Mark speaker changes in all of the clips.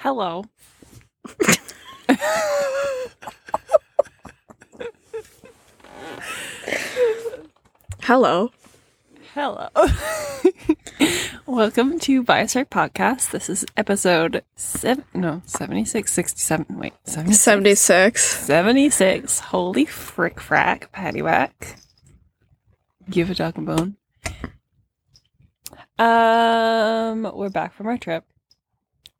Speaker 1: Hello.
Speaker 2: Hello.
Speaker 1: Hello. Welcome to Biostar Podcast. This is episode seven, no, 76, 67. Wait, 76.
Speaker 2: 76.
Speaker 1: 76. Holy frick frack, patty whack. Give a dog a bone. Um, we're back from our trip.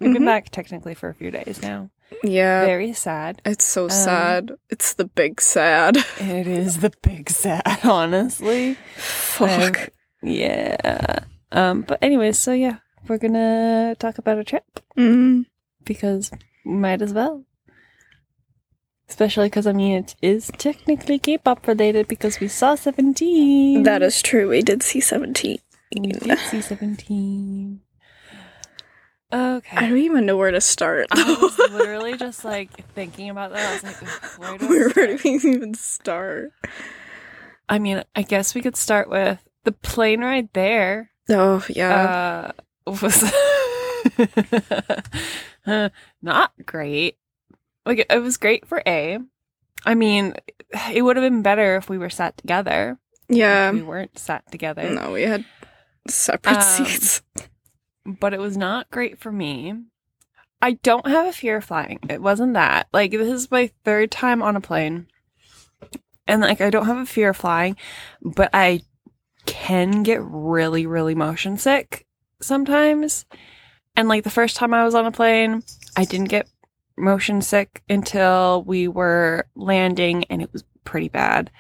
Speaker 1: We've been
Speaker 2: Mhm.
Speaker 1: back technically for a few days now.
Speaker 2: Yeah.
Speaker 1: Very sad.
Speaker 2: It's so
Speaker 1: Um,
Speaker 2: sad. It's the big sad.
Speaker 1: It is the big sad, honestly.
Speaker 2: Fuck.
Speaker 1: Yeah. Um, but anyways, so yeah, we're gonna talk about a trip
Speaker 2: Mm.
Speaker 1: because we might as well. Especially because I mean it is technically K-pop related because we saw Seventeen.
Speaker 2: That is true. We did see 17.
Speaker 1: we did see Seventeen. Okay.
Speaker 2: I don't even know where to start.
Speaker 1: I was literally just like thinking about that. I was like, where do
Speaker 2: where, do we even start?
Speaker 1: I mean, I guess we could start with the plane ride there.
Speaker 2: Oh, yeah.
Speaker 1: uh, was not great. Like it was great for A. I mean, it would have been better if we were sat together.
Speaker 2: yeah.
Speaker 1: we weren't sat together.
Speaker 2: No, we had separate
Speaker 1: Um,
Speaker 2: seats.
Speaker 1: But it was not great for me. I don't have a fear of flying. It wasn't that. Like this is my third time on a plane. And like I don't have a fear of flying, but I can get really really motion sick sometimes. And like the first time I was on a plane, I didn't get motion sick until we were landing and it was pretty bad.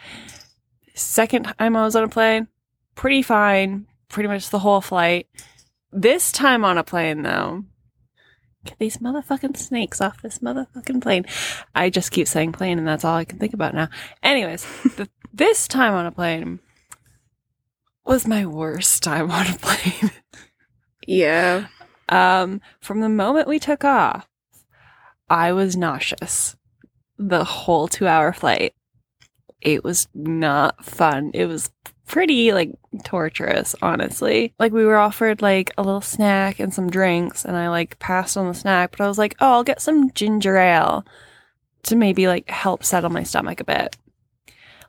Speaker 1: Second time I was on a plane, pretty fine, pretty much the whole flight. This time on a plane though, get these motherfucking snakes off this motherfucking plane. I just keep saying plane and that's all I can think about now. Anyways, the, this time on a plane was my worst time on a plane.
Speaker 2: Yeah.
Speaker 1: Um, from the moment we took off, I was nauseous the whole two hour flight. It was not fun. It was pretty like torturous, honestly. Like we were offered like a little snack and some drinks, and I like passed on the snack, but I was like, oh, I'll get some ginger ale to maybe like help settle my stomach a bit.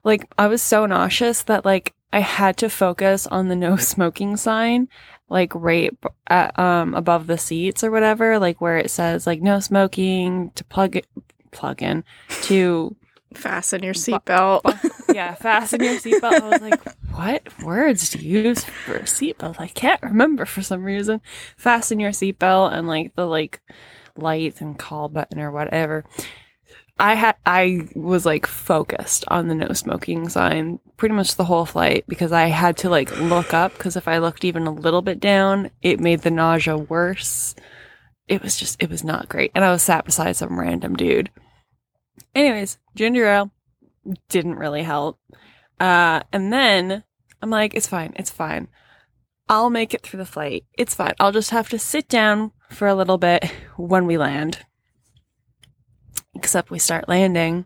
Speaker 1: Like I was so nauseous that like I had to focus on the no smoking sign like right at, um above the seats or whatever, like where it says like no smoking to plug it, plug in to
Speaker 2: Fasten your seatbelt.
Speaker 1: yeah fasten your seatbelt. I was like, what words do you use for a seatbelt? I can't remember for some reason. Fasten your seatbelt and like the like lights and call button or whatever. I had I was like focused on the no smoking sign pretty much the whole flight because I had to like look up because if I looked even a little bit down, it made the nausea worse. It was just it was not great. And I was sat beside some random dude. Anyways, ginger ale didn't really help. Uh and then I'm like, it's fine, it's fine. I'll make it through the flight. It's fine. I'll just have to sit down for a little bit when we land except we start landing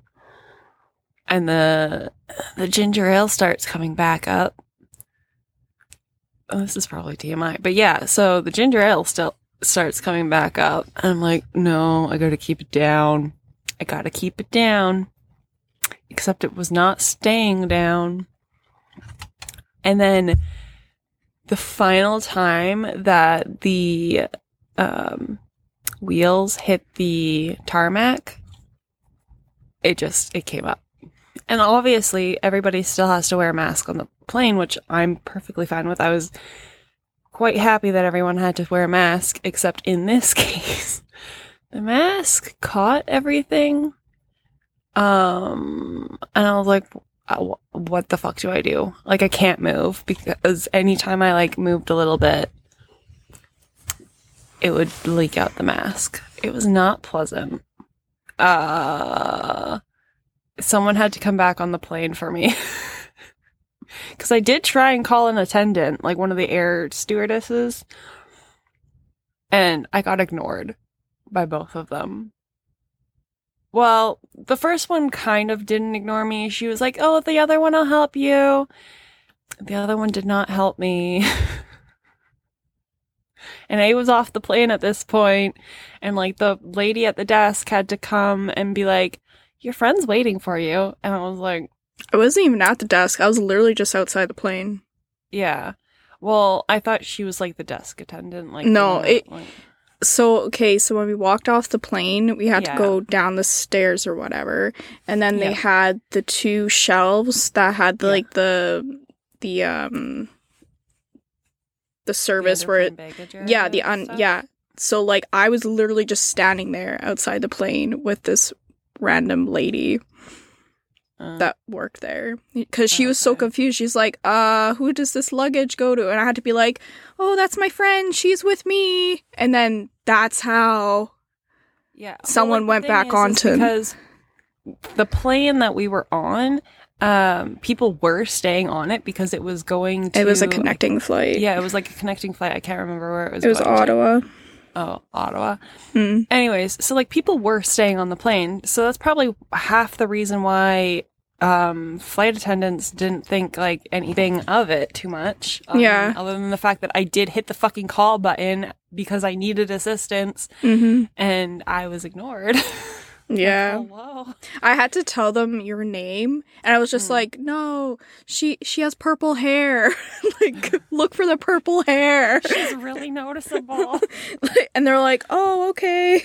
Speaker 1: and the the ginger ale starts coming back up oh, this is probably tmi but yeah so the ginger ale still starts coming back up i'm like no i gotta keep it down i gotta keep it down except it was not staying down. And then the final time that the um, wheels hit the tarmac it just it came up. And obviously everybody still has to wear a mask on the plane which i'm perfectly fine with. I was quite happy that everyone had to wear a mask except in this case the mask caught everything. Um and i was like uh, what the fuck do i do? Like i can't move because anytime i like moved a little bit it would leak out the mask. It was not pleasant. Uh someone had to come back on the plane for me. Because i did try and call an attendant like one of the air stewardesses and i got ignored by both of them well the first one kind of didn't ignore me she was like oh the other one will help you the other one did not help me And I was off the plane at this point, and like the lady at the desk had to come and be like, "Your friend's waiting for you," and I was like,
Speaker 2: I wasn't even at the desk. I was literally just outside the plane.
Speaker 1: "Yeah." Well, I thought she was like the desk attendant. Like
Speaker 2: No, it-
Speaker 1: like-
Speaker 2: So, okay, so when we walked off the plane, we had
Speaker 1: Yeah.
Speaker 2: to go down the stairs or whatever. And then they had the two shelves that had the,
Speaker 1: Yeah.
Speaker 2: like the the um the
Speaker 1: the
Speaker 2: service where it yeah, the un
Speaker 1: stuff.
Speaker 2: yeah. So like I was literally just standing there outside the plane with this random lady
Speaker 1: Uh,
Speaker 2: that worked there because she was so confused. She's like, "Uh, who does this luggage go to?" And I had to be like, "Oh, that's my friend. She's with me." And then that's how
Speaker 1: yeah.
Speaker 2: someone
Speaker 1: the
Speaker 2: went back
Speaker 1: is, is
Speaker 2: onto-
Speaker 1: because the plane that we were on. Um, people were staying on it because it was going to.
Speaker 2: it was a connecting flight.
Speaker 1: Yeah, it was like a connecting flight. I can't remember where it was.
Speaker 2: it was
Speaker 1: going to. Oh, Ottawa.
Speaker 2: Hmm.
Speaker 1: Anyways, so like people were staying on the plane, so that's probably half the reason why um flight attendants didn't think like anything of it too much. Um,
Speaker 2: Yeah.
Speaker 1: Other than the fact that I did hit the fucking call button because I needed assistance
Speaker 2: hmm
Speaker 1: and I was ignored. Like,
Speaker 2: Yeah,
Speaker 1: hello.
Speaker 2: I had to tell them your name, and I was just
Speaker 1: Hmm.
Speaker 2: like, "No, she she has purple hair. like, look for the purple hair."
Speaker 1: She's really noticeable.
Speaker 2: and they're like, "Oh, okay."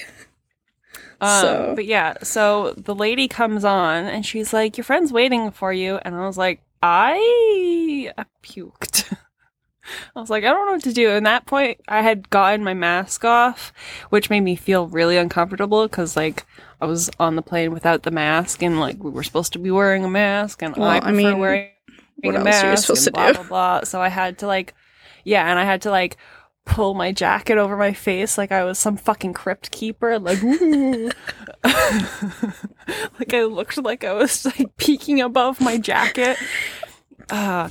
Speaker 1: Um,
Speaker 2: So-
Speaker 1: but yeah, so the lady comes on and she's like, "Your friend's waiting for you," and I was like, "I, "I puked." I was like, "I don't know what to do." And that point, I had gotten my mask off, which made me feel really uncomfortable because like I was on the plane without the mask, and like we were supposed to be wearing a mask, and
Speaker 2: Well,
Speaker 1: I
Speaker 2: I
Speaker 1: prefer
Speaker 2: mean,
Speaker 1: wearing
Speaker 2: what
Speaker 1: a mask.
Speaker 2: are you supposed to
Speaker 1: blah,
Speaker 2: do?
Speaker 1: Blah blah. So I had to like, yeah, and I had to like pull my jacket over my face like I was some fucking crypt keeper, like like I looked like I was like peeking above my jacket. Uh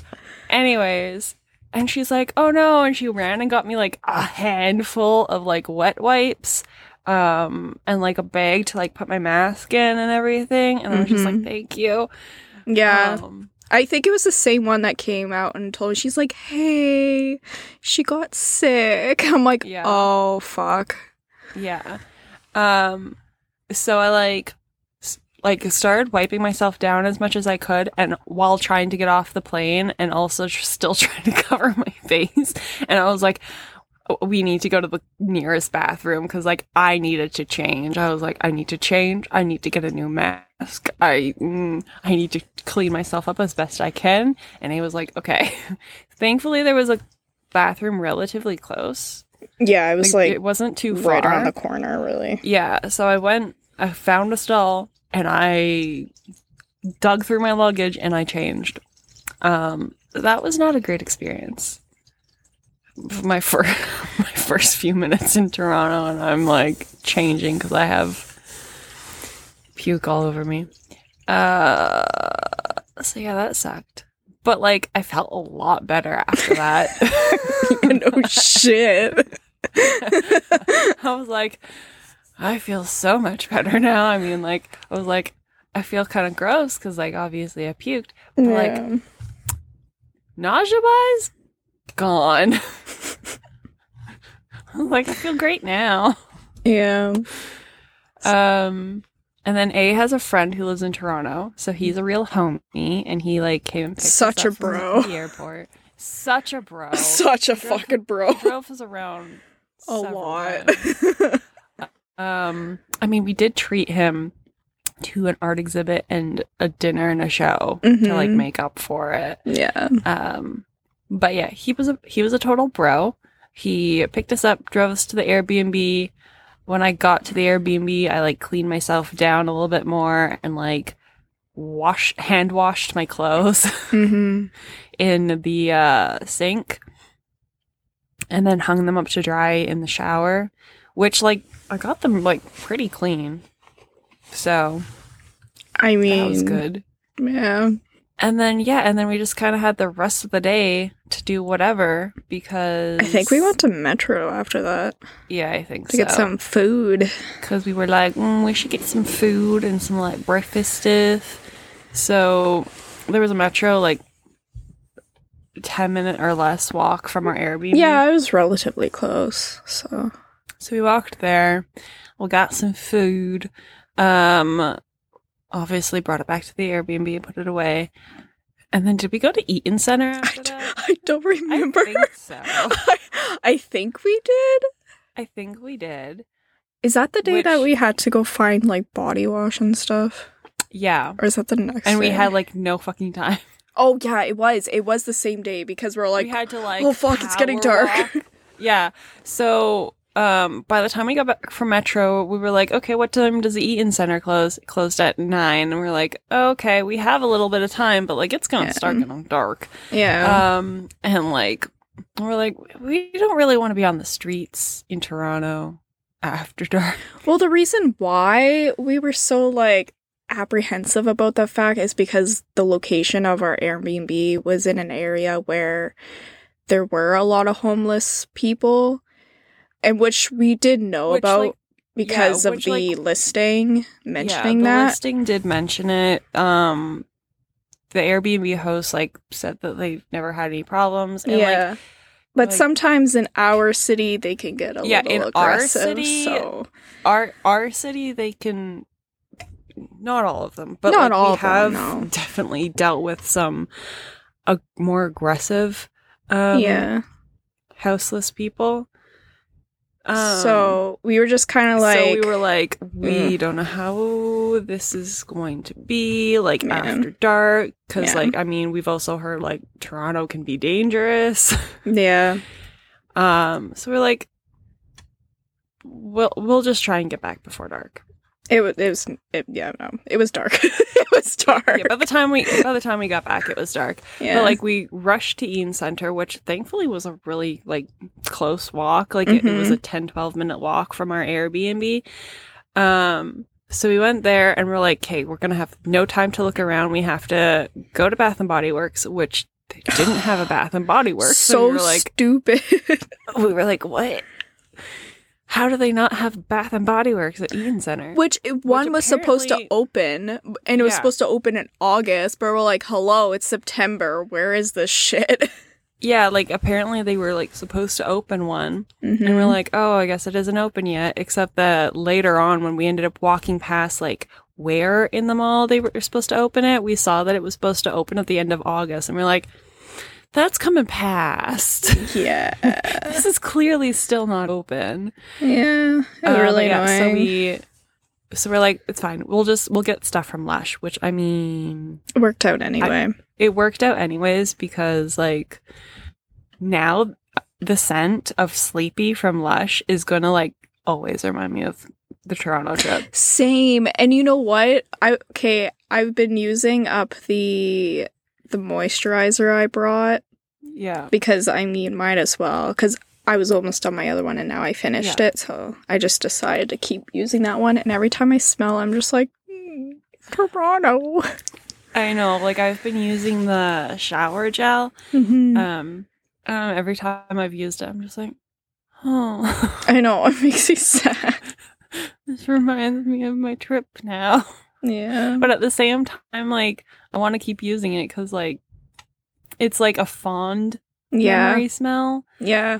Speaker 1: anyways, and she's like, "Oh no." And she ran and got me like a handful of like wet wipes um and like a bag to like put my mask in and everything and I was just like,
Speaker 2: Mhm.
Speaker 1: "Thank you."
Speaker 2: Yeah,
Speaker 1: Um,
Speaker 2: I think it was the same one that came out and told me she's like, "Hey, she got sick." I'm like,
Speaker 1: Yeah.
Speaker 2: "Oh fuck."
Speaker 1: Yeah. Um so I like like started wiping myself down as much as I could and while trying to get off the plane and also still trying to cover my face and I was like "Oh, we need to go to the nearest bathroom cuz like I needed to change. I was like I need to change. I need to get a new mask. I mm, I need to clean myself up as best I can and he was like okay. Thankfully there was a bathroom relatively close.
Speaker 2: Yeah, it was like,
Speaker 1: it wasn't too far.
Speaker 2: right around the corner, really.
Speaker 1: Yeah, so I went, I found a stall, and I dug through my luggage and I changed. Um, that was not a great experience. My first, my first few minutes in Toronto, and I'm like changing because I have puke all over me. Uh, so yeah, that sucked. But like, I felt a lot better after that.
Speaker 2: no shit.
Speaker 1: I was like, I feel so much better now. I mean, like, I was like, I feel kind of gross because, like, obviously I puked. But, like,
Speaker 2: Yeah.
Speaker 1: nausea wise, gone. Like, I feel great now.
Speaker 2: yeah.
Speaker 1: Um, and then A has a friend who lives in Toronto, so he's a real homie, and he like came and picked us
Speaker 2: Such a
Speaker 1: up from
Speaker 2: bro.
Speaker 1: the airport. Such a bro.
Speaker 2: Such a
Speaker 1: Drove-
Speaker 2: fucking bro.
Speaker 1: drove us around
Speaker 2: A lot.
Speaker 1: Um, I mean, we did treat him to an art exhibit and a dinner and a show to like
Speaker 2: Mhm.
Speaker 1: make up for it.
Speaker 2: yeah.
Speaker 1: Um, but yeah, he was a he was a total bro. He picked us up, drove us to the Airbnb. When I got to the Airbnb, I like cleaned myself down a little bit more and like wash hand washed my clothes
Speaker 2: hmm
Speaker 1: in the uh, sink and then hung them up to dry in the shower, which like I got them like pretty clean. So
Speaker 2: I mean,
Speaker 1: that was good.
Speaker 2: Yeah.
Speaker 1: And then yeah, and then we just kind of had the rest of the day to do whatever because
Speaker 2: I think we went to Metro after that
Speaker 1: Yeah, I think
Speaker 2: to
Speaker 1: so.
Speaker 2: get some food.
Speaker 1: because we were like, mm, we should get some food and some like breakfast stuff. So there was a metro like 10 minute or less walk from our Airbnb.
Speaker 2: Yeah, it was relatively close. So
Speaker 1: So we walked there. We got some food. Um, obviously brought it back to the Airbnb and put it away. And then did we go to Eaton Center
Speaker 2: I,
Speaker 1: after
Speaker 2: d-
Speaker 1: that?
Speaker 2: I don't remember.
Speaker 1: I think so.
Speaker 2: I, I think we did.
Speaker 1: I think we did.
Speaker 2: Is that the day that we had to go find like body wash and stuff?
Speaker 1: Yeah.
Speaker 2: Or is that the next
Speaker 1: And we
Speaker 2: day?
Speaker 1: had like no fucking time.
Speaker 2: Oh yeah, it was. It was the same day because we're like
Speaker 1: we had to like
Speaker 2: oh fuck, it's getting dark.
Speaker 1: walk. Yeah. So um by the time we got back from Metro, we were like, okay, what time does the Eaton Center close? It closed at nine. And we are like, okay, we have a little bit of time, but like it's gonna
Speaker 2: Yeah.
Speaker 1: start getting dark.
Speaker 2: yeah.
Speaker 1: Um and like we're like, we don't really want to be on the streets in Toronto after dark.
Speaker 2: well, the reason why we were so like apprehensive about that fact is because the location of our Airbnb was in an area where there were a lot of homeless people, and which we did know
Speaker 1: Which,
Speaker 2: about
Speaker 1: like,
Speaker 2: because
Speaker 1: yeah,
Speaker 2: of
Speaker 1: which,
Speaker 2: the
Speaker 1: like-
Speaker 2: listing mentioning
Speaker 1: yeah, the
Speaker 2: that.
Speaker 1: listing did mention it. Um the Airbnb host like said that they've never had any problems. And like
Speaker 2: yeah. but
Speaker 1: like-
Speaker 2: sometimes in our city they can get a
Speaker 1: Yeah,
Speaker 2: little
Speaker 1: in our
Speaker 2: aggressive.
Speaker 1: city,
Speaker 2: so
Speaker 1: our our city they can not all of them but
Speaker 2: Not
Speaker 1: like,
Speaker 2: all
Speaker 1: we
Speaker 2: of them,
Speaker 1: have
Speaker 2: no.
Speaker 1: definitely dealt with some uh, more aggressive um
Speaker 2: yeah.
Speaker 1: houseless people um,
Speaker 2: so we were just kind of like
Speaker 1: so we were like we
Speaker 2: mm.
Speaker 1: don't know how this is going to be like
Speaker 2: Yeah.
Speaker 1: after dark because
Speaker 2: Yeah.
Speaker 1: like i mean we've also heard like toronto can be dangerous
Speaker 2: yeah.
Speaker 1: um so we're like we'll we'll just try and get back before dark
Speaker 2: It was. It was. It, yeah. No. It was dark. it was dark.
Speaker 1: yeah, by the time we by the time we got back, it was dark.
Speaker 2: Yeah.
Speaker 1: But like we rushed to Eaton Center, which thankfully was a really like close walk. Like it, it was a 10, 12 minute walk from our Airbnb. Um, so we went there and we're like, okay, we're gonna have no time to look around. We have to go to Bath and Body Works, which they didn't have a Bath and Body Works.
Speaker 2: so
Speaker 1: we were like,
Speaker 2: stupid.
Speaker 1: we were like, what? How do they not have Bath and Body Works at Eaton Center?
Speaker 2: Which one was supposed to open, and it was supposed to open in August. But we're like, "Hello, it's September. Where is this shit?"
Speaker 1: yeah, like apparently they were like supposed to open one.
Speaker 2: Mm-hmm.
Speaker 1: And we're like, oh, I guess it isn't open yet. Except that later on, when we ended up walking past, like, where in the mall they were supposed to open it, we saw that it was supposed to open at the end of August. And we're like, that's coming past.
Speaker 2: yeah,
Speaker 1: this is clearly still not open.
Speaker 2: yeah.
Speaker 1: Uh,
Speaker 2: really
Speaker 1: yeah,
Speaker 2: annoying.
Speaker 1: So we. So we're like, it's fine. We'll just we'll get stuff from Lush, which I mean,
Speaker 2: It worked out anyway.
Speaker 1: it worked out anyways because like now the scent of Sleepy from Lush is gonna like always remind me of the Toronto trip.
Speaker 2: Same. And you know what? I okay. I've been using up the the moisturizer I brought
Speaker 1: Yeah.
Speaker 2: because I mean, might as well because I was almost on my other one and now I finished
Speaker 1: Yeah.
Speaker 2: it. So I just decided to keep using that one. And every time I smell, I'm just like, "Mm, Toronto.
Speaker 1: I know. Like I've been using the shower gel.
Speaker 2: Mhm.
Speaker 1: Um, um every time I've used it, I'm just like, oh,
Speaker 2: I know it makes me sad.
Speaker 1: this reminds me of my trip now.
Speaker 2: Yeah.
Speaker 1: But at the same time, like I want to keep using it because like it's like a fond
Speaker 2: Yeah.
Speaker 1: memory smell.
Speaker 2: Yeah.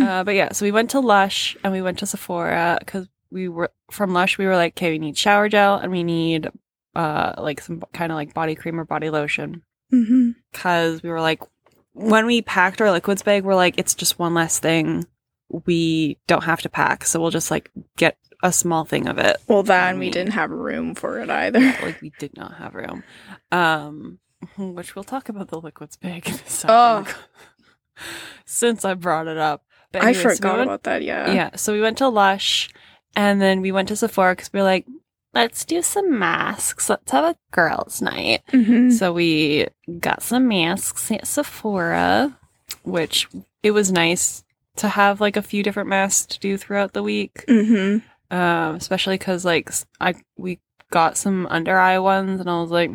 Speaker 1: uh, but yeah, so we went to Lush and we went to Sephora because we were from Lush. We were like, okay, we need shower gel and we need uh like some kind of like body cream or body lotion because we were like, when we packed our liquids bag, we're like, it's just one less thing we don't have to pack, so we'll just like get a small thing of it.
Speaker 2: Well, that and we
Speaker 1: mean-
Speaker 2: didn't have room for it either.
Speaker 1: like we did not have room, um, which we'll talk about the liquids bag in a second.
Speaker 2: Oh.
Speaker 1: Since I brought it up, but
Speaker 2: I
Speaker 1: anyways, we
Speaker 2: forgot
Speaker 1: went-
Speaker 2: about that. Yeah.
Speaker 1: yeah, so we went to Lush and then we went to Sephora because we were like, let's do some masks. Let's have a girls' night.
Speaker 2: hmm
Speaker 1: So we got some masks at Sephora, which it was nice to have like a few different masks to do throughout the week.
Speaker 2: hmm
Speaker 1: Um, especially because like I we got some under eye ones and I was like,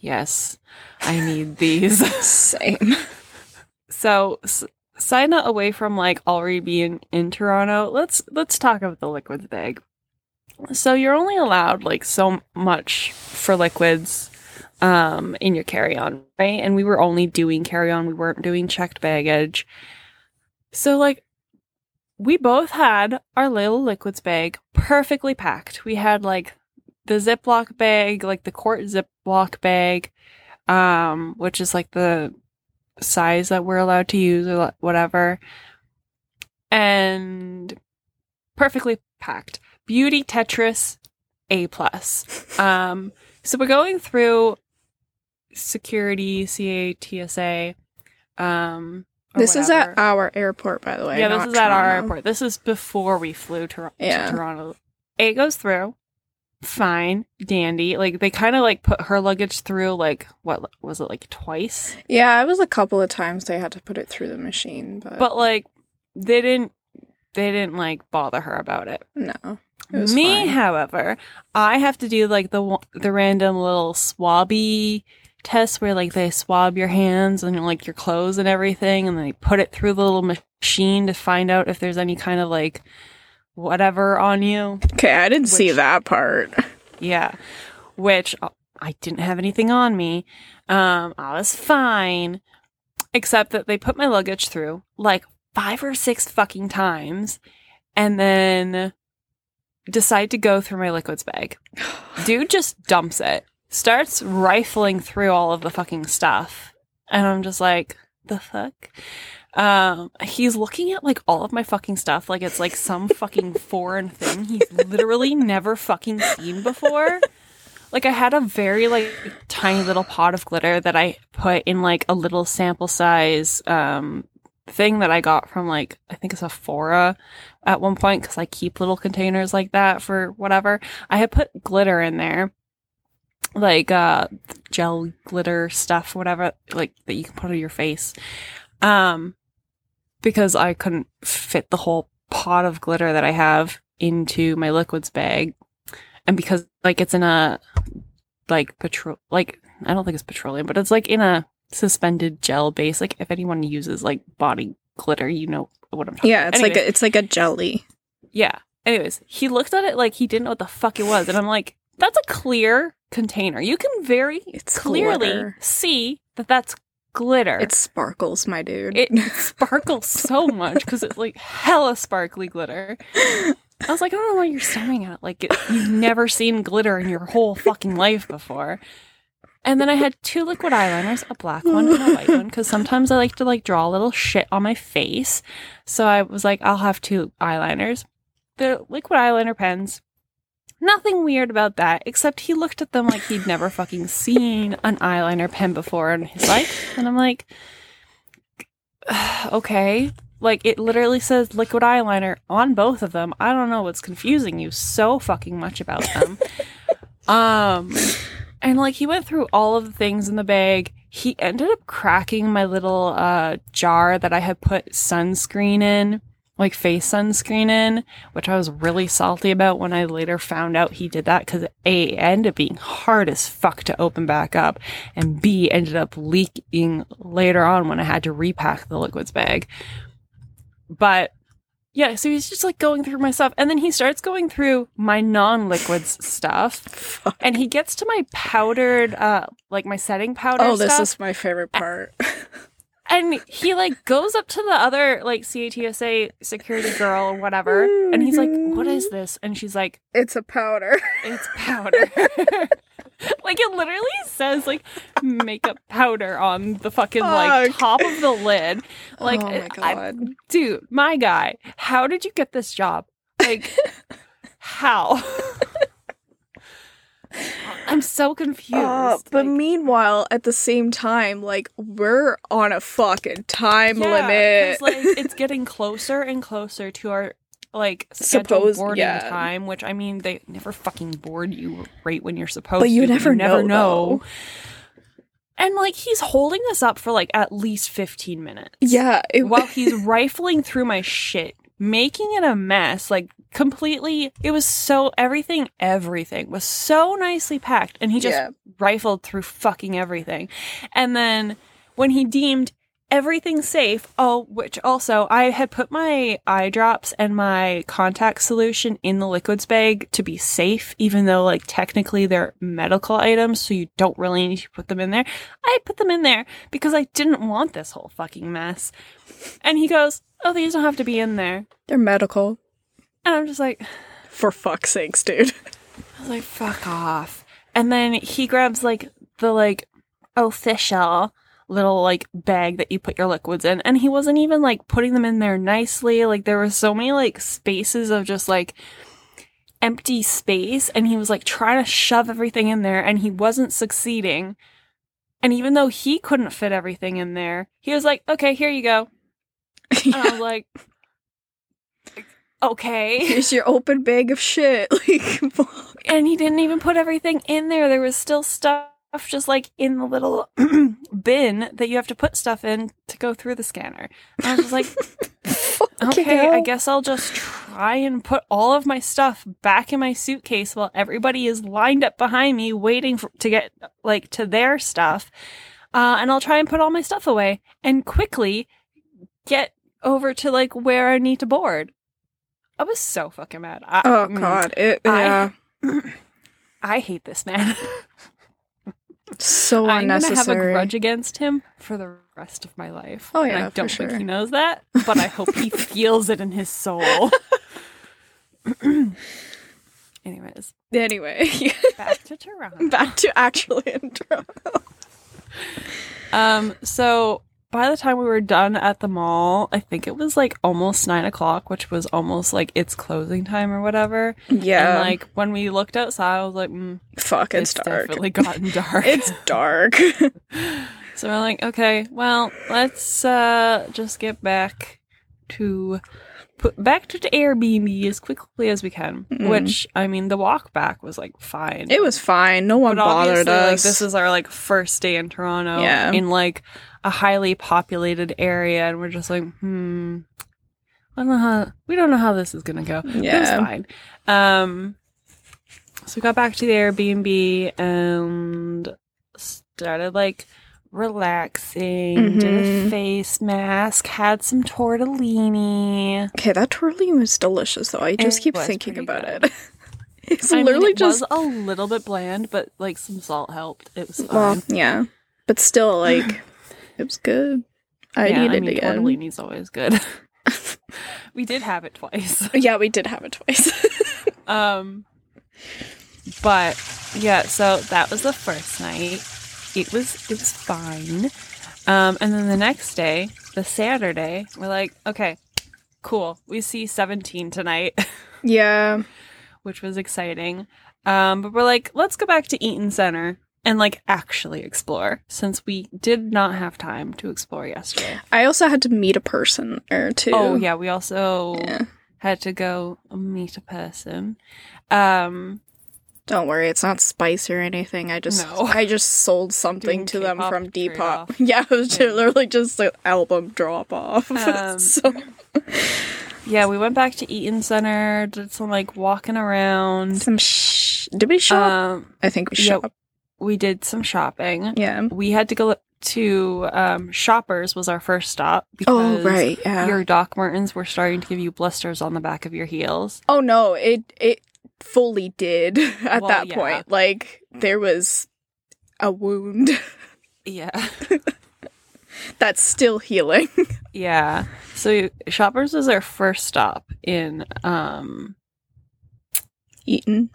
Speaker 1: yes, I need these.
Speaker 2: Same.
Speaker 1: So, s- side note away from like already being in Toronto, let's let's talk about the liquids bag. So you're only allowed like so much for liquids. um, in your carry on, right? And we were only doing carry on, we weren't doing checked baggage. So, like, we both had our little liquids bag perfectly packed. We had like the Ziploc bag, like the quart Ziploc bag, um, which is like the size that we're allowed to use or whatever, and perfectly packed. Beauty Tetris A plus. Um, so we're going through security, CATSA. Um,
Speaker 2: This is at our airport, by the way.
Speaker 1: yeah, this is at our airport. This is before we flew to,
Speaker 2: Yeah.
Speaker 1: to Toronto. A goes through, fine, dandy. Like they kind of like put her luggage through. Like what was it like twice?
Speaker 2: Yeah, it was a couple of times they had to put it through the machine, but,
Speaker 1: But like they didn't. They didn't like bother her about it.
Speaker 2: no. It
Speaker 1: Me,
Speaker 2: fine.
Speaker 1: however, I have to do like the the random little swabby test where like they swab your hands and like your clothes and everything, and then they put it through the little machine to find out if there's any kind of like whatever on you.
Speaker 2: Okay, I didn't see that part.
Speaker 1: Yeah, which uh, I didn't have anything on me. Um, I was fine, except that they put my luggage through like five or six fucking times, and then decide to go through my liquids bag. Dude just dumps it, starts rifling through all of the fucking stuff, and I'm just like, the fuck. Um, he's looking at like all of my fucking stuff like it's like some fucking foreign thing he's literally never fucking seen before. Like I had a very like tiny little pot of glitter that I put in like a little sample size um thing that I got from like I think it's a Sephora at one point because I keep little containers like that for whatever. I had put glitter in there, like uh gel glitter stuff, whatever, like that you can put on your face. Um, because I couldn't fit the whole pot of glitter that I have into my liquids bag, and because like it's in a like petrol, like I don't think it's petroleum, but it's like in a suspended gel base. Like if anyone uses like body glitter, you know what I'm talking
Speaker 2: Yeah,
Speaker 1: about.
Speaker 2: it's like a, it's like a jelly.
Speaker 1: Yeah. Anyways, he looked at it like he didn't know what the fuck it was. And I'm like, that's a clear container. You can very
Speaker 2: It's
Speaker 1: clearly
Speaker 2: glitter.
Speaker 1: see that that's glitter.
Speaker 2: It sparkles, my dude.
Speaker 1: it sparkles so much because it's like hella sparkly glitter. I was like, I don't know why you're staring at it. Like, it, you've never seen glitter in your whole fucking life before. And then I had two liquid eyeliners, a black one and a white one, because sometimes I like to like draw a little shit on my face. So I was like, I'll have two eyeliners. The liquid eyeliner pens. Nothing weird about that, except he looked at them like he'd never fucking seen an eyeliner pen before in his life. And I'm like, okay. Like it literally says liquid eyeliner on both of them. I don't know what's confusing you so fucking much about them. um and like he went through all of the things in the bag. He ended up cracking my little uh jar that I had put sunscreen in, like face sunscreen in, which I was really salty about when I later found out he did that cuz A ended up being hard as fuck to open back up and B ended up leaking later on when I had to repack the liquids bag. But yeah, so he's just like going through my stuff and then he starts going through my non-liquids stuff and he gets to my powdered uh like my setting powder
Speaker 2: oh, this is my favorite part.
Speaker 1: and he like goes up to the other like CATSA security girl or whatever and he's like what is this and she's like
Speaker 2: it's a powder.
Speaker 1: it's powder like it literally says like makeup powder on the fucking like
Speaker 2: Fuck.
Speaker 1: top of the lid like
Speaker 2: oh my
Speaker 1: I-
Speaker 2: god.
Speaker 1: dude my guy how did you get this job like how i'm so confused
Speaker 2: Uh, but
Speaker 1: Like,
Speaker 2: meanwhile, at the same time, like we're on a fucking time
Speaker 1: yeah,
Speaker 2: limit.
Speaker 1: like it's getting closer and closer to our like
Speaker 2: supposed
Speaker 1: boarding
Speaker 2: yeah.
Speaker 1: time which i mean they never fucking board you right when you're supposed
Speaker 2: But you
Speaker 1: to
Speaker 2: never
Speaker 1: never
Speaker 2: know,
Speaker 1: know and like he's holding us up for like at least 15 minutes
Speaker 2: yeah, it,
Speaker 1: while he's rifling through my shit, making it a mess, like completely. It was so everything, everything was so nicely packed, and he just
Speaker 2: Yeah.
Speaker 1: rifled through fucking everything. And then when he deemed everything safe. Oh, which also I had put my eye drops and my contact solution in the liquids bag to be safe, even though like technically they're medical items, so you don't really need to put them in there. I put them in there because I didn't want this whole fucking mess. And he goes, "Oh, these don't have to be in there."
Speaker 2: They're medical.
Speaker 1: And I'm just like,
Speaker 2: For fuck's sakes, dude.
Speaker 1: I was like, "Fuck off." And then he grabs like the like official little like bag that you put your liquids in. And he wasn't even like putting them in there nicely. Like there were so many like spaces of just like empty space. And he was like trying to shove everything in there. And he wasn't succeeding. And even though he couldn't fit everything in there he was like okay here you go. And i was like okay
Speaker 2: Here's your open bag of shit. Like,
Speaker 1: and he didn't even put everything in there. There was still stuff just like in the little bin that you have to put stuff in to go through the scanner. And I was like, okay, I guess I'll just try and put all of my stuff back in my suitcase while everybody is lined up behind me waiting for, to get like to their stuff. Uh, and I'll try and put all my stuff away and quickly get over to like where I need to board. I was so fucking mad. I,
Speaker 2: Oh
Speaker 1: mm,
Speaker 2: god, it
Speaker 1: I-
Speaker 2: yeah,
Speaker 1: I hate this man.
Speaker 2: so
Speaker 1: I'm gonna have a grudge against him for the rest of my life.
Speaker 2: Oh,
Speaker 1: And
Speaker 2: yeah,
Speaker 1: I don't think
Speaker 2: sure.
Speaker 1: he knows that, but I hope he feels it in his soul. Anyways,
Speaker 2: Anyway,
Speaker 1: back to Toronto.
Speaker 2: back to actually in Toronto.
Speaker 1: Um, so by the time we were done at the mall, I think it was like almost nine o'clock, which was almost like its closing time or whatever.
Speaker 2: Yeah,
Speaker 1: And like when we looked outside, I was like, mm,
Speaker 2: fuck, it's,
Speaker 1: it's,
Speaker 2: dark.
Speaker 1: definitely gotten dark.
Speaker 2: It's dark.
Speaker 1: So we're like, okay, well, let's uh just get back to put back to the Airbnb as quickly as we can.
Speaker 2: Mm.
Speaker 1: Which I mean, the walk back was like fine.
Speaker 2: it was fine. No one
Speaker 1: but
Speaker 2: bothered us.
Speaker 1: like this is our like first day in Toronto,
Speaker 2: Yeah.
Speaker 1: in like a highly populated area, and we're just like, hmm, I don't know how we don't know how this is gonna go. But It was
Speaker 2: Yeah.
Speaker 1: fine. Um, so we got back to the Airbnb and started like relaxing. Did a face mask. Had some tortellini.
Speaker 2: okay, that tortellini was delicious though. I just
Speaker 1: It
Speaker 2: keep thinking about
Speaker 1: good.
Speaker 2: it. It's
Speaker 1: I mean,
Speaker 2: literally
Speaker 1: it
Speaker 2: just
Speaker 1: was a little bit bland, but like some salt helped. It was fine.
Speaker 2: well, yeah, but still, like it was good. I'd
Speaker 1: yeah,
Speaker 2: eat
Speaker 1: I
Speaker 2: it
Speaker 1: mean,
Speaker 2: again.
Speaker 1: tortellini's always good. we did have it twice.
Speaker 2: Yeah, we did have it twice.
Speaker 1: Um, but yeah, so that was the first night. It was it was fine. Um, and then the next day, the Saturday, we're like, okay, cool. We see seventeen tonight,
Speaker 2: yeah,
Speaker 1: which was exciting. Um, but we're like, let's go back to Eaton Center and like actually explore, since we did not have time to explore yesterday.
Speaker 2: I also had to meet a person or two.
Speaker 1: Oh yeah, we also
Speaker 2: Yeah.
Speaker 1: had to go meet a person. Um,
Speaker 2: Don't worry, it's not spice or anything. I just
Speaker 1: No.
Speaker 2: I just sold something
Speaker 1: Doing
Speaker 2: to them
Speaker 1: K-pop
Speaker 2: from Depop. Yeah, it was
Speaker 1: Yeah.
Speaker 2: literally just an album drop off.
Speaker 1: Um,
Speaker 2: so
Speaker 1: yeah, we went back to Eaton Center, did some like walking around.
Speaker 2: some sh- did we shop?
Speaker 1: Um,
Speaker 2: I think we
Speaker 1: yeah,
Speaker 2: shop.
Speaker 1: we did some shopping.
Speaker 2: Yeah.
Speaker 1: We had to go to um, Shoppers was our first stop because
Speaker 2: Oh right, yeah.
Speaker 1: your Doc Martens were starting to give you blisters on the back of your heels.
Speaker 2: Oh no, it it fully did at
Speaker 1: Well,
Speaker 2: that
Speaker 1: yeah.
Speaker 2: point. Like there was a wound
Speaker 1: Yeah,
Speaker 2: that's still healing.
Speaker 1: yeah. So Shoppers was our first stop in um
Speaker 2: Eaton.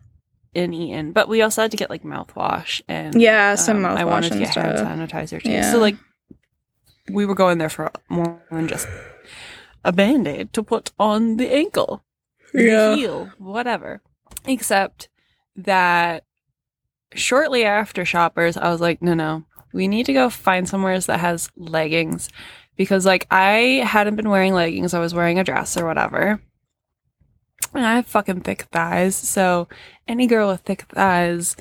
Speaker 1: in Eaton, but we also had to get like mouthwash and
Speaker 2: Yeah, some
Speaker 1: um, I wanted to get hand sanitizer too.
Speaker 2: Yeah.
Speaker 1: So like we were going there for more than just a band aid to put on the ankle,
Speaker 2: Yeah.
Speaker 1: the heel, whatever. Except that shortly after Shoppers, I was like, no, no, we need to go find somewhere that has leggings because like I hadn't been wearing leggings. I was wearing a dress or whatever. And I have fucking thick thighs, so any girl with thick thighs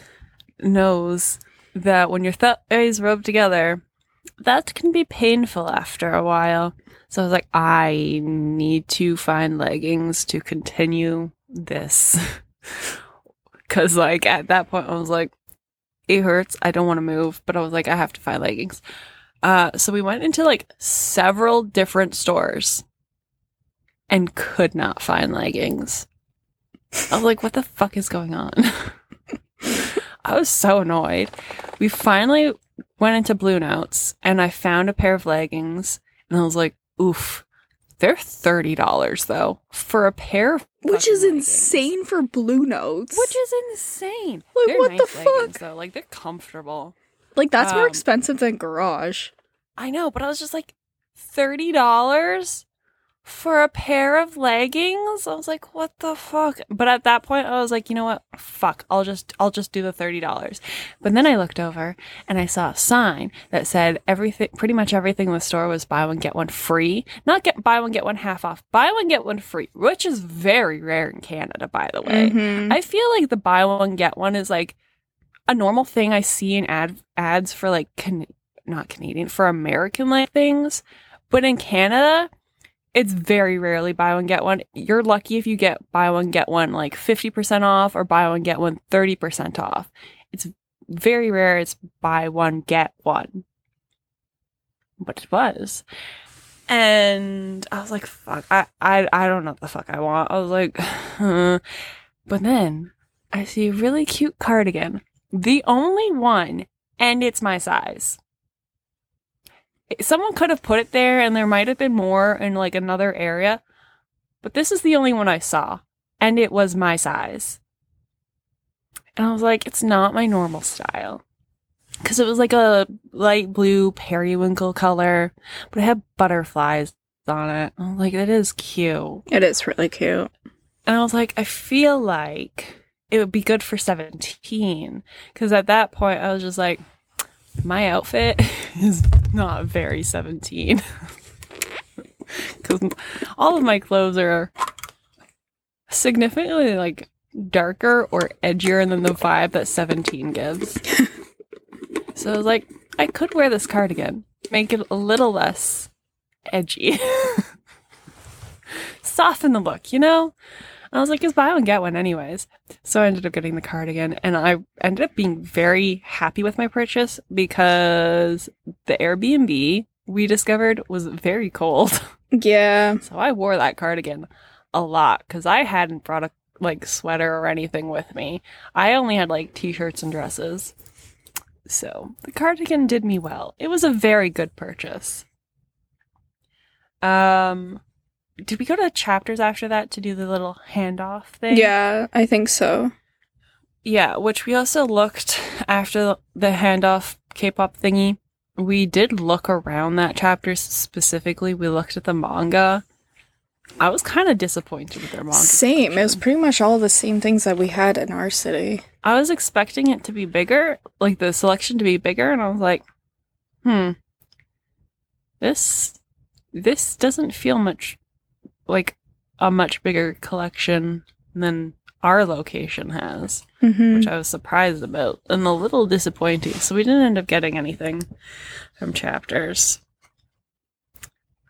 Speaker 1: knows that when your thighs rub together, that can be painful after a while. So I was like, I need to find leggings to continue this. Cause like at that point I was like, it hurts. I don't want to move, but I was like, I have to find leggings. Uh, so we went into like several different stores and could not find leggings. I was like, what the fuck is going on? I was so annoyed. We finally went into Bluenotes and I found a pair of leggings and I was like, oof. They're thirty dollars though for a pair of
Speaker 2: Which is
Speaker 1: leggings.
Speaker 2: insane for Bluenotes.
Speaker 1: Which is insane.
Speaker 2: Like,
Speaker 1: they're
Speaker 2: what the
Speaker 1: leggings,
Speaker 2: fuck?
Speaker 1: though. Like they're comfortable.
Speaker 2: like that's more
Speaker 1: um,
Speaker 2: expensive than Garage.
Speaker 1: I know, but I was just like thirty dollars for a pair of leggings. I was like, what the fuck? But at that point, I was like, you know what? Fuck. I'll just I'll just do the thirty dollars. But then I looked over and I saw a sign that said everything, pretty much everything in the store was buy one get one free. Not get buy one get one half off. Buy one get one free, which is very rare in Canada, by the way.
Speaker 2: Mhm.
Speaker 1: I feel like the buy one get one is like a normal thing I see in ad ads for like can not Canadian for American like things, but in Canada, it's very rarely buy one get one. You're lucky if you get buy one get one like 50% off or buy one get one 30% off. It's very rare it's buy one get one. But it was. And I was like, fuck, I, I, I don't know what the fuck I want. I was like, huh. but then I see a really cute cardigan. The only one, and it's my size. Someone could have put it there, and there might have been more in like another area, but this is the only one I saw, and it was my size. And I was like, it's not my normal style. Because it was like a light blue periwinkle color, but it had butterflies on it. I was like, that is cute.
Speaker 2: It is really cute.
Speaker 1: And I was like, I feel like it would be good for 17. Because at that point, I was just like, my outfit is not very 17. Because all of my clothes are significantly like darker or edgier than the vibe that 17 gives. so I was like, I could wear this cardigan, make it a little less edgy. Soften the look, you know? I was like, just buy one, get one anyways. So I ended up getting the cardigan and I ended up being very happy with my purchase because the Airbnb we discovered was very cold.
Speaker 2: Yeah.
Speaker 1: So I wore that cardigan a lot because I hadn't brought a like sweater or anything with me. I only had like t-shirts and dresses. So the cardigan did me well. It was a very good purchase. Um did we go to the chapters after that to do the little handoff thing?
Speaker 2: Yeah, I think so.
Speaker 1: Yeah, which we also looked after the handoff K-pop thingy. We did look around that chapter specifically. We looked at the manga. I was kind of disappointed with their manga.
Speaker 2: Same. It was pretty much all the same things that we had in our city.
Speaker 1: I was expecting it to be bigger, like the selection to be bigger, and I was like, hmm, this this doesn't feel much like a much bigger collection than our location has.
Speaker 2: Mm-hmm.
Speaker 1: which I was surprised about and a little disappointing. So we didn't end up getting anything from chapters.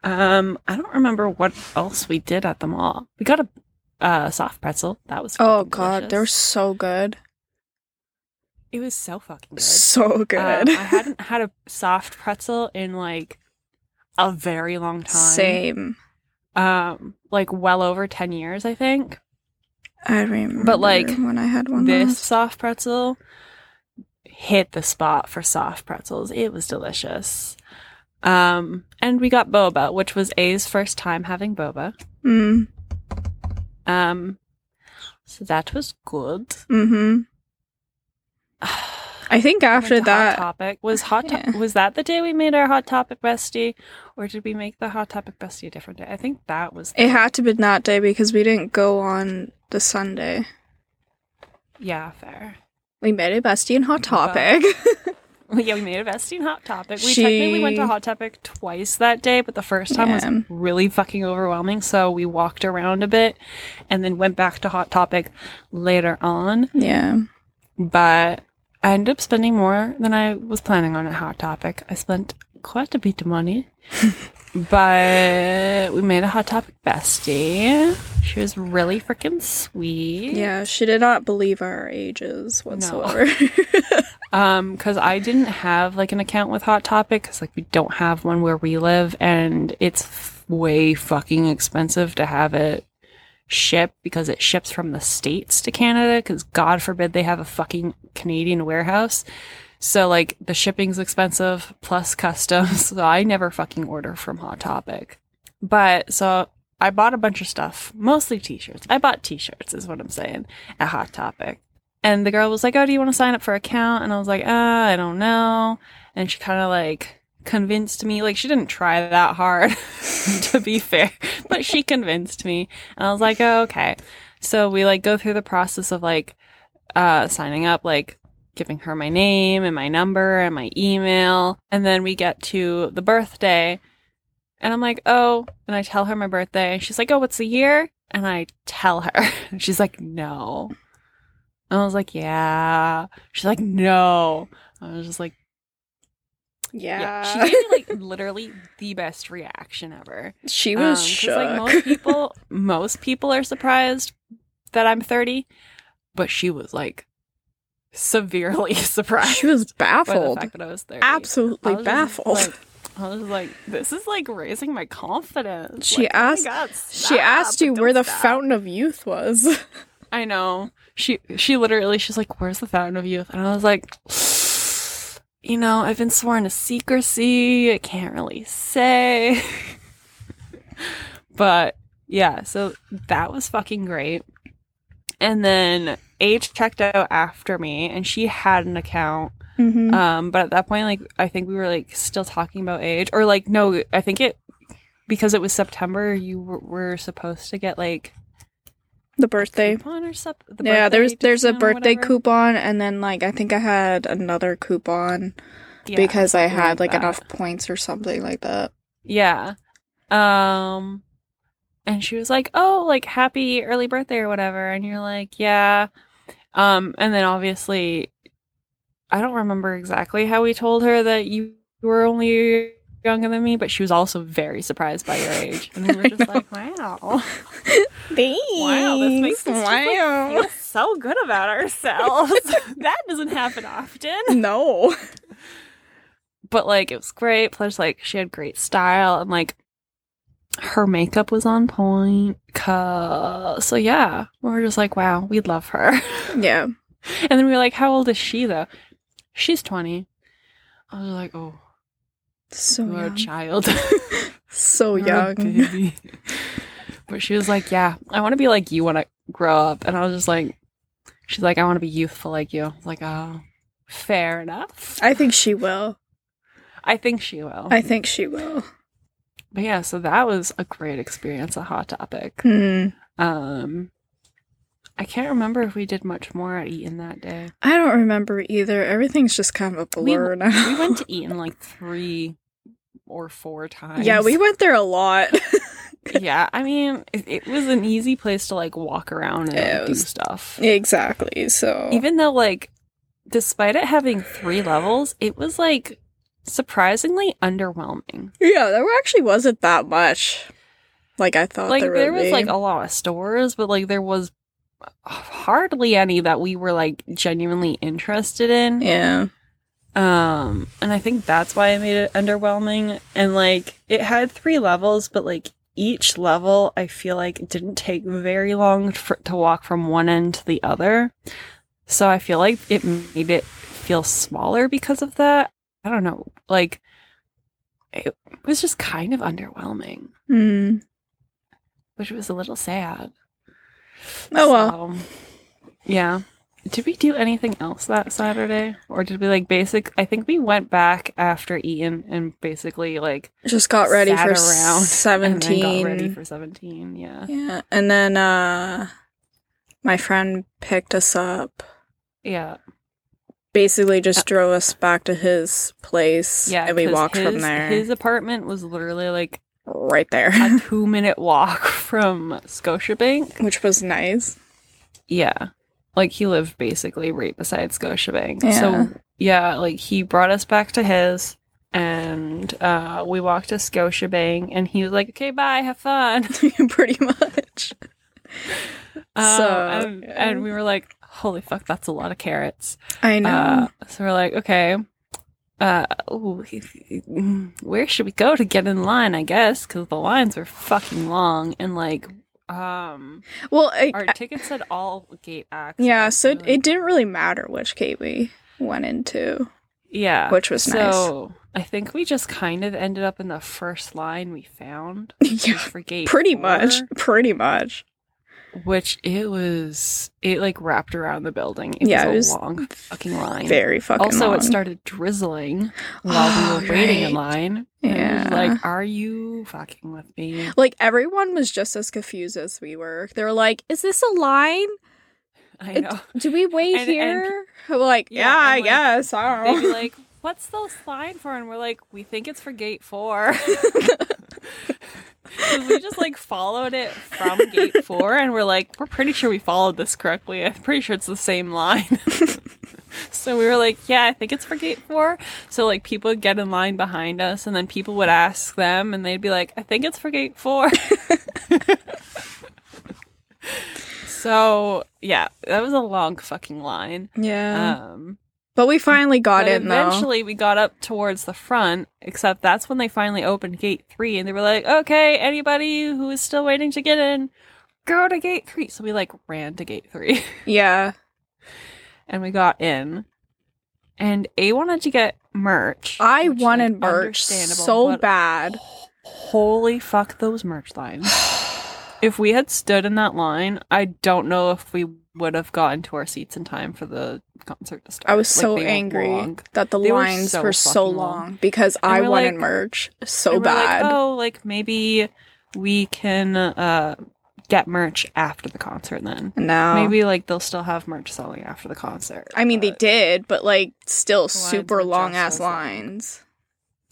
Speaker 1: Um, I don't remember what else we did at the mall. We got a uh, soft pretzel. That was
Speaker 2: Oh god, they're so good.
Speaker 1: it was so fucking good.
Speaker 2: So good.
Speaker 1: Um, I hadn't had a soft pretzel in like a very long time.
Speaker 2: Same.
Speaker 1: Um, like well over ten years, I think.
Speaker 2: I remember But
Speaker 1: like,
Speaker 2: when I had one
Speaker 1: this
Speaker 2: last.
Speaker 1: soft pretzel hit the spot for soft pretzels. It was delicious. Um, and we got boba, which was A's first time having boba.
Speaker 2: Mm.
Speaker 1: Um, so that was good.
Speaker 2: Mm-hmm. I think after that,
Speaker 1: topic was hot. To-
Speaker 2: Yeah.
Speaker 1: Was that the day we made our hot topic bestie, or did we make the hot topic bestie a different day? I think that was.
Speaker 2: it had to be that day because we didn't go on the Sunday.
Speaker 1: yeah, fair.
Speaker 2: We made a bestie in Hot Topic.
Speaker 1: yeah, we made a bestie in hot topic. We
Speaker 2: She-
Speaker 1: technically went to hot topic twice that day, but the first time
Speaker 2: Yeah.
Speaker 1: was really fucking overwhelming. So we walked around a bit, and then went back to hot topic later on.
Speaker 2: yeah.
Speaker 1: but I ended up spending more than I was planning on at Hot Topic. I spent quite a bit of money, but we made a Hot Topic bestie. She was really freaking sweet.
Speaker 2: Yeah, she did not believe our ages whatsoever.
Speaker 1: Um, because I didn't have like an account with Hot Topic because like we don't have one where we live, and it's f- way fucking expensive to have it shipped because it ships from the states to Canada. Because God forbid they have a fucking Canadian warehouse. So like the shipping's expensive plus customs. So I never fucking order from Hot Topic. But so I bought a bunch of stuff, mostly t-shirts. I bought t-shirts is what I'm saying at Hot Topic. And the girl was like, "Oh, do you want to sign up for account?" And I was like, "Uh, I don't know." And she kind of like convinced me. Like she didn't try that hard, to be fair, but she convinced me. And I was like, oh, "Okay." So we like go through the process of like uh signing up, like giving her my name and my number and my email, and then we get to the birthday, and I'm like, "Oh," and I tell her my birthday, and she's like, "Oh, what's the year?" And I tell her, and she's like, "No." And I was like, yeah. She's like, no. I was just like,
Speaker 2: Yeah.
Speaker 1: yeah. She gave me like literally the best reaction ever.
Speaker 2: She
Speaker 1: Um,
Speaker 2: was shook.
Speaker 1: like most people, most people are surprised that I'm 30, but she was like severely surprised
Speaker 2: she was
Speaker 1: by the
Speaker 2: baffled.
Speaker 1: fact that I was 30.
Speaker 2: Absolutely
Speaker 1: was
Speaker 2: baffled.
Speaker 1: like- I was like, this is like raising my confidence.
Speaker 2: She
Speaker 1: Like, oh
Speaker 2: asked- she asked you where the
Speaker 1: stop.
Speaker 2: fountain of youth was.
Speaker 1: I know. She she literally she's like, "Where's the fountain of youth?" And I was like, "You know, I've been sworn to secrecy. I can't really say." but yeah, so that was fucking great. And then Age checked out after me, and she had an account.
Speaker 2: mm-hmm.
Speaker 1: Um, but at that point, like I think we were like still talking about age, or like no, I think it because it was September. You were, were supposed to get like
Speaker 2: the birthday.
Speaker 1: coupon or something. The
Speaker 2: Yeah, there's there's a birthday
Speaker 1: whatever?
Speaker 2: coupon, and then like I think I had another coupon
Speaker 1: Yeah,
Speaker 2: because I had
Speaker 1: like
Speaker 2: like
Speaker 1: that.
Speaker 2: enough points or something like that.
Speaker 1: Yeah. Um and she was like, "Oh, like happy early birthday or whatever." And you're like, "Yeah." Um and then obviously I don't remember exactly how we told her that you were only younger than me, but she was also very surprised by your age. And we were just like, "Wow.
Speaker 2: Thanks.
Speaker 1: Wow, this makes us like,
Speaker 2: wow.
Speaker 1: feel so good about ourselves. that doesn't happen often."
Speaker 2: no.
Speaker 1: but like it was great. Plus, like she had great style and like her makeup was on point. So yeah, we were just like, wow, we love her.
Speaker 2: Yeah.
Speaker 1: and then we were like, how old is she though? She's twenty. I was like, oh,
Speaker 2: So
Speaker 1: you're a
Speaker 2: young.
Speaker 1: child,
Speaker 2: So young.
Speaker 1: baby. but she was like, yeah, I want to be like you when I grow up. And I was just like, she's like, I want to be youthful like you. I was like, oh, fair enough.
Speaker 2: I think she will.
Speaker 1: I think she will.
Speaker 2: I think she will.
Speaker 1: But yeah, so that was a great experience, a hot topic.
Speaker 2: Hmm.
Speaker 1: Um I can't remember if we did much more at Eaton that day.
Speaker 2: I don't remember either. Everything's just kind of a
Speaker 1: We-
Speaker 2: blur now.
Speaker 1: We went to Eaton like three or four times.
Speaker 2: yeah, we went there a lot.
Speaker 1: yeah, I mean, it, it was an easy place to like walk around and like,
Speaker 2: it
Speaker 1: do stuff.
Speaker 2: exactly. So
Speaker 1: Even though like despite it having three levels, it was like surprisingly underwhelming.
Speaker 2: yeah, there actually wasn't that much. Like I thought
Speaker 1: like
Speaker 2: there,
Speaker 1: there, was
Speaker 2: be.
Speaker 1: like a lot of stores, but like there was hardly any that we were like genuinely interested in.
Speaker 2: yeah.
Speaker 1: Um, and I think that's why I made it underwhelming. And like it had three levels, but like each level, I feel like it didn't take very long for, to walk from one end to the other. So I feel like it made it feel smaller because of that. I don't know, like it was just kind of underwhelming,
Speaker 2: Hmm.
Speaker 1: which was a little sad.
Speaker 2: Oh well.
Speaker 1: So, yeah. Did we do anything else that Saturday? Or did we like basic I think we went back after Eaton and basically like
Speaker 2: Just got ready for
Speaker 1: around
Speaker 2: seventeen.
Speaker 1: got ready for 17, yeah.
Speaker 2: yeah, and then uh, my friend picked us up.
Speaker 1: Yeah.
Speaker 2: Basically, just drove us back to his place.
Speaker 1: Yeah.
Speaker 2: and we walked from there.
Speaker 1: His apartment was literally like
Speaker 2: right there,
Speaker 1: a two minute walk from Scotiabank.
Speaker 2: which was nice.
Speaker 1: Yeah. Like he lived basically right beside Scotiabank.
Speaker 2: Yeah.
Speaker 1: So yeah, like he brought us back to his and uh we walked to Scotiabank and he was like, Okay, bye, have fun.
Speaker 2: Pretty much.
Speaker 1: Um,
Speaker 2: So,
Speaker 1: and, and we were like, holy fuck, that's a lot of carrots.
Speaker 2: I know.
Speaker 1: Uh, so we're like, okay, uh, ooh, where should we go to get in line? I guess because the lines were fucking long and like, um,
Speaker 2: well, I,
Speaker 1: our tickets said all gate access.
Speaker 2: yeah, so it, didn't really matter which gate we went into.
Speaker 1: yeah,
Speaker 2: which was nice.
Speaker 1: so I think we just kind of ended up in the first line we found,
Speaker 2: yeah,
Speaker 1: for gate
Speaker 2: pretty
Speaker 1: four,
Speaker 2: much. Pretty much
Speaker 1: which it was it like wrapped around the building. It
Speaker 2: yeah,
Speaker 1: was
Speaker 2: it
Speaker 1: was long fucking line.
Speaker 2: Very fucking.
Speaker 1: Also,
Speaker 2: long.
Speaker 1: it started drizzling while
Speaker 2: oh,
Speaker 1: we were right. waiting in line.
Speaker 2: Yeah,
Speaker 1: like, are you fucking with me?
Speaker 2: Like everyone was just as confused as we were. They were like, "Is this a line?"
Speaker 1: I know.
Speaker 2: Do we wait
Speaker 1: and,
Speaker 2: here? And, like,
Speaker 1: yeah,
Speaker 2: yeah I
Speaker 1: like,
Speaker 2: guess. I don't know.
Speaker 1: like, "What's the line for?" And we're like, "We think it's for gate 4. we just like followed it from gate four and we're like, we're pretty sure we followed this correctly. I'm pretty sure it's the same line. so we were like, yeah, I think it's for gate four. So like people would get in line behind us and then people would ask them and they'd be like, I think it's for gate four. so yeah, that was a long fucking line.
Speaker 2: yeah,
Speaker 1: Um
Speaker 2: but we finally got
Speaker 1: but
Speaker 2: in though.
Speaker 1: eventually we got up towards the front, except that's when they finally opened gate three and they were like, Okay, anybody who is still waiting to get in, go to gate three. So we like ran to gate three
Speaker 2: Yeah,
Speaker 1: and we got in. And A wanted to get merch.
Speaker 2: I
Speaker 1: which,
Speaker 2: wanted
Speaker 1: like,
Speaker 2: merch so bad.
Speaker 1: Holy fuck those merch lines. if we had stood in that line, I don't know if we would have gotten to our seats in time for the concert to start.
Speaker 2: I was so angry
Speaker 1: long.
Speaker 2: that the
Speaker 1: They were
Speaker 2: lines
Speaker 1: so
Speaker 2: were so long,
Speaker 1: long.
Speaker 2: because
Speaker 1: And
Speaker 2: I wanted
Speaker 1: like-
Speaker 2: merch so bad.
Speaker 1: Like, oh, like maybe we can uh, get merch after the concert. Then
Speaker 2: no,
Speaker 1: maybe like they'll still have merch selling after the concert.
Speaker 2: I mean they did, but like still super long ass lines.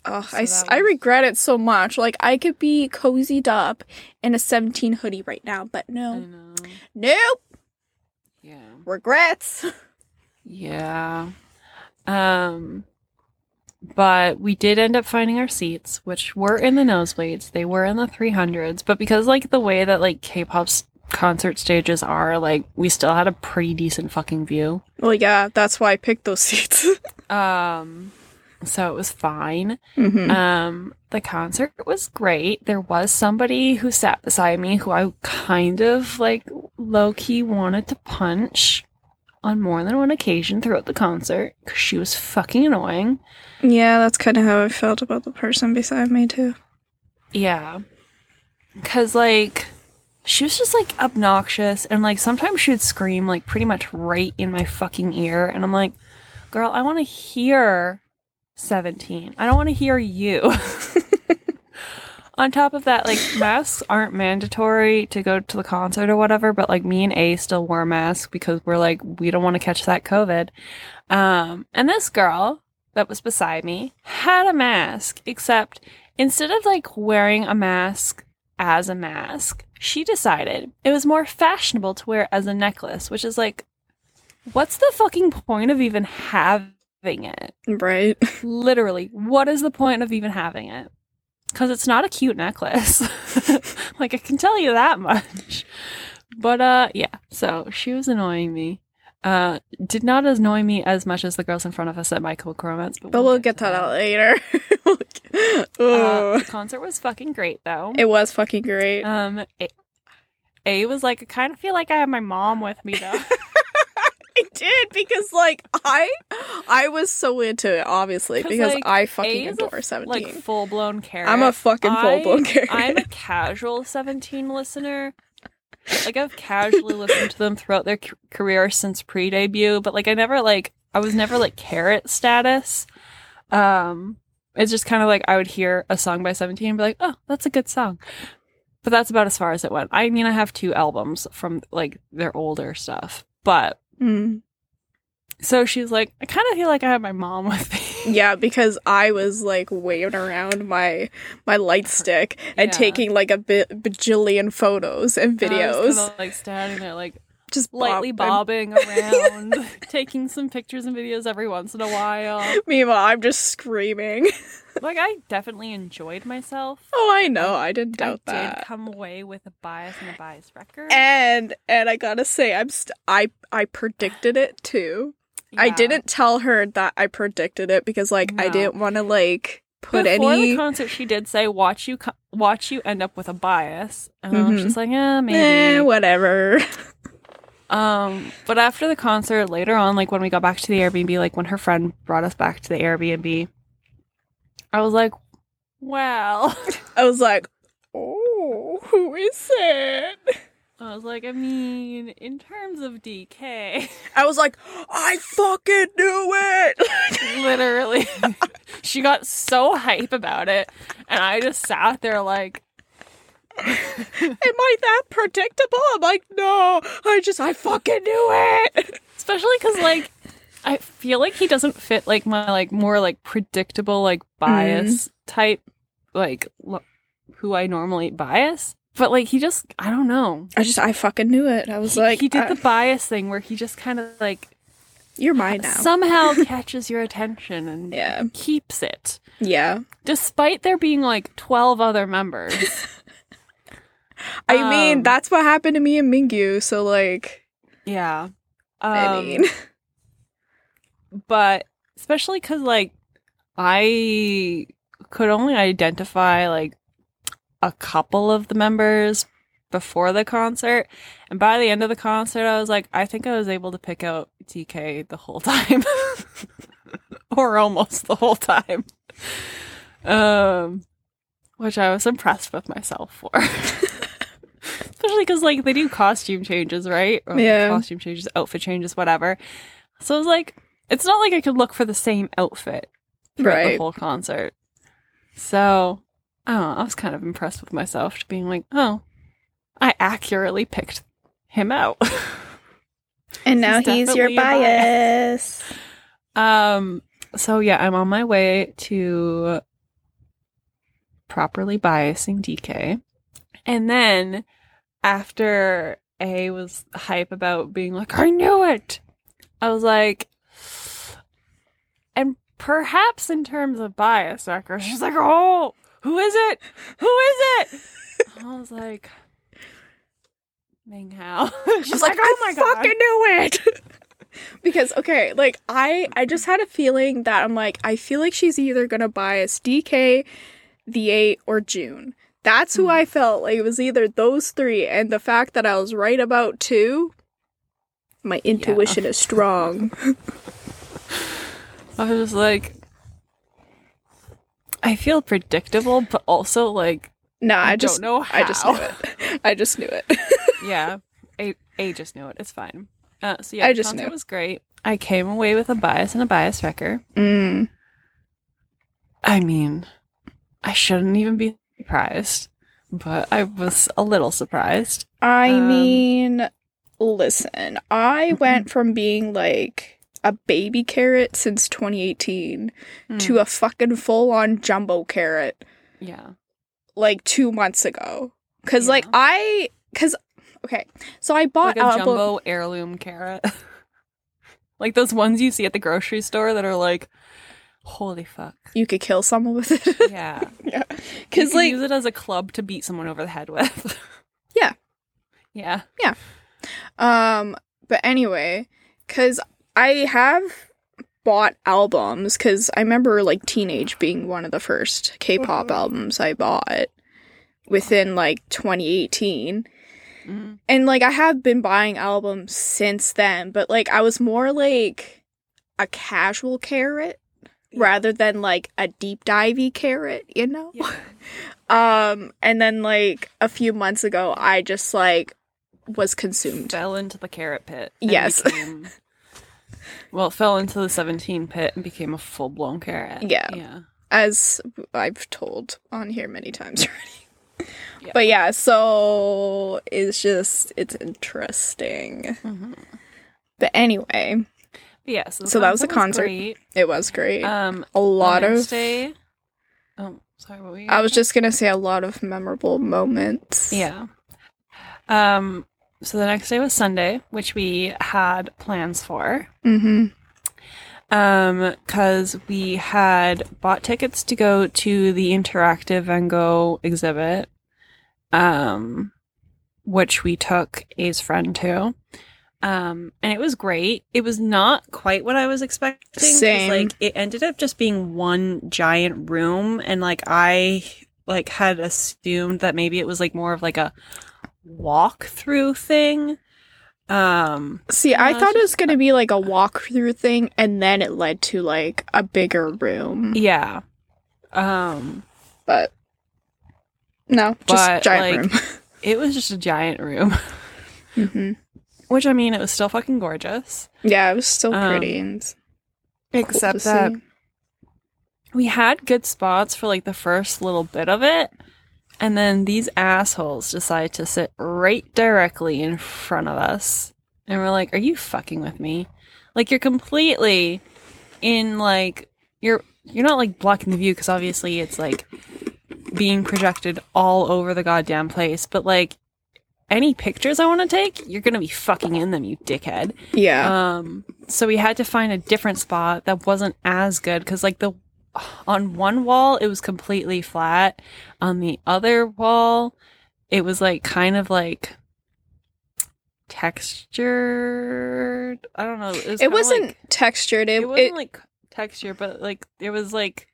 Speaker 2: Ugh,
Speaker 1: So
Speaker 2: I, s-
Speaker 1: that
Speaker 2: I regret it so much. Like I could be cozied up in a 17 hoodie right now, but no,
Speaker 1: know.
Speaker 2: nope,
Speaker 1: Yeah.
Speaker 2: regrets.
Speaker 1: Yeah. Um but we did end up finding our seats, which were in the nosebleeds. They were in the 300s, but because like the way that like K-pop's concert stages are, like we still had a pretty decent fucking view.
Speaker 2: Well, yeah, that's why I picked those seats.
Speaker 1: Um so it was fine.
Speaker 2: hmm
Speaker 1: Um, the concert was great. There was somebody who sat beside me who I kind of like low key wanted to punch on more than one occasion throughout the concert because she was fucking annoying.
Speaker 2: yeah, that's kind of how I felt about the person beside me too.
Speaker 1: Yeah. Cause like she was just like obnoxious and like sometimes she would scream like pretty much right in my fucking ear and I'm like, girl, I wanna hear seventeen. I don't wanna hear you. On top of that, like masks aren't mandatory to go to the concert or whatever, but like me and A still wore a mask because we're like, we don't want to catch that COVID. Um, and this girl that was beside me had a mask, except instead of like wearing a mask as a mask, she decided it was more fashionable to wear it as a necklace, which is like, what's the fucking point of even having it?
Speaker 2: Right.
Speaker 1: Literally, what is the point of even having it? Because it's not a cute necklace. like, I can tell you that much. But, uh, yeah, so she was annoying me. Uh, did not annoy me as much as the girls in front of us at My Chemical but,
Speaker 2: But we'll get to that out later.
Speaker 1: Uh, the concert was fucking great, though.
Speaker 2: it was fucking great.
Speaker 1: Um, A, A was like, I kind of feel like I have my mom with me though.
Speaker 2: I did because like I I was so into it obviously
Speaker 1: 'Cause,
Speaker 2: because
Speaker 1: like,
Speaker 2: I
Speaker 1: A
Speaker 2: fucking
Speaker 1: a
Speaker 2: adore
Speaker 1: f-
Speaker 2: 17.
Speaker 1: like full blown carrot.
Speaker 2: I'm a fucking full blown carrot.
Speaker 1: I'm a casual 17 listener. Like I've casually listened to them throughout their c- career since pre-debut, but like I never like I was never like carrot status. Um, it's just kind of like I would hear a song by 17 and be like, "Oh, that's a good song." But that's about as far as it went. I mean, I have two albums from like their older stuff, but
Speaker 2: Mm.
Speaker 1: so she's like, "I kind of feel like I have my mom with me."
Speaker 2: Yeah, because I was like waving around my my light stick and
Speaker 1: Yeah.
Speaker 2: taking like a bajillion photos and
Speaker 1: And I was
Speaker 2: videos.
Speaker 1: kinda, like standing there, like
Speaker 2: Just
Speaker 1: lightly
Speaker 2: bopping.
Speaker 1: bobbing around, taking some pictures and videos every once in a while.
Speaker 2: Meanwhile, I'm just screaming.
Speaker 1: Like I definitely enjoyed myself.
Speaker 2: Oh, I know. I didn't doubt
Speaker 1: I
Speaker 2: that.
Speaker 1: did come away with a bias and a bias wrecker.
Speaker 2: and and I gotta say, I'm st- I I predicted it too. I didn't tell her that I predicted it because like I didn't want to like put
Speaker 1: Before
Speaker 2: any
Speaker 1: the concert, she did say, "Watch you, co- watch you end up with a bias," and was
Speaker 2: Mhm.
Speaker 1: just like, "Yeah, maybe."
Speaker 2: eh, whatever.
Speaker 1: Um, but after the concert, later on, like when we got back to the Airbnb, like when her friend brought us back to the Airbnb, I was like, "Well,"
Speaker 2: I was like, oh, who is it?
Speaker 1: I was like, "I mean, in terms of DK,
Speaker 2: I was like, I fucking knew it.
Speaker 1: literally, she got so hype about it, and I just sat there like."
Speaker 2: Am I that predictable? I'm like, no. I just, I fucking knew it.
Speaker 1: especially because like i feel like he doesn't fit like my like more like predictable like bias type like lo- who i normally bias but like he just i don't know
Speaker 2: I just, I fucking knew it. I was
Speaker 1: he,
Speaker 2: like,
Speaker 1: he did
Speaker 2: uh,
Speaker 1: the bias thing where he just kind of like
Speaker 2: you're mine now.
Speaker 1: somehow catches your attention and
Speaker 2: Yeah.
Speaker 1: keeps it
Speaker 2: yeah.
Speaker 1: despite there being like 12 other members
Speaker 2: I mean,
Speaker 1: Um,
Speaker 2: that's what happened to me and Mingyu. So, like,
Speaker 1: yeah.
Speaker 2: I
Speaker 1: Um,
Speaker 2: mean,
Speaker 1: but especially because like i could only identify like a couple of the members before the concert. And by the end of the concert i was like i think i was able to pick out DK the whole time. Or almost the whole time. Um which i was impressed with myself for especially because like they do costume changes right or
Speaker 2: Yeah.
Speaker 1: costume changes outfit changes whatever so i was like it's not like i could look for the same outfit throughout the whole concert. So, I don't know, I was kind of impressed with myself to being like, oh, I accurately picked him out.
Speaker 2: And now
Speaker 1: He's
Speaker 2: he's your
Speaker 1: your bias.
Speaker 2: bias.
Speaker 1: um, so yeah, I'm on my way to properly biasing DK. And then after A was hype about being like, I knew it, I was like, and perhaps in terms of bias, wrecker, she's like, oh, who is it? Who is it? I was like, Ming Hao. She's
Speaker 2: She's like,
Speaker 1: oh my
Speaker 2: I
Speaker 1: god.
Speaker 2: fucking knew it. because okay, like I I just had a feeling that I'm like I feel like she's either gonna bias DK, The8, or Jun. That's who
Speaker 1: Mhm.
Speaker 2: I felt like it was either those three, and the fact that I was right about two, my intuition is strong.
Speaker 1: I was like, I feel predictable, but also like
Speaker 2: No,
Speaker 1: I,
Speaker 2: I just
Speaker 1: don't know how.
Speaker 2: I just knew it. I just knew it.
Speaker 1: yeah, a a just knew it. It's fine. Uh, so yeah,
Speaker 2: I just
Speaker 1: concert
Speaker 2: it
Speaker 1: was great. I came away with a bias and a bias wrecker.
Speaker 2: mm.
Speaker 1: I mean, I shouldn't even be surprised, but I was a little surprised.
Speaker 2: I
Speaker 1: Um,
Speaker 2: mean, listen, I went from being like a baby carrot since 2018 to
Speaker 1: Hmm.
Speaker 2: a fucking full on jumbo carrot
Speaker 1: yeah,
Speaker 2: like two months ago. Cause like I, cause okay, so I bought
Speaker 1: like a jumbo heirloom carrot, like those ones you see at the grocery store that are like, holy fuck.
Speaker 2: You could kill someone with it.
Speaker 1: Yeah,
Speaker 2: yeah,
Speaker 1: can
Speaker 2: like
Speaker 1: use it as a club to beat someone over the head with.
Speaker 2: Yeah.
Speaker 1: yeah. Yeah.
Speaker 2: Um, but anyway, because I have bought albums, because I remember like Teenage being one of the first K pop
Speaker 1: Mhm.
Speaker 2: albums I bought within like 2018.
Speaker 1: Mhm.
Speaker 2: And like I have been buying albums since then, but like I was more like a casual carrot rather than like a deep divey carrot, you know?
Speaker 1: Yeah.
Speaker 2: Um, and then like a few months ago, I just like was consumed.
Speaker 1: fell into the carrot pit.
Speaker 2: Yes.
Speaker 1: became- well, fell into the 17 pit and became a full blown carrot.
Speaker 2: Yeah.
Speaker 1: Yeah.
Speaker 2: as I've told on here many times already.
Speaker 1: Yeah.
Speaker 2: But yeah, so it's just it's interesting.
Speaker 1: Mhm.
Speaker 2: But anyway,
Speaker 1: But yeah. So,
Speaker 2: So that was a
Speaker 1: concert.
Speaker 2: concert. it was great.
Speaker 1: Um,
Speaker 2: a lot of
Speaker 1: day. Oh, sorry. What were you?
Speaker 2: I was just gonna say a lot of memorable moments.
Speaker 1: Yeah. Um, so the next day was Sunday, which we had plans for.
Speaker 2: Mm-hmm.
Speaker 1: Um, cause we had bought tickets to go to the interactive Van Gogh exhibit. Um, which we took A's friend to. Um, and it was great. It was not quite what I was expecting.
Speaker 2: Same.
Speaker 1: Like it ended up just being one giant room, and like I like had assumed that maybe it was like more of like a walk through thing. Um,
Speaker 2: See, I thought it was going to be like a walkthrough thing, and then it led to like a bigger room.
Speaker 1: yeah. Um,
Speaker 2: But no, just
Speaker 1: But,
Speaker 2: giant
Speaker 1: like, it was just a giant room,
Speaker 2: room.
Speaker 1: Which I mean, it was still fucking gorgeous.
Speaker 2: Yeah, it was still
Speaker 1: Um,
Speaker 2: pretty and cool
Speaker 1: Except that
Speaker 2: see.
Speaker 1: we had good spots for like the first little bit of it. And then these assholes decide to sit right directly in front of us. And we're like, are you fucking with me? Like you're completely in like you're you're not like blocking the view because obviously it's like being projected all over the goddamn place, but like any pictures I want to take, you're gonna be fucking in them, you dickhead.
Speaker 2: yeah,
Speaker 1: Um, so we had to find a different spot that wasn't as good because, like, the on one wall it was completely flat. On the other wall, it was like kind of like textured. I don't know. It, was
Speaker 2: it wasn't
Speaker 1: like-
Speaker 2: textured. It,
Speaker 1: it wasn't
Speaker 2: it-
Speaker 1: like texture, but like it was like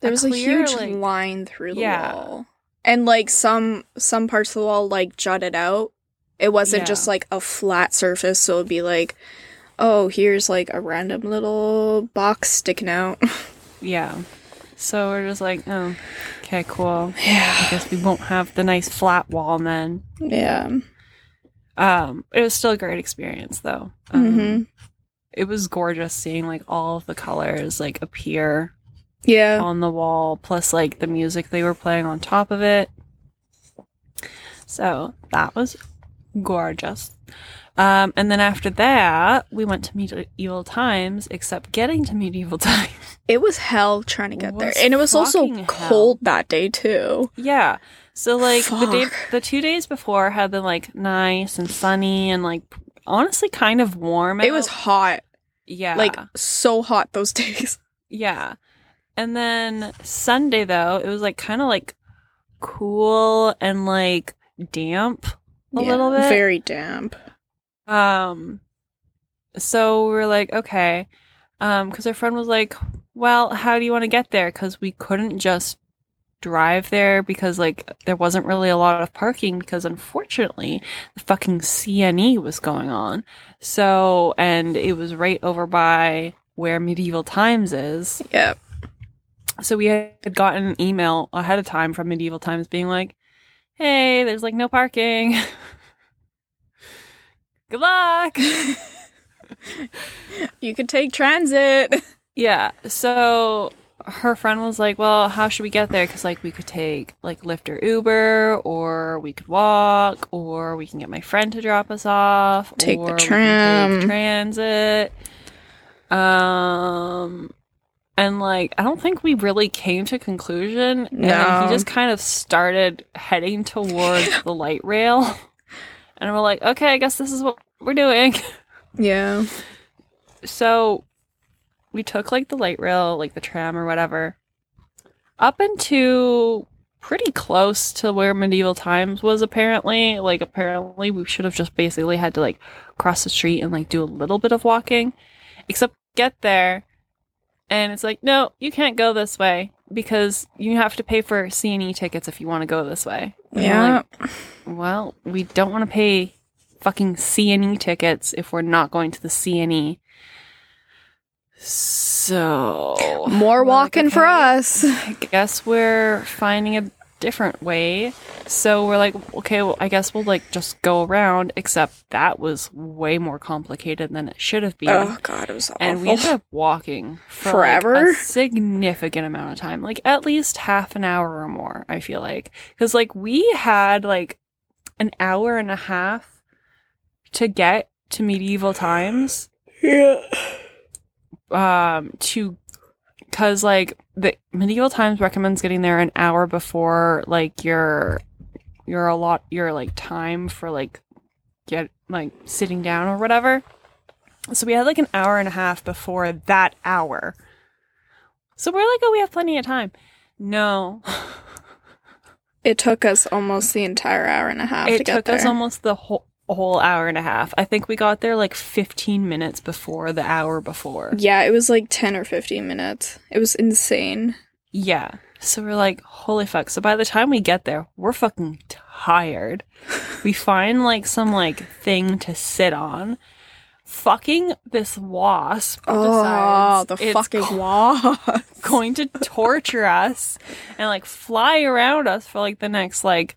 Speaker 2: there was a huge
Speaker 1: like-
Speaker 2: line through the
Speaker 1: Yeah.
Speaker 2: wall, and like some some parts of the wall like jutted out. It wasn't
Speaker 1: Yeah.
Speaker 2: just like a flat surface, so it'd be like, oh, here's like a random little box sticking out.
Speaker 1: yeah. So we're just like, oh, okay, cool.
Speaker 2: yeah,
Speaker 1: I guess we won't have the nice flat wall then.
Speaker 2: yeah,
Speaker 1: Um, it was still a great experience though. Um,
Speaker 2: Mhm.
Speaker 1: It was gorgeous seeing like all of the colors like appear
Speaker 2: yeah.
Speaker 1: on the wall, plus like the music they were playing on top of it. So that was gorgeous. Um, and then after that, we went to Medieval Times, except getting to Medieval Times.
Speaker 2: It was hell trying to get there, and it was also
Speaker 1: fucking hell.
Speaker 2: cold that day too.
Speaker 1: yeah. So like the day, the two days before had been like nice and sunny and like honestly kind of warm.
Speaker 2: It was hot,
Speaker 1: yeah,
Speaker 2: like so hot those days.
Speaker 1: Yeah. And then Sunday though, it was like kind of like cool and like damp a
Speaker 2: Yeah,
Speaker 1: little bit.
Speaker 2: very damp.
Speaker 1: um so we are like, okay. Um cuz our friend was like, "Well, how do you want to get there?" cuz we couldn't just drive there because like there wasn't really a lot of parking because unfortunately the fucking CNE was going on. So, and it was right over by where Medieval Times is.
Speaker 2: Yeah.
Speaker 1: So we had gotten an email ahead of time from Medieval Times being like, "Hey, there's like no parking. Good luck."
Speaker 2: You could take transit.
Speaker 1: yeah. So her friend was like, "Well, how should we get there? Because like we could take like Lyft or Uber, or we could walk, or we can get my friend to drop us off,
Speaker 2: Take the
Speaker 1: or we can
Speaker 2: tram."
Speaker 1: take transit." Um. And like, I don't think we really came to conclusion. And
Speaker 2: No.
Speaker 1: he just kind of started heading towards the light rail. And we're like, okay, I guess this is what we're doing.
Speaker 2: Yeah.
Speaker 1: So we took like the light rail, like the tram or whatever, up into pretty close to where medieval times was apparently. Like apparently we should have just basically had to like cross the street and like do a little bit of walking. Except get there and it's like, no, you can't go this way because you have to pay for C and E tickets if you want to go this way. And
Speaker 2: Yeah.
Speaker 1: like, well, we don't want to pay fucking CNE tickets if we're not going to the CNE. So
Speaker 2: More
Speaker 1: we're like,
Speaker 2: walking for us.
Speaker 1: I guess we're finding a different way. So we're like, okay, well, I guess we'll like just go around. Except that was way more complicated than it should have been.
Speaker 2: Oh god, it was awful.
Speaker 1: And we ended up walking for
Speaker 2: Forever?
Speaker 1: like, a significant amount of time, like at least half an hour or more. I feel like because like we had like an hour and a half to get to medieval times.
Speaker 2: yeah.
Speaker 1: Um, to because like the medieval times recommends getting there an hour before like your your a lot your like time for like get like sitting down or whatever. So we had like an hour and a half before that hour. So we're like, oh, we have plenty of time. No,
Speaker 2: It took us almost the entire hour and a half to
Speaker 1: it
Speaker 2: get
Speaker 1: took us almost the whole whole hour and a half. I think we got there like 15 minutes before the hour before.
Speaker 2: yeah, it was like 10 or 15 minutes. It was insane.
Speaker 1: Yeah. So we're like, holy fuck. So by the time we get there, we're fucking tired. we find like some like thing to sit on. Fucking this wasp.
Speaker 2: Oh, the fucking wall.
Speaker 1: going to torture us and like fly around us for like the next like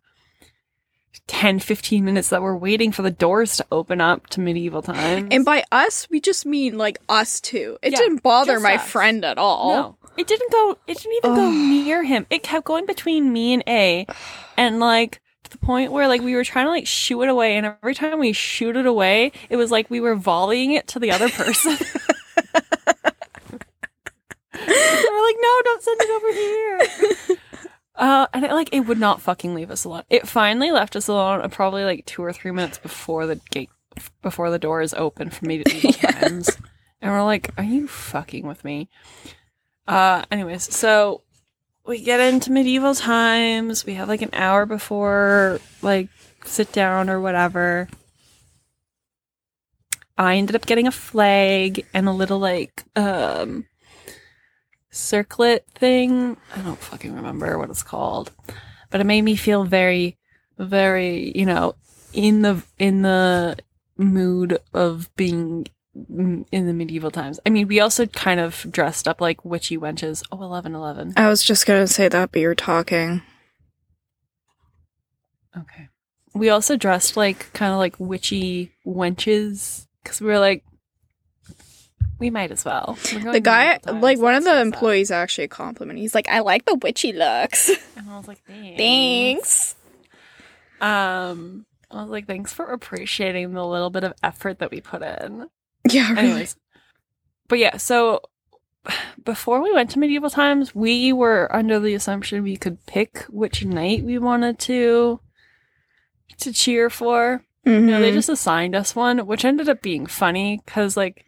Speaker 1: 10 15 minutes that we're waiting for the doors to open up to medieval times.
Speaker 2: and by us, we just mean like us two. It
Speaker 1: Yeah,
Speaker 2: didn't bother my
Speaker 1: us.
Speaker 2: friend at all.
Speaker 1: No, it didn't go. It didn't even go near him. It kept going between me and A, and like to the point where like we were trying to like shoo it away, and every time we shoot it away, it was like we were volleying it to the other person. We're like, no, don't send it over here. Uh, and it, like it would not fucking leave us alone. It finally left us alone, uh, probably like two or three minutes before the gate, before the doors open for me medieval times. And we're like, are you fucking with me? Uh, anyways, so we get into medieval times. We have like an hour before like sit down or whatever. I ended up getting a flag and a little like um circlet thing. I don't fucking remember what it's called. But it made me feel very very, you know, in the in the mood of being in the medieval times. I mean, we also kind of dressed up like witchy wenches. Oh, 11 11.
Speaker 2: I was just gonna say that, but you're talking.
Speaker 1: Okay. We also dressed like kind of like witchy wenches because we were like, we might as well.
Speaker 2: The guy, like one of the employees, actually complimented. He's like, "I like the witchy looks."
Speaker 1: And I was like, thanks.
Speaker 2: Thanks.
Speaker 1: Um, I was like, thanks for appreciating the little bit of effort that we put in.
Speaker 2: Yeah. Really.
Speaker 1: Anyways, but yeah, so before we went to medieval times, we were under the assumption we could pick which knight we wanted to to cheer for. No, they
Speaker 2: Mhm.
Speaker 1: just assigned us one, which ended up being funny because like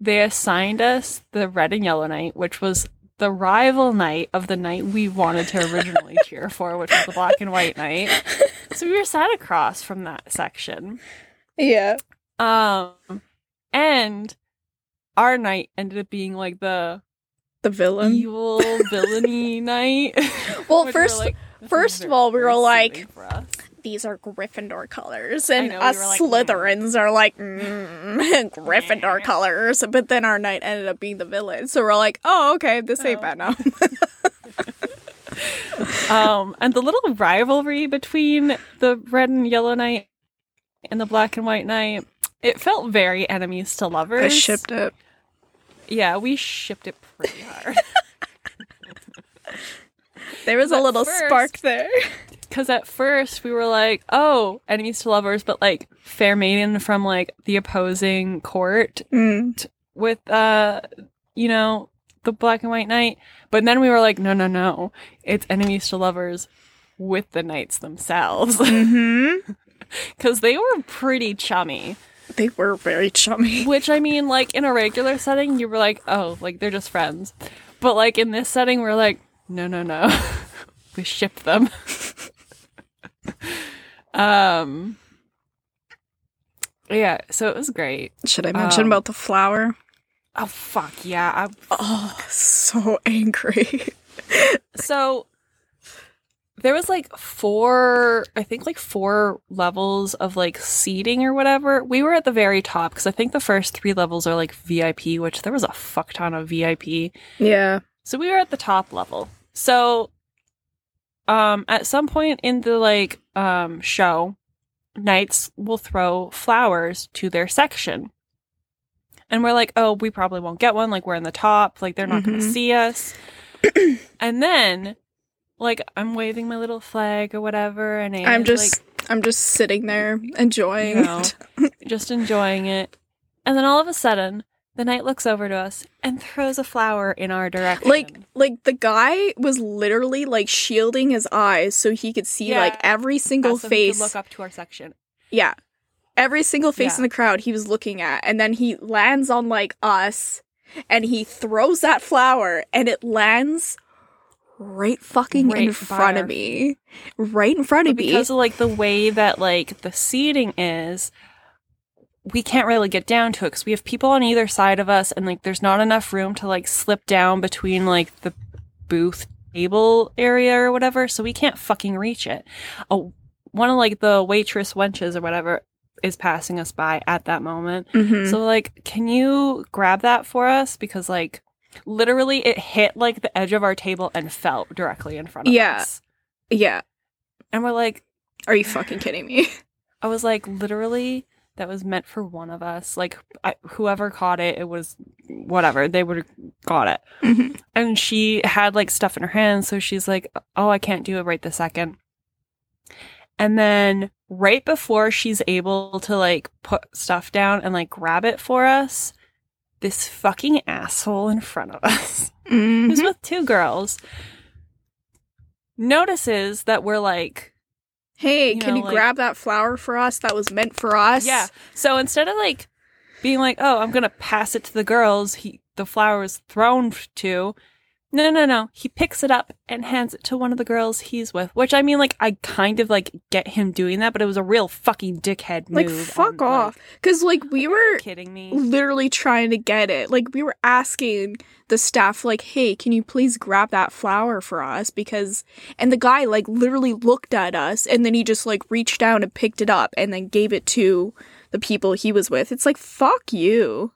Speaker 1: they assigned us the red and yellow knight, which was the rival knight of the knight we wanted to originally cheer for, which was the black and white knight. So we were sat across from that section.
Speaker 2: yeah.
Speaker 1: Um and our knight ended up being like the
Speaker 2: The villain.
Speaker 1: evil villainy knight.
Speaker 2: Well, first-
Speaker 1: like,
Speaker 2: first of all, we were like-. These are Gryffindor colors, and
Speaker 1: know,
Speaker 2: us
Speaker 1: were like, mm.
Speaker 2: Slytherins are like mm, Gryffindor colors. But then our knight ended up being the villain, so we're like, "Oh, okay, this ain't
Speaker 1: Oh.
Speaker 2: bad now."
Speaker 1: um, and the little rivalry between the red and yellow knight and the black and white knight, it felt very enemies to lovers.
Speaker 2: I shipped it.
Speaker 1: Yeah, we shipped it pretty hard.
Speaker 2: There was a little
Speaker 1: first-
Speaker 2: spark there.
Speaker 1: Because at first we were like, oh, enemies to lovers, but like fair maiden from like the opposing court
Speaker 2: Mm.
Speaker 1: with, uh, you know, the black and white knight. But then we were like, no, no, no, it's enemies to lovers with the knights themselves.
Speaker 2: Mm-hmm.
Speaker 1: Because they were pretty chummy.
Speaker 2: They were very chummy.
Speaker 1: Which I mean, like in a regular setting, you were like, oh, like they're just friends. But like in this setting, we're like, no, no, no, we ship them. Um, yeah. So it was great.
Speaker 2: Should I mention
Speaker 1: Um,
Speaker 2: about the flower?
Speaker 1: Oh fuck yeah! I'm
Speaker 2: Oh, so angry.
Speaker 1: so there was like four i think like four levels of like seating or whatever we were at the very top because i think the first three levels are like vip which there was a fuck ton of vip
Speaker 2: Yeah.
Speaker 1: so we were at the top level so um at some point in the like um show knights will throw flowers to their section. And we're like oh we probably won't get one like we're in the top like they're not going to see us. And then like i'm waving my little flag or whatever and
Speaker 2: I'm
Speaker 1: Anna's,
Speaker 2: just I'm just sitting there enjoying
Speaker 1: You know. just enjoying it. And then all of a sudden the knight looks over to us and throws a flower in our direction
Speaker 2: Like like the guy was literally like shielding his eyes so he could see
Speaker 1: Yeah.
Speaker 2: like every single
Speaker 1: so we could
Speaker 2: face.
Speaker 1: look up to our section
Speaker 2: Yeah. every single face
Speaker 1: Yeah.
Speaker 2: in the crowd he was looking at, and then he lands on like us, and he throws that flower, and it lands right fucking
Speaker 1: Right
Speaker 2: in
Speaker 1: by
Speaker 2: front
Speaker 1: our
Speaker 2: of me, right in front
Speaker 1: But
Speaker 2: of me.
Speaker 1: because of like the way that like the seating is we can't really get down to it because we have people on either side of us and like there's not enough room to like slip down between like the booth table area or whatever so we can't fucking reach it oh one of like the waitress wenches or whatever is passing us by at that moment
Speaker 2: Mhm.
Speaker 1: so like can you grab that for us because like literally it hit like the edge of our table and fell directly in front of
Speaker 2: Yeah.
Speaker 1: us
Speaker 2: yeah,
Speaker 1: and we're like
Speaker 2: are you fucking kidding me?
Speaker 1: I was like, literally, that was meant for one of us. Like, I, whoever caught it, it was whatever. They would have got it.
Speaker 2: Mhm.
Speaker 1: And she had like stuff in her hand, So she's like, oh, I can't do it right this second. And then right before she's able to like put stuff down and like grab it for us, this fucking asshole in front of us, who's
Speaker 2: Mhm.
Speaker 1: with two girls, notices that we're like,
Speaker 2: Hey,
Speaker 1: you
Speaker 2: can
Speaker 1: know,
Speaker 2: you
Speaker 1: like-
Speaker 2: grab that flower for us? That was meant for us.
Speaker 1: Yeah. So instead of like being like, "Oh, I'm gonna pass it to the girls," he the flower was thrown to. No, no, no. He picks it up and hands it to one of the girls he's with. Which I mean, like, I kind of like get him doing that, but it was a real fucking dickhead move.
Speaker 2: Like, fuck
Speaker 1: on, like,
Speaker 2: off. Because, like, we were
Speaker 1: kidding me?
Speaker 2: literally trying to get it. Like, we were asking the staff, like, hey, can you please grab that flower for us? Because, and the guy, like, literally looked at us and then he just, like, reached down and picked it up and then gave it to the people he was with. It's like, fuck you.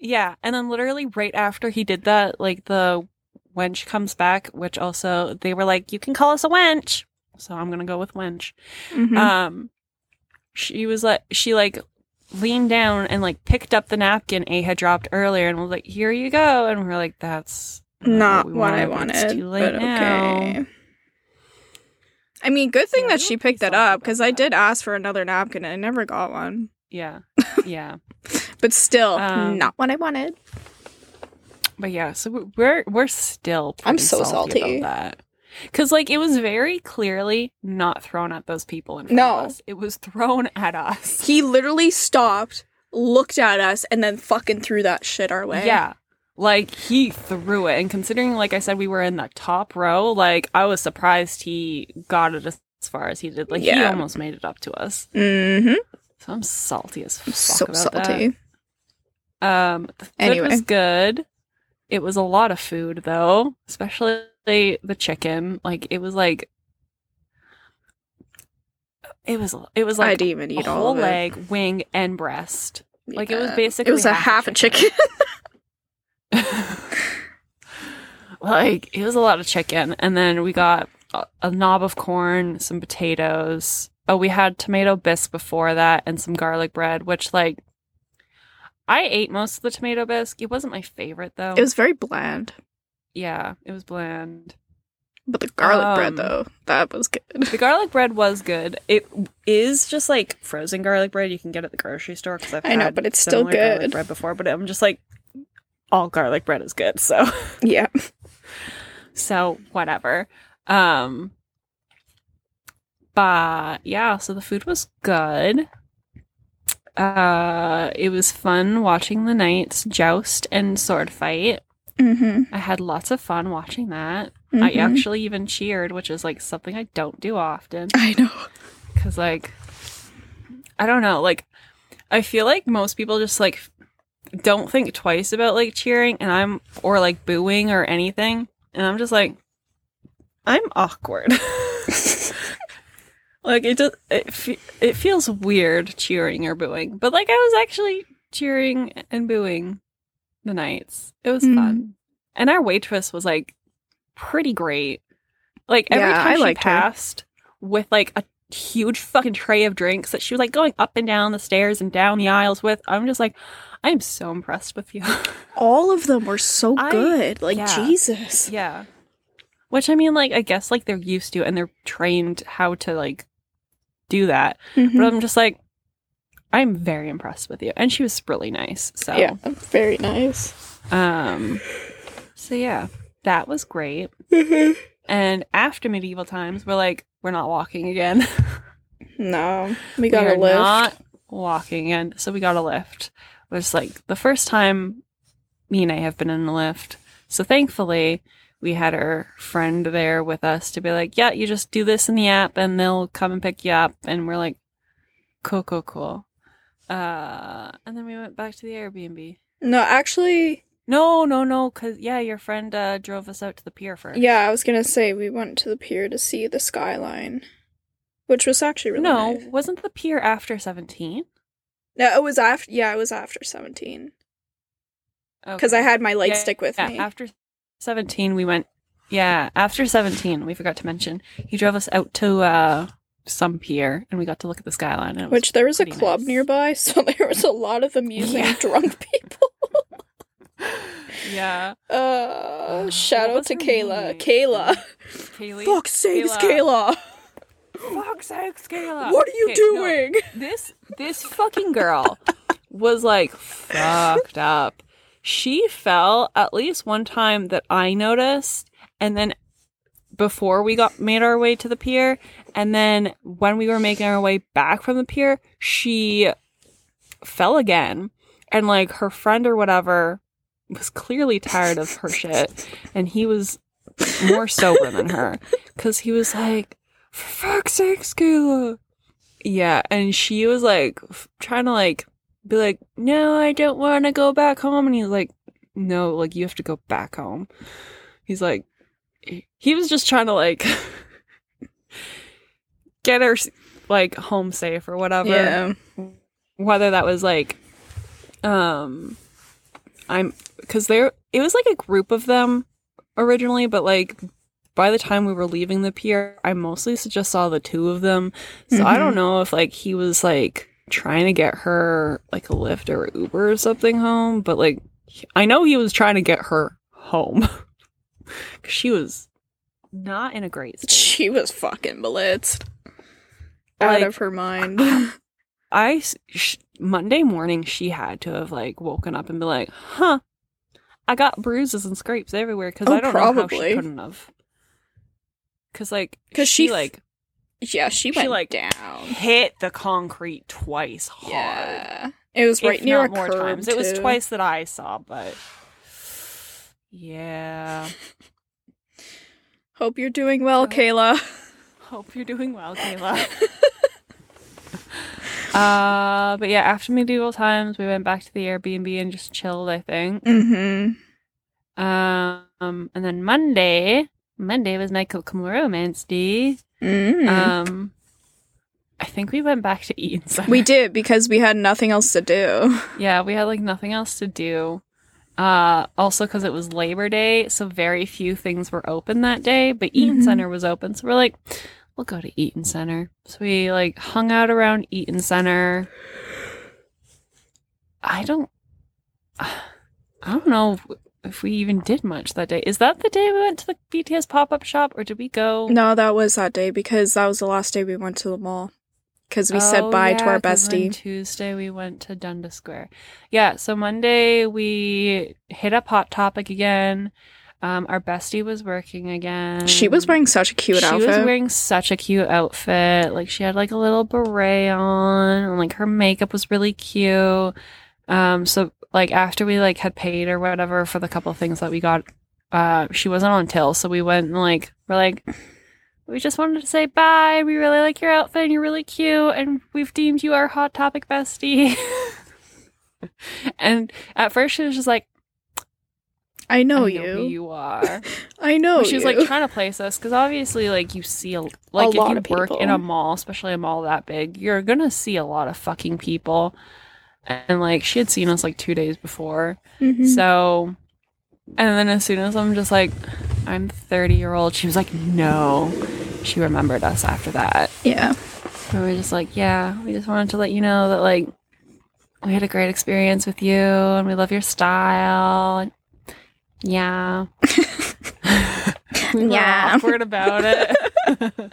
Speaker 1: Yeah, and then literally right after he did that, like the wench comes back, which also they were like, "You can call us a wench," so I'm gonna go with wench.
Speaker 2: Mhm.
Speaker 1: um she was like she like leaned down and like picked up the napkin A had dropped earlier and was like, "Here you go," and we're like, "That's
Speaker 2: Not
Speaker 1: we
Speaker 2: what I
Speaker 1: wanted, but it's too late
Speaker 2: but
Speaker 1: now."
Speaker 2: okay. I mean, good thing
Speaker 1: Yeah,
Speaker 2: that she picked it up because I did ask for another napkin and I never got one.
Speaker 1: Yeah, yeah,
Speaker 2: But still,
Speaker 1: Um,
Speaker 2: not what I wanted.
Speaker 1: but yeah. So we're we're still
Speaker 2: I'm so
Speaker 1: salty,
Speaker 2: salty.
Speaker 1: about that. Cause like it was very clearly not thrown at those people in front
Speaker 2: No.
Speaker 1: of us. It was thrown at us.
Speaker 2: He literally stopped, looked at us, and then fucking threw that shit our way.
Speaker 1: Yeah. Like he threw it. And considering, like I said, we were in the top row, like I was surprised he got it as far as he did. Like he almost made it up to us.
Speaker 2: Mm-hmm.
Speaker 1: So I'm salty as fuck
Speaker 2: So
Speaker 1: about
Speaker 2: salty.
Speaker 1: that. Um the food
Speaker 2: Anyway.
Speaker 1: was good. It was a lot of food though, especially the chicken. Like it was like it was it was like I
Speaker 2: didn't even
Speaker 1: a
Speaker 2: eat all
Speaker 1: whole
Speaker 2: it.
Speaker 1: leg, wing, and breast. Like, it was basically
Speaker 2: It was a
Speaker 1: half
Speaker 2: half
Speaker 1: a
Speaker 2: a chicken.
Speaker 1: like it was a lot of chicken and then we got a, a knob of corn some potatoes oh we had tomato bisque before that and some garlic bread which like i ate most of the tomato bisque it wasn't my favorite though
Speaker 2: it was very bland.
Speaker 1: yeah it was bland
Speaker 2: But the garlic bread,
Speaker 1: Um,
Speaker 2: though, that was good.
Speaker 1: the garlic bread was good it is just like frozen garlic bread you can get at the grocery store because i've
Speaker 2: I know, but it's still good.
Speaker 1: bread before but i'm just like all garlic bread is good so
Speaker 2: Yeah.
Speaker 1: so whatever um but yeah so the food was good. Uh it was fun watching the knights joust and sword fight.
Speaker 2: Mm-hmm.
Speaker 1: i had lots of fun watching that. I actually even cheered which is like something i don't do often.
Speaker 2: I know.
Speaker 1: because like i don't know like i feel like most people just like don't think twice about like cheering and i'm or like booing or anything. And i'm just like i'm awkward like it does it, fe- it feels weird cheering or booing but like i was actually cheering and booing the knights it was
Speaker 2: Mhm.
Speaker 1: fun and our waitress was like pretty great like every
Speaker 2: Yeah,
Speaker 1: time
Speaker 2: I
Speaker 1: she
Speaker 2: liked her.
Speaker 1: passed with like a huge fucking tray of drinks that she was like going up and down the stairs and down the aisles with i'm just like i'm so impressed with you
Speaker 2: All of them were so
Speaker 1: I-
Speaker 2: good. Like,
Speaker 1: yeah.
Speaker 2: Jesus.
Speaker 1: yeah which i mean like i guess like they're used to and they're trained how to like do that
Speaker 2: Mhm.
Speaker 1: but i'm just like i'm very impressed with you and she was really nice so
Speaker 2: Yeah, very nice.
Speaker 1: um so yeah that was great and after medieval times we're like we're not walking again
Speaker 2: No, we got
Speaker 1: we
Speaker 2: a lift.
Speaker 1: Not walking, and so we got a lift. It was like the first time me and I have been in a Lyft. So thankfully, we had our friend there with us to be like, "Yeah, you just do this in the app, and they'll come and pick you up." And we're like, "Cool, cool, cool." Uh, and then we went back to the Airbnb.
Speaker 2: No, actually,
Speaker 1: No, no, no, because yeah, your friend uh, drove us out to the pier first.
Speaker 2: yeah, I was gonna say we went to the pier to see the skyline, which was actually really
Speaker 1: no,
Speaker 2: nice.
Speaker 1: wasn't the pier after seventeen?
Speaker 2: No, it was after. Yeah, it was after seventeen because I had my light
Speaker 1: Yeah,
Speaker 2: stick with
Speaker 1: yeah,
Speaker 2: me.
Speaker 1: After 17, we went. Yeah, after 17, we forgot to mention. He drove us out to uh, some pier and we got to look at the skyline. And
Speaker 2: which there was a club
Speaker 1: nice.
Speaker 2: nearby, so there was a lot of amusing
Speaker 1: Yeah.
Speaker 2: drunk people.
Speaker 1: yeah.
Speaker 2: Uh,
Speaker 1: what
Speaker 2: shout out to Kayla.
Speaker 1: name?
Speaker 2: Kayla.
Speaker 1: Kaylee.
Speaker 2: Fuck sakes,
Speaker 1: Kayla.
Speaker 2: Kayla.
Speaker 1: Fuck sakes, Kayla.
Speaker 2: What are you
Speaker 1: Okay, no,
Speaker 2: doing?
Speaker 1: this this fucking girl was like fucked up. She fell at least one time that I noticed, and then before we got made our way to the pier, and then when we were making our way back from the pier, she fell again, and like her friend or whatever was clearly tired of her shit, and he was more sober than her because he was like, "For fuck's sake, Kayla." Yeah, and she was like f- trying to like be like, "No, I don't want to go back home." And he's like, "No, like you have to go back home." He's like he was just trying to like get her like home safe or whatever.
Speaker 2: Yeah.
Speaker 1: Whether that was like um I'm cuz there it was like a group of them originally, but like by the time we were leaving the pier, I mostly just saw the two of them. So I don't
Speaker 2: Mhm.
Speaker 1: know if like he was like trying to get her like a Lyft or Uber or something home, but like I know he was trying to get her home. 'Cause she was not in a great state.
Speaker 2: She was fucking blitzed. Out of her mind.
Speaker 1: I sh- Monday morning she had to have like woken up and be like, "Huh, I got bruises and scrapes everywhere." Because
Speaker 2: Oh,
Speaker 1: I don't know how she couldn't have. Because like,
Speaker 2: 'Cause
Speaker 1: she,
Speaker 2: she
Speaker 1: like
Speaker 2: yeah, she
Speaker 1: She,
Speaker 2: went
Speaker 1: like,
Speaker 2: down.
Speaker 1: hit the concrete twice hard.
Speaker 2: Yeah. It was right near
Speaker 1: more
Speaker 2: curb,
Speaker 1: times. It was twice that I saw, but yeah.
Speaker 2: Hope you're doing well, Kayla.
Speaker 1: Hope you're doing well, Kayla. uh, but yeah, after medieval times, we went back to the Airbnb and just chilled. I think.
Speaker 2: Mm-hmm.
Speaker 1: Um, and then Monday, Monday was my Kokomo Romance Day.
Speaker 2: Mm.
Speaker 1: Um, I think we went back to Eaton Center.
Speaker 2: we did because we had nothing else to do.
Speaker 1: Yeah, we had like nothing else to do. Uh, also because it was Labor Day, so very few things were open that day. But Eaton
Speaker 2: Mhm.
Speaker 1: Center was open, so we're like, we'll go to Eaton Center. So we like hung out around Eaton Center. I don't, I don't know if we even did much that day. Is that the day we went to the BTS pop up shop, or did we go?
Speaker 2: No, that was that day because that was the last day we went to the mall. Because we said
Speaker 1: Oh,
Speaker 2: bye to
Speaker 1: yeah,
Speaker 2: our
Speaker 1: 'cause then
Speaker 2: bestie.
Speaker 1: Tuesday we went to Dundas Square. Yeah, so Monday we hit up Hot Topic again. Um, our bestie was working again.
Speaker 2: She was wearing such a cute
Speaker 1: she
Speaker 2: outfit.
Speaker 1: was wearing such a cute outfit. Like she had like a little beret on, and like her makeup was really cute. Um, so like after we like had paid or whatever for the couple things that we got, uh, she wasn't on till, so we went and like we're like, we just wanted to say bye. We really like your outfit, and you're really cute, and we've deemed you our hot topic bestie. and at first she was just like,
Speaker 2: I know
Speaker 1: I
Speaker 2: you.
Speaker 1: who you are.
Speaker 2: I know
Speaker 1: But she was
Speaker 2: you.
Speaker 1: like trying to place us because obviously, like you see, a, like if
Speaker 2: lot
Speaker 1: you
Speaker 2: of
Speaker 1: work in a mall, especially a mall that big, you're gonna see a lot of fucking people. And like she had seen us like two days before,
Speaker 2: Mhm.
Speaker 1: so. And then as soon as I'm just like, I'm 30 year old, she was like, no. She remembered us after that.
Speaker 2: yeah.
Speaker 1: We were just like, yeah, we just wanted to let you know that like we had a great experience with you and we love your style. Yeah. we were
Speaker 2: Yeah.
Speaker 1: awkward about it.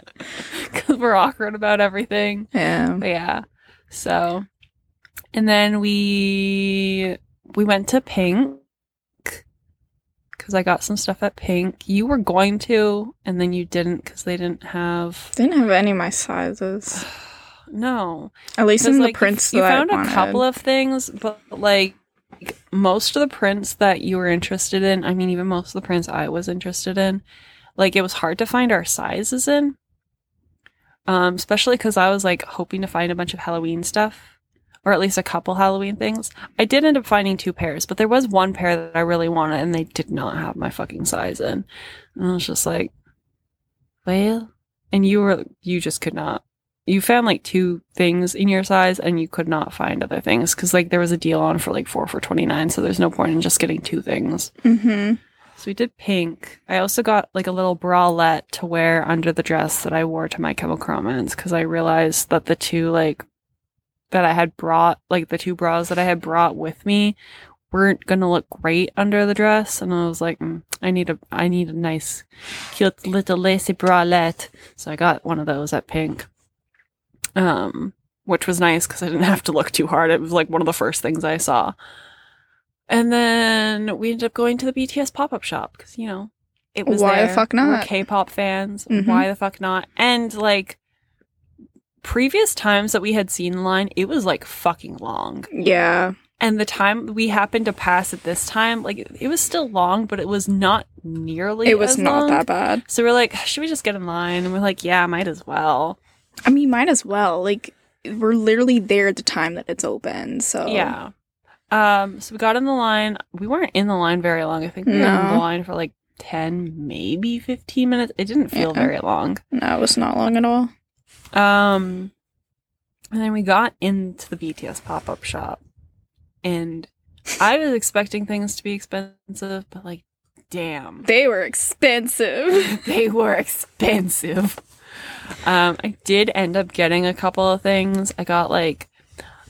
Speaker 1: Because we're awkward about everything.
Speaker 2: Yeah.
Speaker 1: But yeah. So and then we we went to Pink because I got some stuff at Pink. You were going to, and then you didn't because they didn't have
Speaker 2: Didn't have any of my sizes.
Speaker 1: no.
Speaker 2: At least in the
Speaker 1: like, you-
Speaker 2: prints
Speaker 1: you,
Speaker 2: that
Speaker 1: found a couple of things, but like most of the prints that you were interested in, I mean, even most of the prints I was interested in, like it was hard to find our sizes in. Um, especially because I was like hoping to find a bunch of Halloween stuff, or at least a couple Halloween things. I did end up finding two pairs, but there was one pair that I really wanted, and they did not have my fucking size in. And I was just like, well, and you were you just could not you found like two things in your size and you could not find other things because like there was a deal on for like four for 29 so there's no point in just getting two things
Speaker 2: Mm-hmm.
Speaker 1: so we did pink i also got like a little bralette to wear under the dress that i wore to my chemical romance because i realized that the two like that i had brought like the two bras that i had brought with me weren't gonna look great under the dress and i was like mm, i need a i need a nice cute little lacy bralette so i got one of those at pink um which was nice because i didn't have to look too hard it was like one of the first things i saw and then we ended up going to the bts pop-up shop because you know it was
Speaker 2: Why the
Speaker 1: there.
Speaker 2: fuck
Speaker 1: We're
Speaker 2: not?
Speaker 1: k-pop fans
Speaker 2: Mhm.
Speaker 1: why the fuck not and like previous times that we had seen the line it was like fucking long
Speaker 2: Yeah.
Speaker 1: and the time we happened to pass it this time like it, was still long but it was not nearly
Speaker 2: it was
Speaker 1: as
Speaker 2: not
Speaker 1: long.
Speaker 2: that bad.
Speaker 1: so we're like should we just get in line and we're like yeah might as well
Speaker 2: I mean, might as well. Like, we're literally there at the time that it's open. So
Speaker 1: yeah um so we got in the line we weren't in the line very long i think we were in the line for like 10 maybe 15 minutes it didn't feel
Speaker 2: Yeah.
Speaker 1: very long
Speaker 2: no, it was not long at all.
Speaker 1: Um and then we got into the bts pop-up shop and i was expecting things to be expensive but like damn
Speaker 2: They were expensive.
Speaker 1: they were expensive. Um, I did end up getting a couple of things. I got like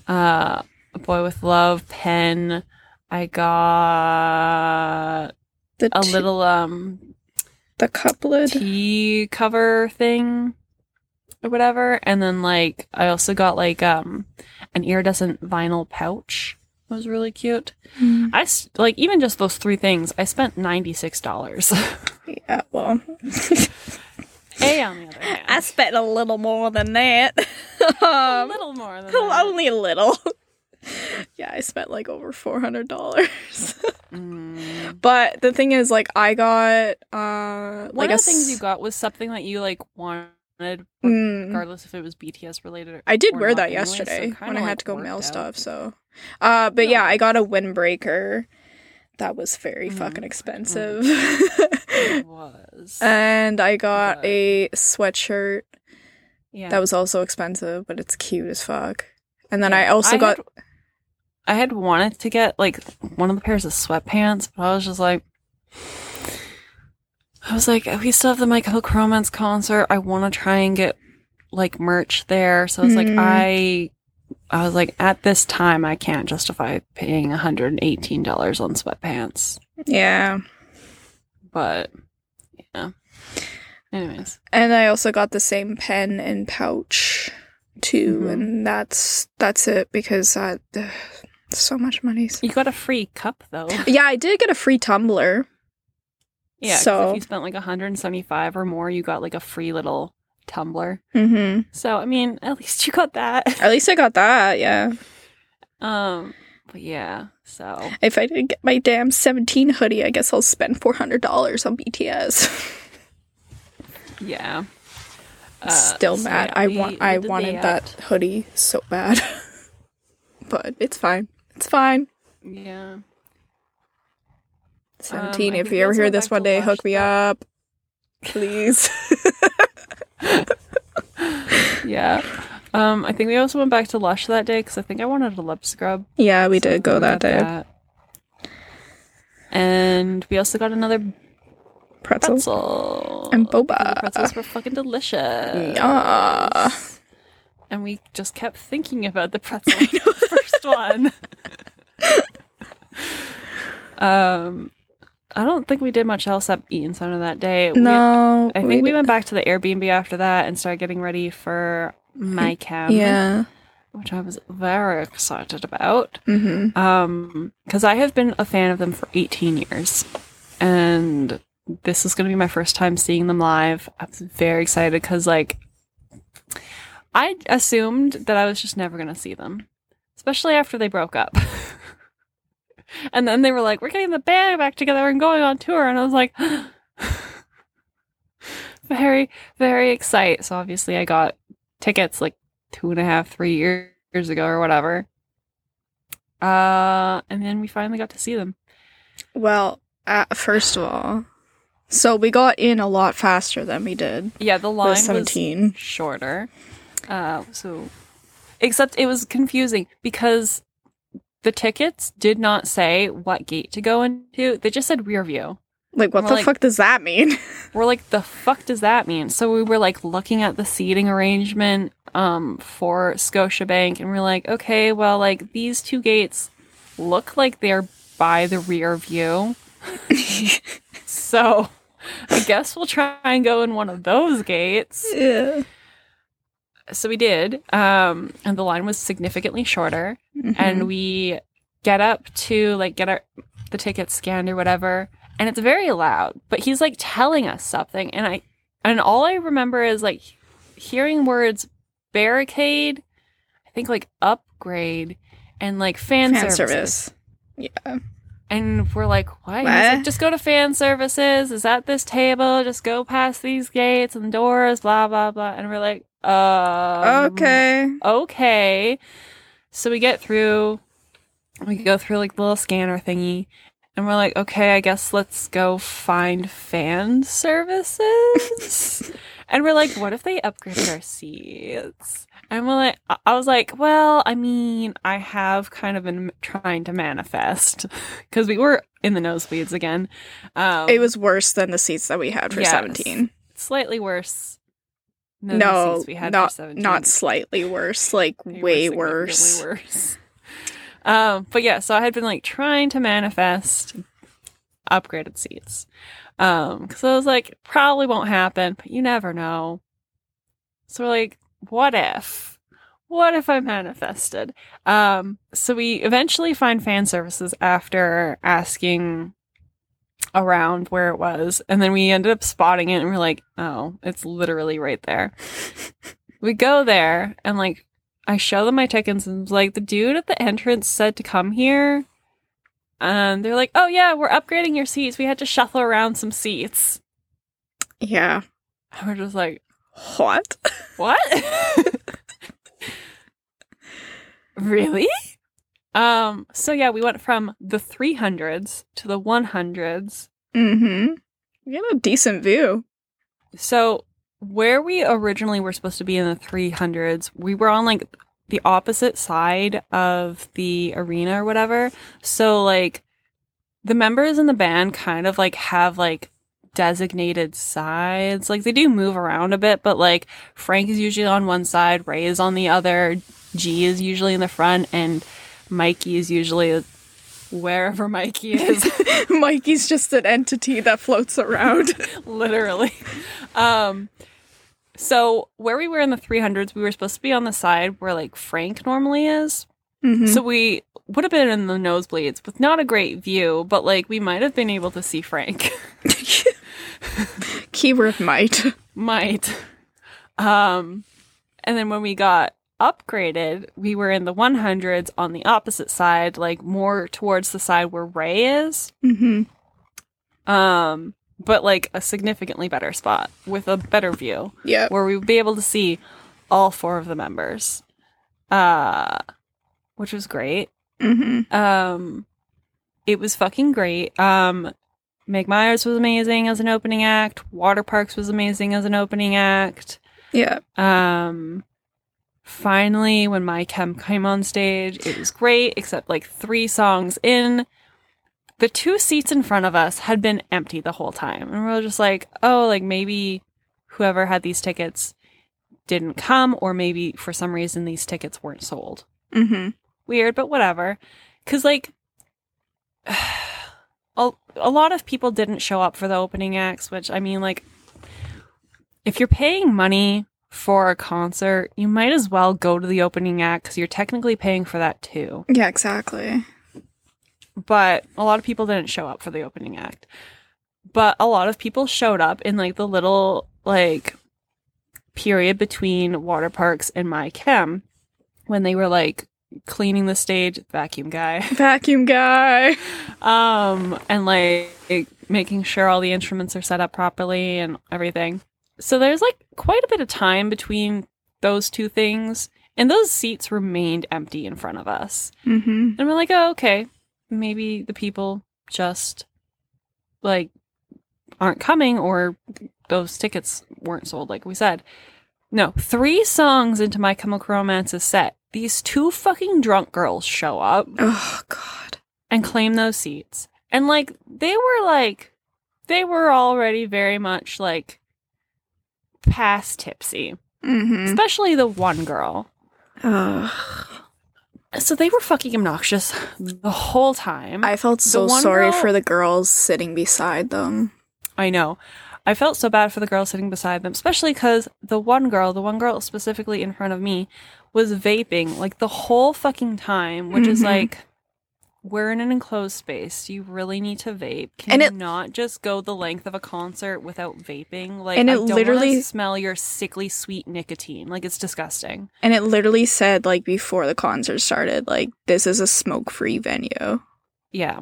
Speaker 1: uh, a boy with love pen. I got
Speaker 2: The
Speaker 1: a
Speaker 2: t-
Speaker 1: little um
Speaker 2: the couplet.
Speaker 1: tea cover thing or whatever, and then like I also got like um an iridescent vinyl pouch. It was really cute.
Speaker 2: Mm.
Speaker 1: I like even just those three things. I spent ninety six dollars.
Speaker 2: Yeah, well,
Speaker 1: A on the other hand,
Speaker 2: I spent a little more than that.
Speaker 1: a
Speaker 2: um,
Speaker 1: little more than that.
Speaker 2: only a little. yeah, I spent like over four hundred dollars.
Speaker 1: Mm.
Speaker 2: but the thing is, like, I got uh
Speaker 1: One
Speaker 2: like
Speaker 1: of the things you got was something that you like wanted,
Speaker 2: Mm.
Speaker 1: regardless if it was BTS related. Or,
Speaker 2: I did wear that
Speaker 1: anyway,
Speaker 2: yesterday
Speaker 1: kinda,
Speaker 2: when I
Speaker 1: like,
Speaker 2: had to go mail
Speaker 1: out.
Speaker 2: stuff. So, uh, but yeah,
Speaker 1: Oh.
Speaker 2: I got a windbreaker. That was very
Speaker 1: Mhm.
Speaker 2: fucking expensive.
Speaker 1: It was.
Speaker 2: and I got
Speaker 1: But-
Speaker 2: a sweatshirt
Speaker 1: yeah,
Speaker 2: that was also expensive, but it's cute as fuck. And then
Speaker 1: Yeah.
Speaker 2: I also got
Speaker 1: Had, I had wanted to get like one of the pairs of sweatpants, but I was just like. I was like, we still have the My Chemical Romance concert. I want to try and get like merch there. So I was like,
Speaker 2: Mhm.
Speaker 1: I, I was like, at this time, I can't justify paying one hundred and eighteen dollars on sweatpants.
Speaker 2: yeah.
Speaker 1: but yeah. Anyways,
Speaker 2: And I also got the same pen and pouch too,
Speaker 1: Mhm.
Speaker 2: and that's that's it because uh, so much money.
Speaker 1: you got a free cup though.
Speaker 2: Yeah, I did get a free tumbler.
Speaker 1: Yeah,
Speaker 2: So-
Speaker 1: if you spent like 175 or more, you got like a free little tumbler.
Speaker 2: hmm
Speaker 1: So I mean, at least you got that.
Speaker 2: At least I got that. Yeah.
Speaker 1: Um, but yeah. So
Speaker 2: If I didn't get my damn seventeen hoodie, I guess I'll spend four hundred dollars on BTS.
Speaker 1: yeah. Uh,
Speaker 2: Still
Speaker 1: so,
Speaker 2: mad.
Speaker 1: yeah,
Speaker 2: I
Speaker 1: we-
Speaker 2: want. I wanted that hoodie so bad, but it's fine. It's fine.
Speaker 1: Yeah.
Speaker 2: Seventeen.
Speaker 1: Um,
Speaker 2: if you ever hear this one day, hook me
Speaker 1: that-
Speaker 2: up, please.
Speaker 1: Yeah. Um, I think we also went back to Lush that day because I think I wanted a lip scrub.
Speaker 2: yeah, we
Speaker 1: So
Speaker 2: did go that day.
Speaker 1: that. And we also got another
Speaker 2: Pretzel.
Speaker 1: pretzel.
Speaker 2: And boba.
Speaker 1: The pretzels were fucking delicious.
Speaker 2: Yeah.
Speaker 1: And we just kept thinking about the pretzel. the first one. um, I don't think we did much else at Eaton Center that day. We-
Speaker 2: No,
Speaker 1: I think we went back to the Airbnb after that and started getting ready for My Chem.
Speaker 2: Yeah.
Speaker 1: Which I was very excited about.
Speaker 2: hmm
Speaker 1: Um, because I have been a fan of them for 18 years, and this is going to be my first time seeing them live. I was very excited because, like, I assumed that I was just never going to see them, especially after they broke up. and then they were like, "We're getting the band back together and going on tour," and I was like, very, very excited. So obviously, I got tickets like two and a half, three years ago or whatever. Uh, and then we finally got to see them.
Speaker 2: Well, uh, first of all, so we got in a lot faster than we did.
Speaker 1: Yeah, the line was
Speaker 2: 17.
Speaker 1: shorter. Uh, so, except it was confusing because the tickets did not say what gate to go into. They just said rear view.
Speaker 2: Like, what the
Speaker 1: like-
Speaker 2: fuck does that mean?
Speaker 1: We're like, the fuck does that mean? So we were like looking at the seating arrangement um for Scotiabank, and we're like, okay, well, like these two gates look like they're by the rear view. so I guess we'll try and go in one of those gates.
Speaker 2: yeah.
Speaker 1: So we did, um, and the line was significantly shorter.
Speaker 2: Mm-hmm.
Speaker 1: and we get up to like get our the tickets scanned or whatever and it's very loud but he's like telling us something and i and all i remember is like hearing words barricade i think like upgrade and like fan,
Speaker 2: fan
Speaker 1: services.
Speaker 2: service. Yeah.
Speaker 1: and we're like what? He's like, just go to fan services is at this table just go past these gates and doors blah blah blah and we're like uh
Speaker 2: okay.
Speaker 1: okay. So we get through, we go through like the little scanner thingy, and we're like, okay, I guess let's go find fan services. and we're like, what if they upgraded our seats? And we're like, I- I was like, well, I mean, I have kind of been trying to manifest because we were in the nosebleeds again. Um,
Speaker 2: It was worse than the seats that we had for
Speaker 1: Yes.
Speaker 2: 17.
Speaker 1: slightly worse.
Speaker 2: No,
Speaker 1: we had
Speaker 2: not
Speaker 1: for 17.
Speaker 2: not slightly worse, like way worse.
Speaker 1: worse. Um, but yeah, so I had been like trying to manifest upgraded seats. Um, because I was like, probably won't happen, but you never know. So we're like, what if? What if I manifested? Um, so we eventually find fan services after asking around where it was, and then we ended up spotting it and we're like, oh, it's literally right there. we go there and like I show them my tickets and like the dude at the entrance said to come here. And they're like, oh yeah, we're upgrading your seats. We had to shuffle around some seats.
Speaker 2: Yeah.
Speaker 1: And we're just like,
Speaker 2: What?
Speaker 1: what? really? Um, so yeah, we went from the 300s to the 100s.
Speaker 2: Mm-hmm. We had a decent view.
Speaker 1: So where we originally were supposed to be in the 300s, we were on like the opposite side of the arena or whatever. So like the members in the band kind of like have like designated sides. Like they do move around a bit, but like Frank is usually on one side, Ray is on the other, G is usually in the front, and Mikey is usually wherever Mikey is.
Speaker 2: Mikey's just an entity that floats around.
Speaker 1: literally. Um, so where we were in the 300s, we were supposed to be on the side where like Frank normally is.
Speaker 2: Mhm.
Speaker 1: So we would have been in the nosebleeds with not a great view, but like we might have been able to see Frank.
Speaker 2: Keyword might.
Speaker 1: might. Um, and then when we got upgraded, we were in the 100s on the opposite side, like more towards the side where Ray is.
Speaker 2: Mm-hmm.
Speaker 1: Um, but like a significantly better spot with a better view.
Speaker 2: Yeah.
Speaker 1: where we would be able to see all four of the members, uh, which was great.
Speaker 2: Mm-hmm.
Speaker 1: Um, it was fucking great. Um, Meg Myers was amazing as an opening act. Waterparks was amazing as an opening act.
Speaker 2: Yeah.
Speaker 1: Um, finally, when My Chem came on stage, it was great, except like three songs in. The two seats in front of us had been empty the whole time. And we were just like, oh, like maybe whoever had these tickets didn't come, or maybe for some reason these tickets weren't sold.
Speaker 2: Mm-hmm.
Speaker 1: Weird, but whatever. Because, like, a, a lot of people didn't show up for the opening acts, which I mean, like, if you're paying money for a concert, you might as well go to the opening act because you're technically paying for that too.
Speaker 2: Yeah, exactly.
Speaker 1: But a lot of people didn't show up for the opening act. But a lot of people showed up in like the little like period between Waterparks and my chem when they were like cleaning the stage, vacuum guy,
Speaker 2: Vacuum guy.
Speaker 1: um, and like making sure all the instruments are set up properly and everything. So there's like quite a bit of time between those two things, and those seats remained empty in front of us.
Speaker 2: Mm-hmm.
Speaker 1: And we're like, oh, okay, maybe the people just like aren't coming or those tickets weren't sold, like we said. No, three songs into My Chemical Romance's set, these two fucking drunk girls show up
Speaker 2: Oh God.
Speaker 1: and claim those seats. And like, they were like, they were already very much like past tipsy,
Speaker 2: Mm-hmm.
Speaker 1: especially the one girl.
Speaker 2: Ugh.
Speaker 1: So they were fucking obnoxious the whole time.
Speaker 2: I felt so sorry
Speaker 1: girl-
Speaker 2: for the girls sitting beside them.
Speaker 1: I know. I felt so bad for the girl sitting beside them, especially because the one girl, the one girl specifically in front of me, was vaping like the whole fucking time, which is
Speaker 2: Mhm.
Speaker 1: like, we're in an enclosed space. You really need to vape. Can
Speaker 2: And
Speaker 1: you
Speaker 2: it-
Speaker 1: not just go the length of a concert without vaping? Like,
Speaker 2: And
Speaker 1: I
Speaker 2: it
Speaker 1: don't
Speaker 2: literally-
Speaker 1: smell your sickly sweet nicotine. Like, it's disgusting.
Speaker 2: And it literally said, like, before the concert started, like, this is a smoke free venue.
Speaker 1: Yeah.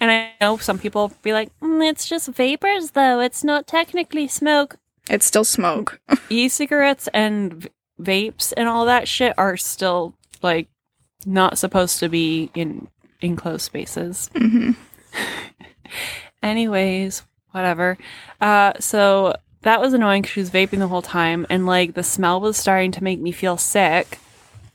Speaker 1: And I know some people be like, "Mm, it's just vapors, though. It's not technically smoke.
Speaker 2: It's still smoke.
Speaker 1: e-cigarettes and v- vapes and all that shit are still like not supposed to be in enclosed spaces.
Speaker 2: hmm
Speaker 1: Anyways, whatever. Uh, so that was annoying 'cause she was vaping the whole time, and like the smell was starting to make me feel sick.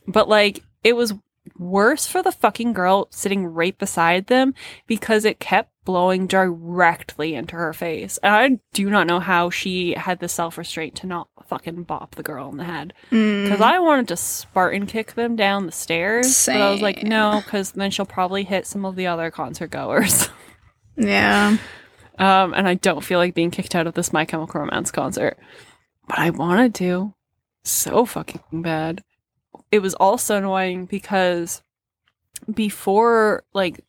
Speaker 1: But like it was worse for the fucking girl sitting right beside them because it kept blowing directly into her face. And I do not know how she had the self restraint to not fucking bop the girl in the head. Because
Speaker 2: Mm.
Speaker 1: I wanted to Spartan kick them down the stairs. But I was like, no, because then she'll probably hit some of the other concert goers.
Speaker 2: yeah.
Speaker 1: Um, and I don't feel like being kicked out of this My Chemical Romance concert. But I wanted to. So fucking bad. It was also annoying because before like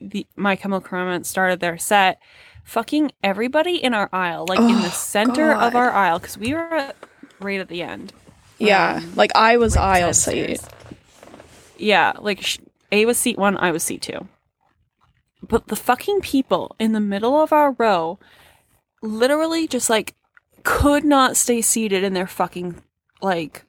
Speaker 1: the My Chemical Romance started their set, fucking everybody in our aisle, like in the
Speaker 2: Oh,
Speaker 1: center of our aisle, because we were at, right at the end.
Speaker 2: Yeah.
Speaker 1: Um,
Speaker 2: like, I was
Speaker 1: right
Speaker 2: aisle seat.
Speaker 1: Yeah, like sh- A was seat one, I was seat two. But the fucking people in the middle of our row literally just like could not stay seated in their fucking like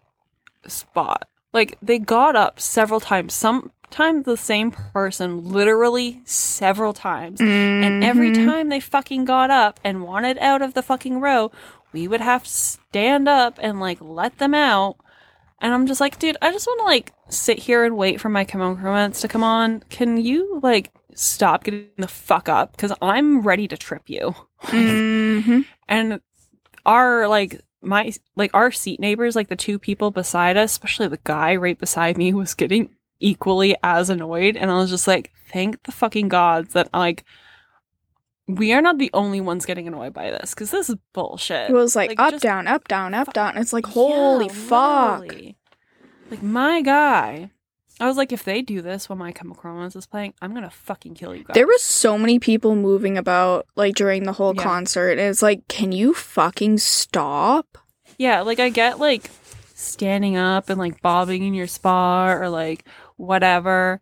Speaker 1: spot. Like they got up several times. Sometimes the same person literally several times. And every
Speaker 2: Mhm.
Speaker 1: time they fucking got up and wanted out of the fucking row, we would have to stand up and like let them out. And I'm just like, dude, I just want to like sit here and wait for my romance to come on. Can you like stop getting the fuck up? Because I'm ready to trip you.
Speaker 2: Mhm.
Speaker 1: And our like my like our seat neighbors, like the two people beside us, especially the guy right beside me, was getting equally as annoyed. And I was just like, thank the fucking gods that like we are not the only ones getting annoyed by this because this is bullshit.
Speaker 2: It was like,
Speaker 1: Like,
Speaker 2: up,
Speaker 1: just-
Speaker 2: down, up, down, up, down. It's like, holy
Speaker 1: Yeah,
Speaker 2: fuck.
Speaker 1: literally. Like my guy. I was like, if they do this while my chemical romance is playing, I'm gonna fucking kill you guys.
Speaker 2: There was so many people moving about, like, during the whole
Speaker 1: Yeah.
Speaker 2: concert. And it's like, can you fucking stop?
Speaker 1: Yeah, like I get like standing up and like bobbing in your spot or like whatever.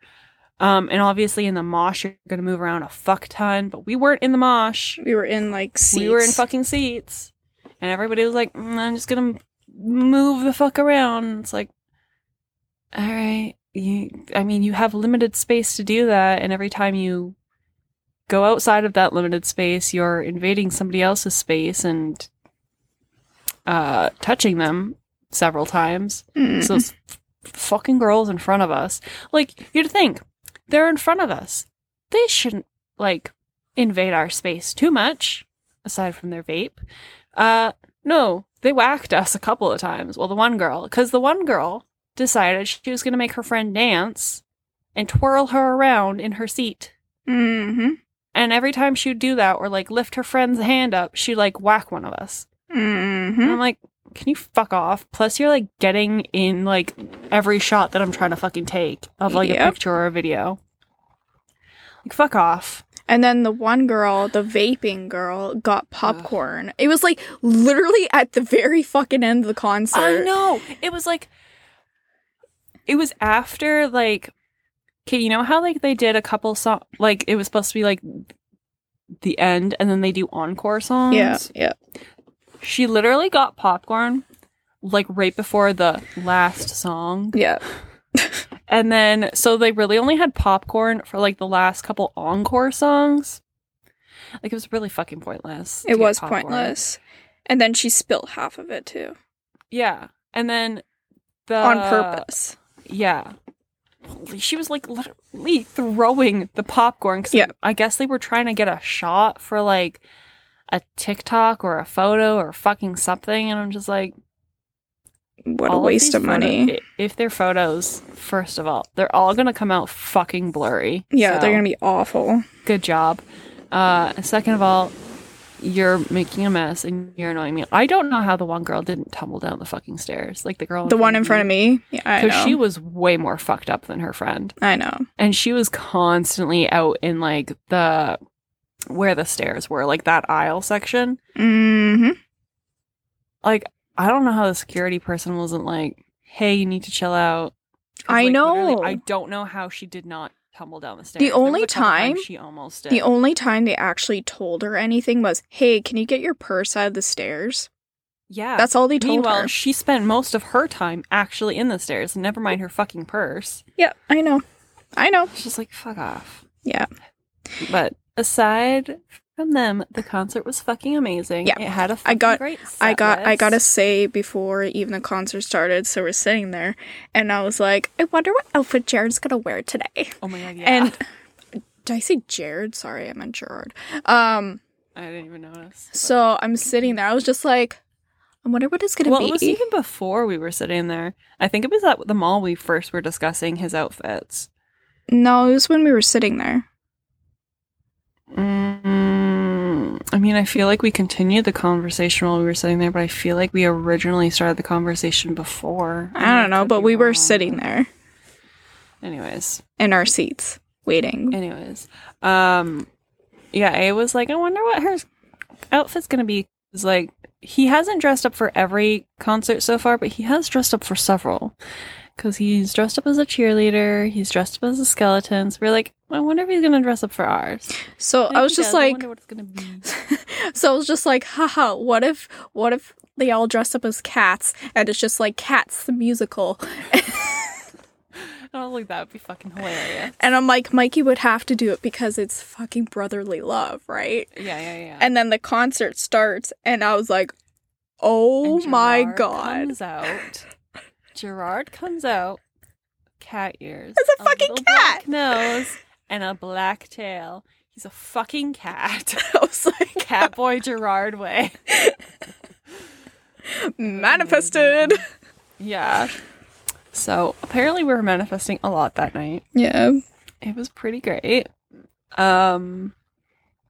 Speaker 1: Um, and obviously in the mosh you're gonna move around a fuck ton, but we weren't in the mosh.
Speaker 2: We were in, like, seats.
Speaker 1: We were in fucking seats, and everybody was like, "Mm, "I'm just gonna move the fuck around." It's like, all right, you. I mean, you have limited space to do that, and every time you go outside of that limited space, you're invading somebody else's space and uh, touching them several times.
Speaker 2: Mm.
Speaker 1: So those f- fucking girls in front of us, like you'd think they're in front of us. They shouldn't like invade our space too much, aside from their vape. Uh, no, they whacked us a couple of times. Well, the one girl, because the one girl decided she was going to make her friend dance and twirl her around in her seat.
Speaker 2: hmm
Speaker 1: And every time she would do that or like lift her friend's hand up, she'd like whack one of us.
Speaker 2: hmm
Speaker 1: And I'm like, can you fuck off? Plus, you're like getting in like every shot that I'm trying to fucking take of like a picture or a video. Like, fuck off.
Speaker 2: And then the one girl, the vaping girl, got popcorn. It was like literally at the very fucking end of the concert.
Speaker 1: I know. It was like it was after like okay, you know how like they did a couple song like it was supposed to be like the end and then they do encore songs.
Speaker 2: Yeah, yeah.
Speaker 1: She literally got popcorn like right before the last song.
Speaker 2: Yeah.
Speaker 1: And then so they really only had popcorn for like the last couple encore songs. Like it was really fucking pointless.
Speaker 2: It was
Speaker 1: popcorn.
Speaker 2: pointless. And then she spilled half of it too.
Speaker 1: Yeah. And then the
Speaker 2: on purpose.
Speaker 1: Yeah. She was like literally throwing the popcorn because
Speaker 2: Yeah.
Speaker 1: I guess they were trying to get a shot for like a TikTok or a photo or fucking something. And I'm just like,
Speaker 2: What a waste
Speaker 1: these
Speaker 2: of money.
Speaker 1: photo- if they're photos, first of all, they're all going to come out fucking blurry.
Speaker 2: yeah,
Speaker 1: So,
Speaker 2: they're gonna be awful.
Speaker 1: Good job. Uh, second of all, you're making a mess and you're annoying me. I don't know how the one girl didn't tumble down the fucking stairs. Like the girl,
Speaker 2: The one in front of me. Yeah,
Speaker 1: Because she was way more fucked up than her friend.
Speaker 2: I know.
Speaker 1: and she was constantly out in like the where the stairs were like that aisle section
Speaker 2: hmm
Speaker 1: like i don't know how the security person wasn't like hey you need to chill out."
Speaker 2: I
Speaker 1: like,
Speaker 2: know.
Speaker 1: i don't know how she did not tumble down the stairs
Speaker 2: The only
Speaker 1: a couple times
Speaker 2: time-
Speaker 1: she almost did
Speaker 2: The only time they actually told her anything was, "Hey, can you get your purse out of the stairs?"
Speaker 1: yeah
Speaker 2: That's all they told
Speaker 1: meanwhile
Speaker 2: her.
Speaker 1: she spent most of her time actually in the stairs never mind her fucking purse
Speaker 2: Yeah, I know. I know.
Speaker 1: She's like fuck off
Speaker 2: Yeah.
Speaker 1: but aside from them the concert was fucking amazing
Speaker 2: Yeah.
Speaker 1: it had a
Speaker 2: I got- I got I gotta say before even the concert started, so we're sitting there and I was like, I wonder what outfit Jared's gonna wear today.
Speaker 1: Oh my god, yeah.
Speaker 2: And did I say Jared? Sorry, I meant Gerard. Um,
Speaker 1: I didn't even notice. but-
Speaker 2: so I'm sitting there, I was just like, I wonder what it's gonna
Speaker 1: well,
Speaker 2: be.
Speaker 1: it was even before we were sitting there. I think it was at the mall we first were discussing his outfits.
Speaker 2: no, it was when we were sitting there.
Speaker 1: Mm, I mean, I feel like we continued the conversation while we were sitting there, but I feel like we originally started the conversation before.
Speaker 2: I don't know, but we were sitting there
Speaker 1: Anyways,
Speaker 2: in our seats waiting.
Speaker 1: anyways, um, yeah, I was like, I wonder what her outfit's gonna be. It's like he hasn't dressed up for every concert so far, but he has dressed up for several. Because he's dressed up as a cheerleader, he's dressed up as a skeleton. So we're like, I wonder if he's gonna dress up for ours.
Speaker 2: So I was just
Speaker 1: does,
Speaker 2: like,
Speaker 1: wonder what it's gonna be.
Speaker 2: so I was just like, haha, what if, what if they all dress up as cats and it's just like Cats the musical?
Speaker 1: I was like, that would be fucking hilarious.
Speaker 2: And I'm like, Mikey would have to do it because it's fucking brotherly love, right?
Speaker 1: Yeah, yeah, yeah.
Speaker 2: And then the concert starts, and I was like, oh my god.
Speaker 1: Comes out. Gerard comes out. Cat ears.
Speaker 2: It's a fucking cat.
Speaker 1: Nose and a black tail. He's a fucking cat.
Speaker 2: I was like,
Speaker 1: Catboy Gerard way.
Speaker 2: manifested.
Speaker 1: Yeah. So apparently we were manifesting a lot that night.
Speaker 2: Yeah.
Speaker 1: It was pretty great. Um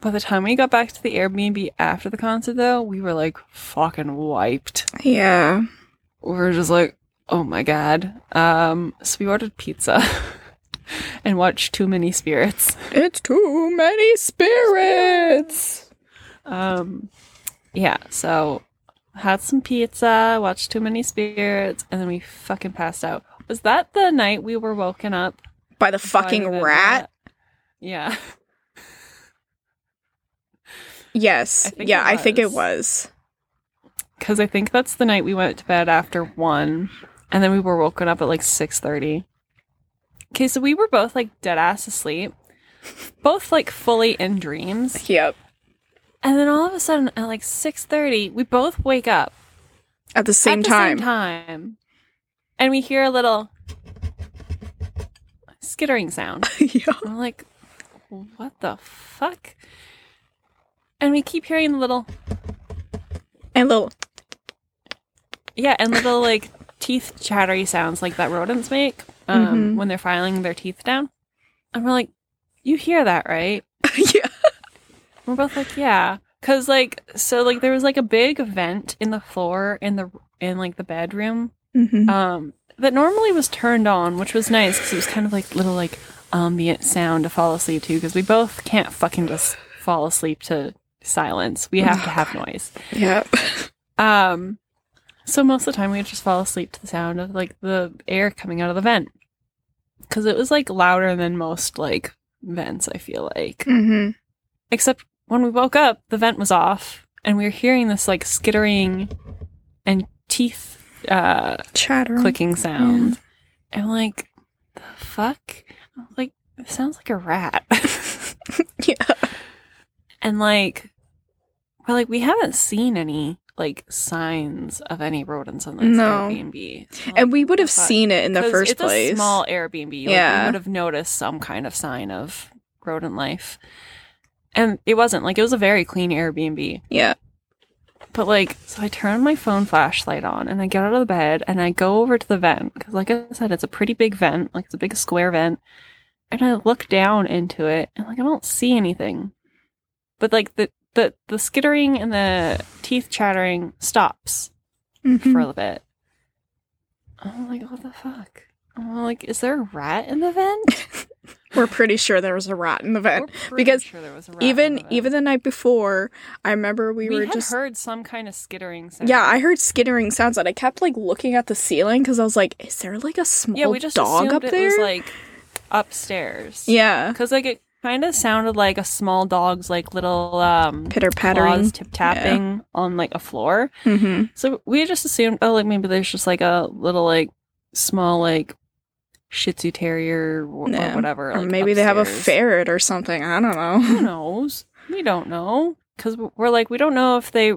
Speaker 1: by the time we got back to the Airbnb after the concert though, we were like fucking wiped.
Speaker 2: Yeah.
Speaker 1: we were just like, oh my god. Um, so we ordered pizza and watch Too Many Spirits.
Speaker 2: It's too many spirits.
Speaker 1: Um, yeah, so had some pizza, watched Too Many Spirits, and then we fucking passed out. Was that the night we were woken up?
Speaker 2: By the
Speaker 1: by
Speaker 2: fucking
Speaker 1: the
Speaker 2: rat?
Speaker 1: Yeah.
Speaker 2: Yes.
Speaker 1: I
Speaker 2: yeah, I think it
Speaker 1: was. Because I think that's the night we went to bed after one, and then we were woken up at like six thirty. Okay, so we were both like dead ass asleep, both like fully in dreams,
Speaker 2: Yep.
Speaker 1: and then all of a sudden at like six thirty, we both wake up
Speaker 2: At the same
Speaker 1: at the
Speaker 2: time.
Speaker 1: same time, and we hear a little skittering sound.
Speaker 2: yeah.
Speaker 1: I'm like, what the fuck? And we keep hearing the little
Speaker 2: And little
Speaker 1: Yeah, and little like teeth chattery sounds like that rodents make um,
Speaker 2: Mhm.
Speaker 1: when they're filing their teeth down. And we're like, you hear that, right?
Speaker 2: Yeah.
Speaker 1: We're both like, yeah, because like, so like there was like a big vent in the floor in the in like the bedroom
Speaker 2: hmm
Speaker 1: um that normally was turned on, which was nice because it was kind of like little like ambient sound to fall asleep to because we both can't fucking just fall asleep to silence. We have to have noise.
Speaker 2: Yep.
Speaker 1: Um, so most of the time we would just fall asleep to the sound of like the air coming out of the vent because it was like louder than most like vents. I feel like,
Speaker 2: Mm-hmm.
Speaker 1: except when we woke up, the vent was off and we were hearing this like skittering and teeth uh
Speaker 2: Chattering.
Speaker 1: clicking sound. And I'm like, the fuck? I was like, it sounds like a rat.
Speaker 2: Yeah.
Speaker 1: and like, we're like, we haven't seen any like signs of any rodents on this
Speaker 2: No.
Speaker 1: Airbnb. So,
Speaker 2: And we would have seen it in the first
Speaker 1: it's
Speaker 2: place.
Speaker 1: a small Airbnb. Like,
Speaker 2: Yeah.
Speaker 1: we would have noticed some kind of sign of rodent life. And it wasn't like it was a very clean Airbnb.
Speaker 2: yeah.
Speaker 1: But like, so I turn my phone flashlight on and I get out of the bed and I go over to the vent because, like I said, it's a pretty big vent, like it's a big square vent. And I look down into it and like I don't see anything, but like the the the skittering and the teeth chattering stops
Speaker 2: Mhm.
Speaker 1: for a little bit. I'm like, what the fuck? I'm like, is there a rat in the vent?
Speaker 2: We're pretty sure there was a rat in the vent. because
Speaker 1: sure there was a rat
Speaker 2: Even
Speaker 1: the vent.
Speaker 2: even the night before, I remember we,
Speaker 1: we,
Speaker 2: were just
Speaker 1: heard some kind of skittering sound.
Speaker 2: Yeah, I heard skittering sounds and I kept like looking at the ceiling because I was like, is there like a small
Speaker 1: yeah, we just
Speaker 2: dog up
Speaker 1: it
Speaker 2: there?
Speaker 1: was like upstairs.
Speaker 2: yeah.
Speaker 1: because like it kind of sounded like a small dog's like little um
Speaker 2: Pitter pattering.
Speaker 1: tip tapping on like a floor.
Speaker 2: Mm-hmm.
Speaker 1: So we just assumed, oh, like maybe there's just like a little like small like Shih Tzu Terrier or,
Speaker 2: Yeah.
Speaker 1: or whatever.
Speaker 2: Or
Speaker 1: like,
Speaker 2: maybe they have a ferret or something. I don't know.
Speaker 1: Who knows? We don't know because we're like we don't know if they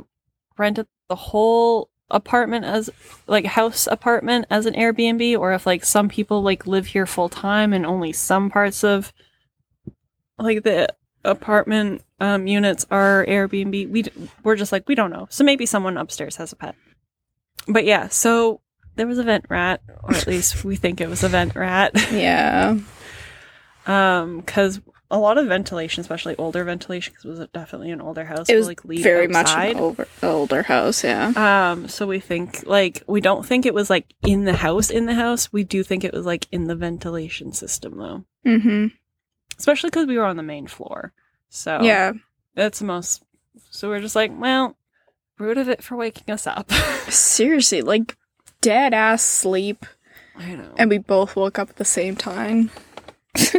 Speaker 1: rented the whole apartment as like house apartment as an Airbnb or if like some people like live here full time and only some parts of like the apartment um units are Airbnb. We d- we're just like we don't know. So maybe someone upstairs has a pet. But yeah, so there was a vent rat or at least we think it was a vent rat.
Speaker 2: yeah.
Speaker 1: Um, because a lot of ventilation, especially older ventilation, because it was definitely an older house,
Speaker 2: It was
Speaker 1: like lead
Speaker 2: very much
Speaker 1: outside.
Speaker 2: an over, older house, yeah.
Speaker 1: Um, so we think like we don't think it was like in the house. In the house, we do think it was like in the ventilation system though,
Speaker 2: Mm-hmm.
Speaker 1: Especially because we were on the main floor. So
Speaker 2: Yeah.
Speaker 1: that's the most. So we're just like, well, root of it for waking us up.
Speaker 2: Seriously, like dead ass sleep.
Speaker 1: I know.
Speaker 2: And we both woke up at the same time.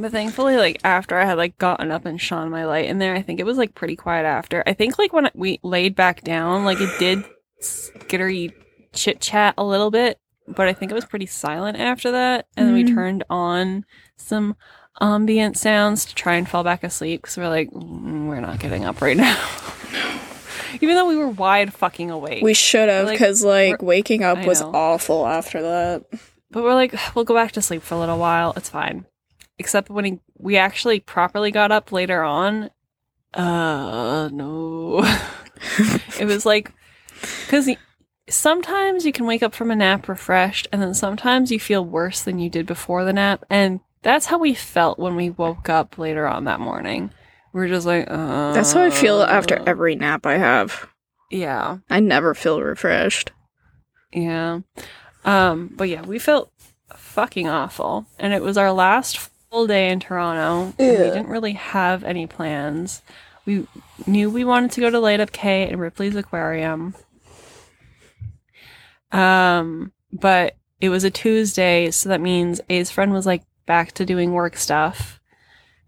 Speaker 1: But thankfully, like after I had like gotten up and shone my light in there, I think it was like pretty quiet after. I think like when we laid back down, like it did skittery chit chat a little bit, but I think it was pretty silent after that. And then we
Speaker 2: Mhm.
Speaker 1: turned on some ambient sounds to try and fall back asleep because we're like, "Mm, we're not getting up right now. Even though we were wide fucking awake.
Speaker 2: We should have, because like
Speaker 1: we're-
Speaker 2: waking up
Speaker 1: I
Speaker 2: was
Speaker 1: know.
Speaker 2: awful after that.
Speaker 1: But we're like, we'll go back to sleep for a little while. It's fine. Except when he, we actually properly got up later on. Uh, no. it was like, because sometimes you can wake up from a nap refreshed, and then sometimes you feel worse than you did before the nap. And that's how we felt when we woke up later on that morning. We are just like, uh.
Speaker 2: That's how I feel after every nap I have.
Speaker 1: Yeah.
Speaker 2: I never feel refreshed.
Speaker 1: Yeah. Um, but yeah, we felt fucking awful. And it was our last full day in Toronto. and We didn't really have any plans. We knew we wanted to go to Light Up K and Ripley's Aquarium. Um, but it was a Tuesday, so that means A's friend was like back to doing work stuff.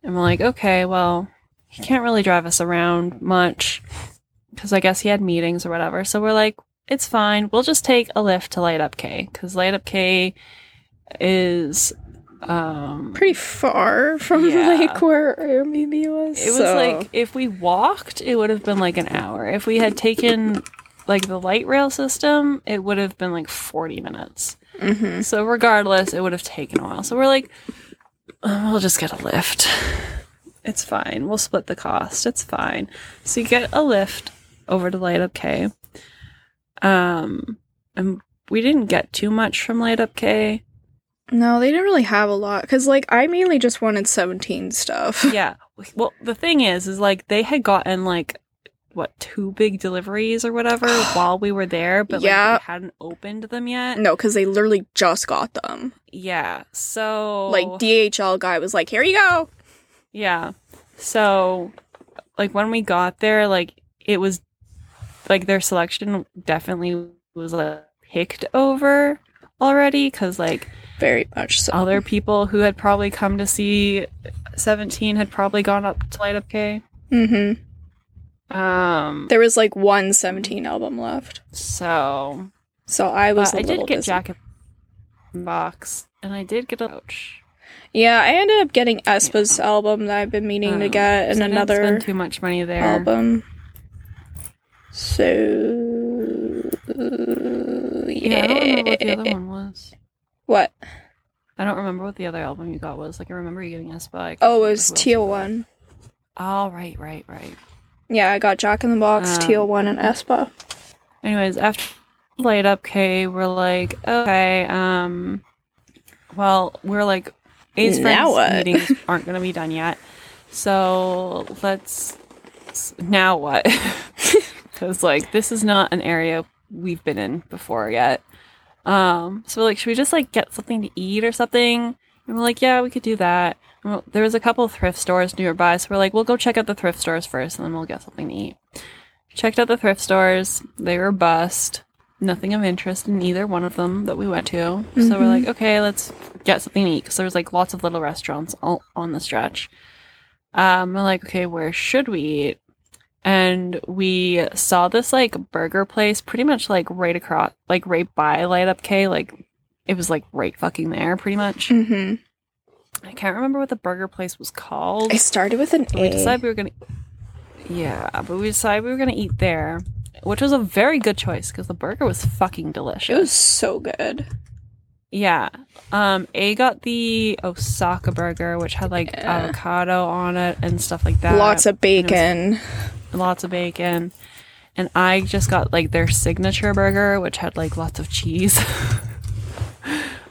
Speaker 1: And we're like, okay, well, he can't really drive us around much because I guess he had meetings or whatever. So we're like, it's fine. We'll just take a Lyft to Light Up K because Light Up K is um
Speaker 2: Pretty far from
Speaker 1: Yeah.
Speaker 2: like where Airbnb was.
Speaker 1: it was
Speaker 2: so-
Speaker 1: like if we walked it would have been like an hour if we had taken like the light rail system it would have been like 40 minutes
Speaker 2: Mhm.
Speaker 1: so regardless it would have taken a while. So we're like "Uh, we'll just get a Lyft. It's fine. We'll split the cost. It's fine. So you get a Lyft over to light up k. Um and we didn't get too much from light up k.
Speaker 2: No, they didn't really have a lot because, like, I mainly just wanted 17 stuff.
Speaker 1: yeah. Well, the thing is, is like they had gotten like what two big deliveries or whatever while we were there, but
Speaker 2: Yeah.
Speaker 1: like we hadn't opened them yet.
Speaker 2: No, because they literally just got them.
Speaker 1: Yeah. So
Speaker 2: Like DHL guy was like, "Here you go."
Speaker 1: Yeah. So, like when we got there, like it was like their selection definitely was like picked over already because like
Speaker 2: Very much so.
Speaker 1: other people who had probably come to see 17 had probably gone up to Light Up K.
Speaker 2: Mm-hmm.
Speaker 1: Um.
Speaker 2: There was like one 17 album left,
Speaker 1: So
Speaker 2: so I was.
Speaker 1: I did get
Speaker 2: busy.
Speaker 1: Jack in Box, and I did get a pouch.
Speaker 2: Yeah, I ended up getting aespa's album that I've been meaning to
Speaker 1: Um,
Speaker 2: get, and
Speaker 1: so I didn't
Speaker 2: another
Speaker 1: too much money there.
Speaker 2: album. So
Speaker 1: Yeah, I don't remember what the other one was.
Speaker 2: What?
Speaker 1: I don't remember what the other album you got was. Like I remember you getting aespa.
Speaker 2: Oh, it was Teal. One.
Speaker 1: Oh, right, right, right.
Speaker 2: Yeah, I got Jack in the Box,
Speaker 1: Um,
Speaker 2: Teal One, and aespa.
Speaker 1: Anyways, after light up K, we're like, okay, um, well, we're like, A's
Speaker 2: Now
Speaker 1: friends
Speaker 2: what?
Speaker 1: meetings aren't going to be done yet, so let's. Now what? Because like this is not an area we've been in before yet. Um, so like, should we just like get something to eat or something? And we're like, yeah, we could do that. We're- there was a couple of thrift stores nearby, so we're like, we'll go check out the thrift stores first, and then we'll get something to eat. Checked out the thrift stores. They were bust. Nothing of interest in either one of them that we went to. So we're like, okay, let's get something to eat. Because there was like lots of little restaurants all on the stretch. Um, we're like, okay, where should we eat? And we saw this like burger place pretty much like right across, like right by Light Up K. Like it was like right fucking there pretty much.
Speaker 2: Mm-hmm.
Speaker 1: I can't remember what the burger place was called.
Speaker 2: I started with an
Speaker 1: But we decided we were gonna. Yeah, but we decided we were gonna eat there, which was a very good choice because the burger was fucking delicious.
Speaker 2: It was so good.
Speaker 1: yeah. Um, A got the Osaka burger, which had like
Speaker 2: Yeah.
Speaker 1: avocado on it and stuff like that.
Speaker 2: Lots of bacon.
Speaker 1: lots of bacon. And I just got like their signature burger, which had like lots of cheese.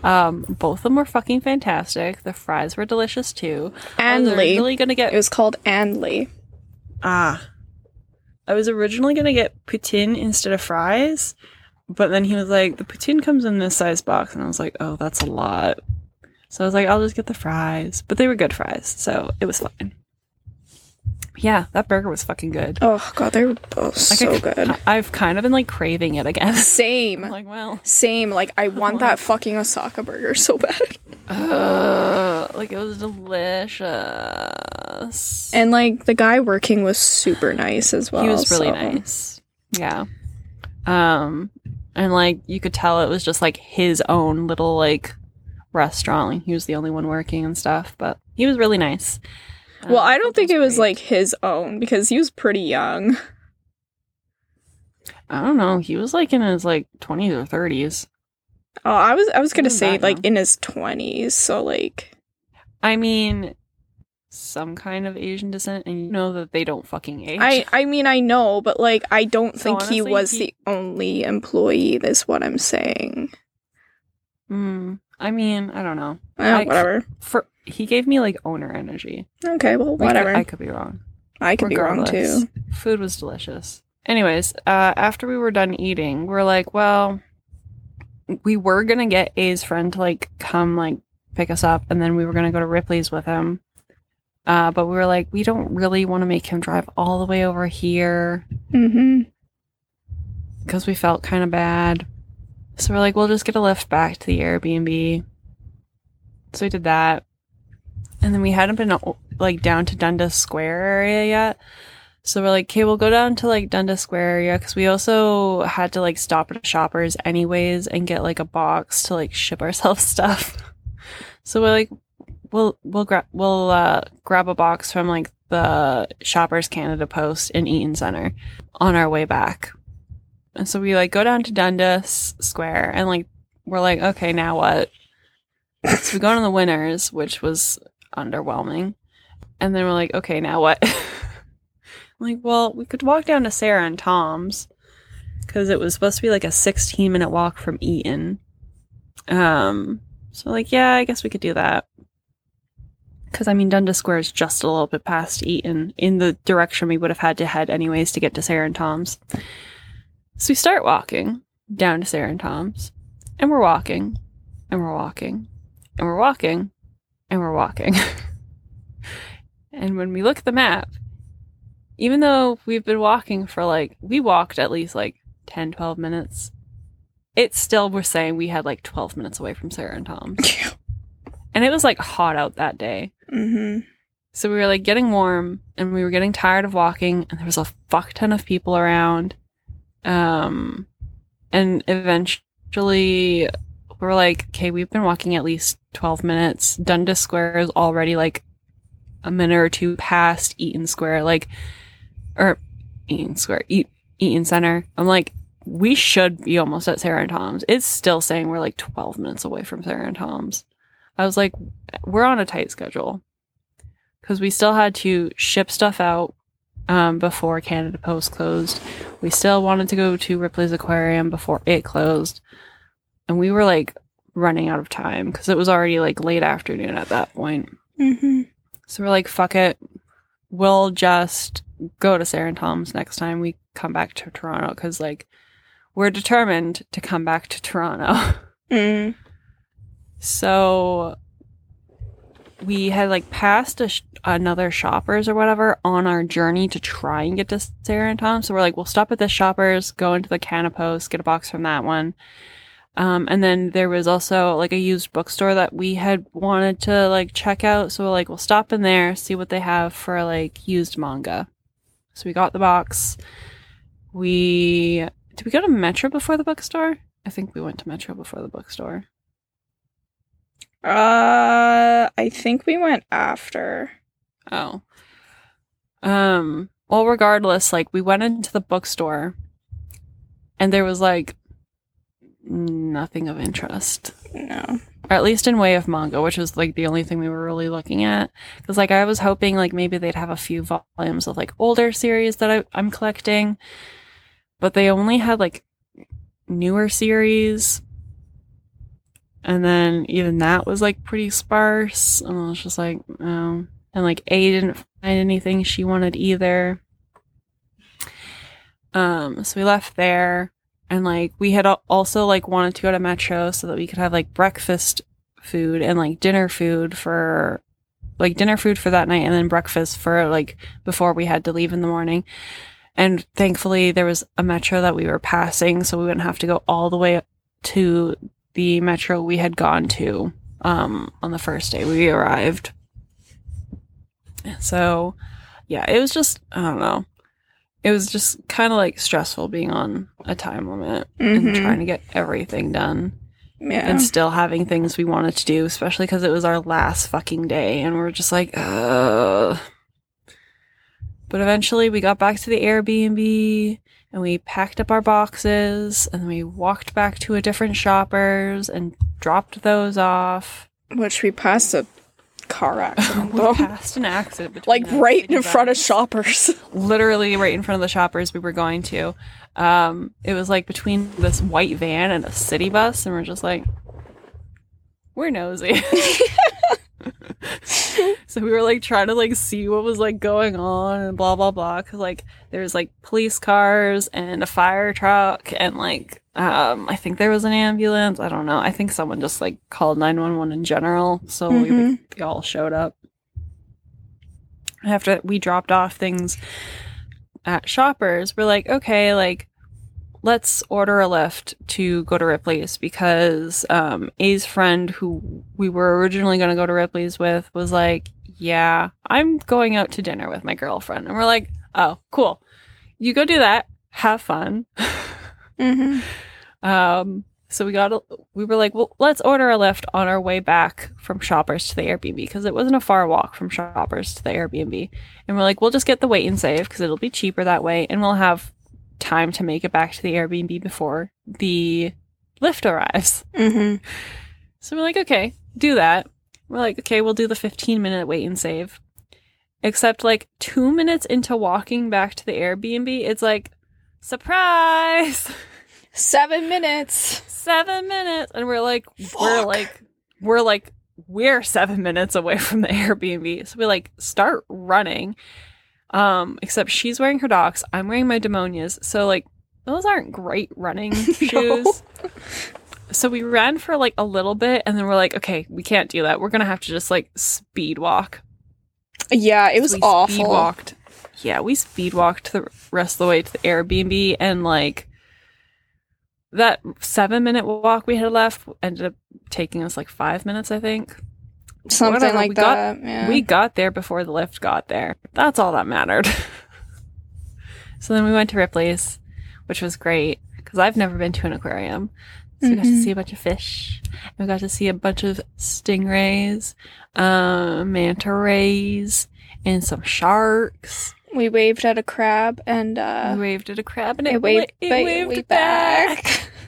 Speaker 1: um, both of them were fucking fantastic. The fries were delicious too. I was
Speaker 2: Anley.
Speaker 1: originally gonna get
Speaker 2: It was called Anley.
Speaker 1: Ah. I was originally going to get poutine instead of fries, but then he was like, the poutine comes in this size box. And I was like, oh, that's a lot. So I was like, I'll just get the fries. But they were good fries, so it was fine. Yeah, that burger was fucking good.
Speaker 2: Oh god, they were both
Speaker 1: Like,
Speaker 2: so
Speaker 1: I,
Speaker 2: good.
Speaker 1: I've kind of been like craving it again.
Speaker 2: Same.
Speaker 1: I'm like, well,
Speaker 2: Same. Like I want that fucking Osaka burger so bad.
Speaker 1: uh, like it was delicious.
Speaker 2: And like the guy working was super nice as well.
Speaker 1: he was really
Speaker 2: so-
Speaker 1: nice. Yeah. Um and like you could tell it was just like his own little like restaurant. Like he was the only one working and stuff, but he was really nice.
Speaker 2: Well,
Speaker 1: Um,
Speaker 2: I don't think
Speaker 1: food
Speaker 2: it was
Speaker 1: great.
Speaker 2: like his own because he was pretty young.
Speaker 1: I don't know. He was like in his like 20s or 30s.
Speaker 2: Oh, I was I was gonna say like
Speaker 1: young.
Speaker 2: in his twenties. So like
Speaker 1: I mean some kind of Asian descent and you know that they don't fucking age.
Speaker 2: I I mean I know, but like I don't
Speaker 1: So
Speaker 2: think he was
Speaker 1: he-
Speaker 2: the only employee. That's what I'm saying.
Speaker 1: Mm, I mean, I don't know. I-
Speaker 2: whatever.
Speaker 1: For he gave me like owner energy.
Speaker 2: Okay, well,
Speaker 1: Like, I-
Speaker 2: whatever.
Speaker 1: I, could be wrong.
Speaker 2: I could be wrong too.
Speaker 1: Food was delicious. Anyways, uh, after we were done eating, we're like, well, we were gonna get A's friend to like come like pick us up, and then we were gonna go to Ripley's with him. Uh, but we were like, we don't really want to make him drive all the way over here
Speaker 2: Mm-hmm.
Speaker 1: because we felt kind of bad. So we're like, we'll just get a Lyft back to the Airbnb. So we did that. And then we hadn't been like down to Dundas Square area yet. So we're like, okay, we'll go down to like Dundas Square area because we also had to like stop at Shoppers anyways and get like a box to like ship ourselves stuff. So we're like, we'll we'll grab we'll uh, grab a box from like the Shoppers Canada Post in Eaton Center on our way back. And so we like go down to Dundas Square and like we're like, okay, now what? so we go to the winners, which was underwhelming. And then we're like, okay, now what? Like, well, we could walk down to Sarah and Tom's because it was supposed to be like a 16 minute walk from Eaton. Um, so like, yeah, I guess we could do that. Because I mean, Dundas Square is just a little bit past Eaton in the direction we would have had to head anyways to get to Sarah and Tom's. So we start walking down to Sarah and Tom's, and we're walking, and we're walking, and we're walking, and we're walking. and when we look at the map, even though we've been walking for like, we walked at least like 10, 12 minutes, it still we're saying we had like 12 minutes away from Sarah and Tom's. and it was like hot out that day.
Speaker 2: Mm-hmm.
Speaker 1: So we were like getting warm and we were getting tired of walking and there was a fuck ton of people around. Um and eventually we're like, okay, we've been walking at least 12 minutes. Dundas Square is already like a minute or two past Eaton Square, like or Eaton Square, e- Eaton Center. I'm like, we should be almost at Sarah and Tom's. It's still saying we're like 12 minutes away from Sarah and Tom's. I was like, we're on a tight schedule because we still had to ship stuff out um, before Canada Post closed. We still wanted to go to Ripley's Aquarium before it closed. And we were like running out of time because it was already like late afternoon at that point.
Speaker 2: Mm-hmm.
Speaker 1: So we're like, fuck it. We'll just go to Sarah and Tom's next time we come back to Toronto because like we're determined to come back to Toronto.
Speaker 2: Mm.
Speaker 1: So we had like passed sh- another shoppers or whatever on our journey to try and get to Sarah and Tom. So we're like, we'll stop at this shoppers, go into the Canapos, get a box from that one. Um, and then there was also like a used bookstore that we had wanted to like check out. So we're like, we'll stop in there, see what they have for like used manga. So we got the box. We did we go to Metro before the bookstore? I think we went to Metro before the bookstore.
Speaker 2: Uh, I think we went after.
Speaker 1: Oh. Um, well, regardless, like we went into the bookstore and there was like nothing of interest.
Speaker 2: No.
Speaker 1: Or at least in way of manga, which was like the only thing we were really looking at. Because like I was hoping like maybe they'd have a few volumes of like older series that I, I'm collecting, but they only had like newer series. And then even that was like pretty sparse. And I was just like, oh. And like A didn't find anything she wanted either. Um, so we left there and like we had also like wanted to go to Metro so that we could have like breakfast food and like dinner food for like dinner food for that night and then breakfast for like before we had to leave in the morning. And thankfully there was a metro that we were passing so we wouldn't have to go all the way to the metro we had gone to um on the first day we arrived. And so yeah, it was just I don't know. It was just kind of like stressful being on a time limit and
Speaker 2: Mhm.
Speaker 1: trying to get everything done
Speaker 2: Yeah.
Speaker 1: and still having things we wanted to do, especially because it was our last fucking day and we're just like, uh. But eventually we got back to the Airbnb and we packed up our boxes and then we walked back to a different shoppers and dropped those off.
Speaker 2: Which we passed a car accident
Speaker 1: We
Speaker 2: though.
Speaker 1: passed an accident between
Speaker 2: like right in front of shoppers.
Speaker 1: literally right in front of the shoppers we were going to. Um, it was like between this white van and a city bus, and we're just like, we're nosy. so we were like trying to like see what was like going on and blah blah blah. Cause like there's like police cars and a fire truck and like um I think there was an ambulance. I don't know. I think someone just like called nine one one in general. So we,
Speaker 2: Mhm.
Speaker 1: they all showed up. After we dropped off things at shoppers, we're like, okay, like let's order a Lyft to go to Ripley's because um A's friend who we were originally going to go to Ripley's with was like, "Yeah, I'm going out to dinner with my girlfriend." And we're like, "Oh, cool. You go do that. Have fun."
Speaker 2: mm-hmm.
Speaker 1: Um, so we got a, we were like, well, let's order a Lyft on our way back from Shoppers to the Airbnb because it wasn't a far walk from Shoppers to the Airbnb. And we're like, we'll just get the wait and save because it'll be cheaper that way, and we'll have time to make it back to the Airbnb before the Lyft arrives.
Speaker 2: Mm-hmm.
Speaker 1: So we're like, okay, do that. We're like, okay, we'll do the 15 minute wait and save. Except like two minutes into walking back to the Airbnb, it's like, surprise!
Speaker 2: Seven minutes.
Speaker 1: seven minutes and we're like we're like we're like we're seven minutes away from the Airbnb. So we like start running. Um, except she's wearing her docs. I'm wearing my demonias. So like those aren't great running shoes. So we ran for like a little bit and then we're like, okay, we can't do that. We're gonna have to just like speed walk.
Speaker 2: Yeah, it was
Speaker 1: So we
Speaker 2: awful.
Speaker 1: Speed walked. Yeah, we speed walked the rest of the way to the Airbnb and like that seven minute walk we had left ended up taking us like five minutes, I think.
Speaker 2: Something
Speaker 1: Whatever,
Speaker 2: like
Speaker 1: we got-
Speaker 2: that. yeah.
Speaker 1: We got there before the Lyft got there. That's all that mattered. so then we went to Ripley's, which was great because I've never been to an aquarium. So we got to
Speaker 2: Mhm.
Speaker 1: see a bunch of fish. We got to see a bunch of stingrays, um, manta rays, and some sharks.
Speaker 2: we waved at a crab and uh
Speaker 1: we waved at a crab and
Speaker 2: it
Speaker 1: it,
Speaker 2: waved,
Speaker 1: it waved
Speaker 2: way
Speaker 1: back.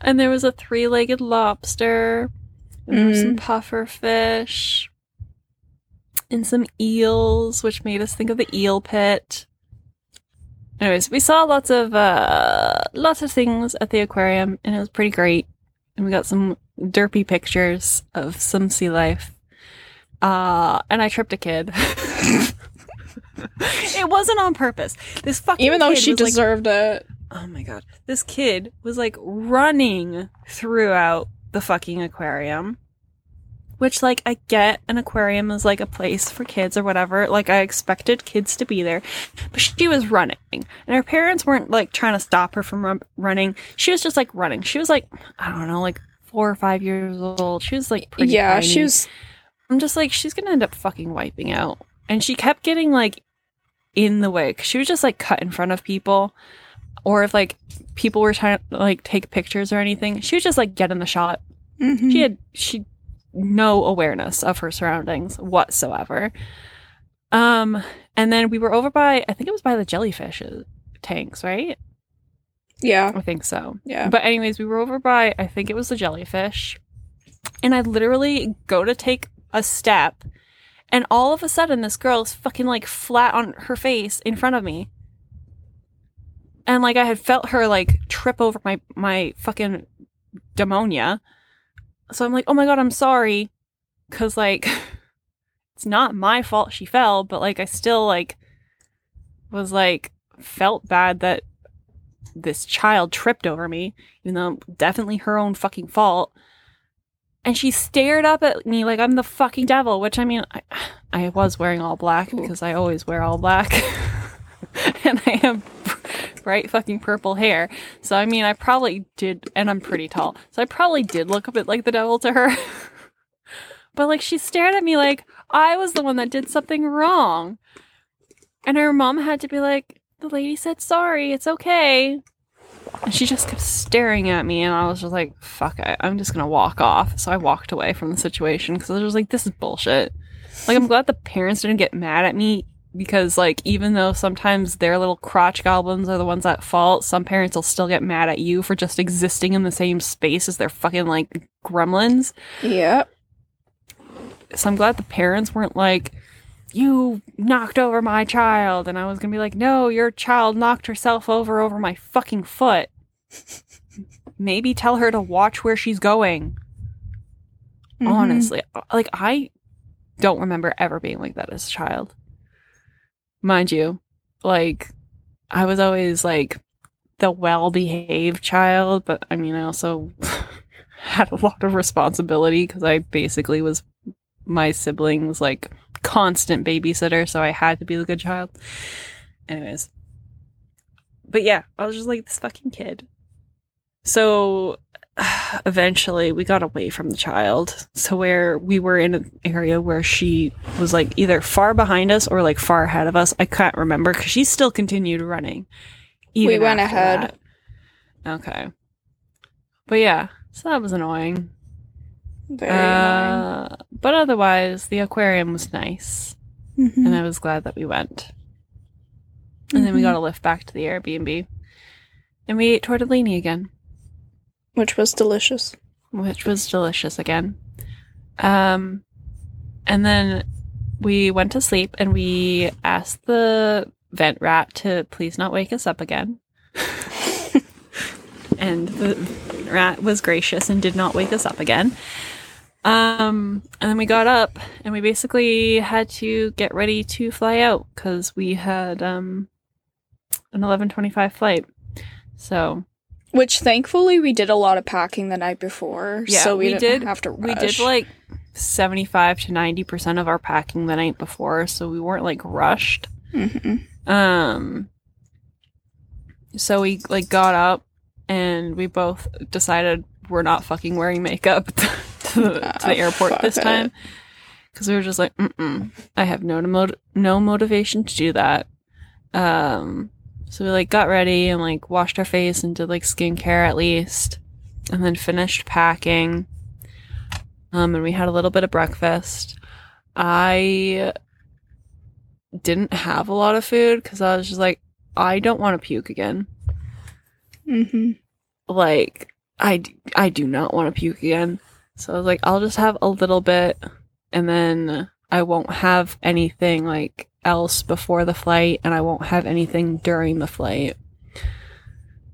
Speaker 1: And there was a three-legged lobster. There were some puffer fish. And some eels, which made us think of the eel pit. Anyways, we saw lots of uh lots of things at the aquarium and it was pretty great. And we got some derpy pictures of some sea life. Uh and I tripped a kid. it wasn't on purpose. This fucking
Speaker 2: even though she
Speaker 1: was, like,
Speaker 2: deserved it.
Speaker 1: Oh my god. This kid was like running throughout the fucking aquarium. Which, like, I get an aquarium is like a place for kids or whatever. Like, I expected kids to be there. But she was running. And her parents weren't like trying to stop her from run- running. She was just like running. She was like, I don't know, like four or five years old. She was like pretty
Speaker 2: yeah,
Speaker 1: tiny.
Speaker 2: she was
Speaker 1: I'm just like, she's gonna end up fucking wiping out. And she kept getting like in the way 'cause she was just like cut in front of people. Or if like people were trying to like take pictures or anything, she would just like get in the shot.
Speaker 2: Mhm.
Speaker 1: She had she no awareness of her surroundings whatsoever. Um, and then we were over by I think it was by the jellyfish uh, tanks, right?
Speaker 2: yeah,
Speaker 1: I think so.
Speaker 2: yeah.
Speaker 1: But anyways, we were over by I think it was the jellyfish. And I literally go to take a step and all of a sudden this girl is fucking like flat on her face in front of me. And like I had felt her like trip over my my fucking demonia. So I'm like, "Oh my god, I'm sorry." Cuz like it's not my fault she fell, but like I still like was like felt bad that this child tripped over me, even though definitely her own fucking fault. And she stared up at me like I'm the fucking devil, which I mean, I, I was wearing all black because I always wear all black. and I have bright fucking purple hair. So, I mean, I probably did, and I'm pretty tall. So, I probably did look a bit like the devil to her. but, like, she stared at me like I was the one that did something wrong. And her mom had to be like, the lady said sorry, it's okay. And she just kept staring at me, and I was just like, fuck it, I'm just gonna walk off. So I walked away from the situation because I was like, this is bullshit. Like, I'm glad the parents didn't get mad at me because, like, even though sometimes their little crotch goblins are the ones at fault, some parents will still get mad at you for just existing in the same space as their fucking, like, gremlins
Speaker 2: yeah.
Speaker 1: so I'm glad the parents weren't like, you knocked over my child. And I was going to be like, no, your child knocked herself over over my fucking foot. Maybe tell her to watch where she's going.
Speaker 2: Mhm.
Speaker 1: Honestly, like, I don't remember ever being like that as a child. Mind you, like, I was always like the well behaved child, but I mean, I also had a lot of responsibility because I basically was my siblings like constant babysitter, so I had to be the good child. Anyways. But yeah, I was just like this fucking kid. So eventually we got away from the child So where we were in an area where she was like either far behind us or like far ahead of us. I can't remember because she still continued running.
Speaker 2: We went ahead.
Speaker 1: that. Okay. But yeah, so that was annoying.
Speaker 2: Very annoying.
Speaker 1: Uh, but otherwise, the aquarium was nice,
Speaker 2: Mhm.
Speaker 1: and I was glad that we went. And then we
Speaker 2: Mhm.
Speaker 1: got a Lyft back to the Airbnb, and we ate tortellini again,
Speaker 2: Which was delicious.
Speaker 1: which was delicious again. Um, and then we went to sleep, and we asked the vent rat to please not wake us up again. and the Rat was gracious and did not wake us up again. Um, and then we got up and we basically had to get ready to fly out because we had um an eleven twenty five flight. So
Speaker 2: Which thankfully we did a lot of packing the night before,
Speaker 1: Yeah,
Speaker 2: so we,
Speaker 1: we
Speaker 2: didn't
Speaker 1: did-
Speaker 2: have to rush.
Speaker 1: we did like seventy five to ninety percent of our packing the night before, so we weren't like rushed.
Speaker 2: Mhm.
Speaker 1: Um so we like got up and we both decided we're not fucking wearing makeup to, the, to
Speaker 2: Ah,
Speaker 1: the airport this time because we were just like Mm-mm, I have no mot- no motivation to do that. Um so we like got ready and like washed our face and did like skincare at least and then finished packing. Um and we had a little bit of breakfast. I didn't have a lot of food because I was just like, I don't want to puke again.
Speaker 2: Mhm.
Speaker 1: Like, I do not want to puke again. So I was like, I'll just have a little bit and then I won't have anything like else before the flight and I won't have anything during the flight.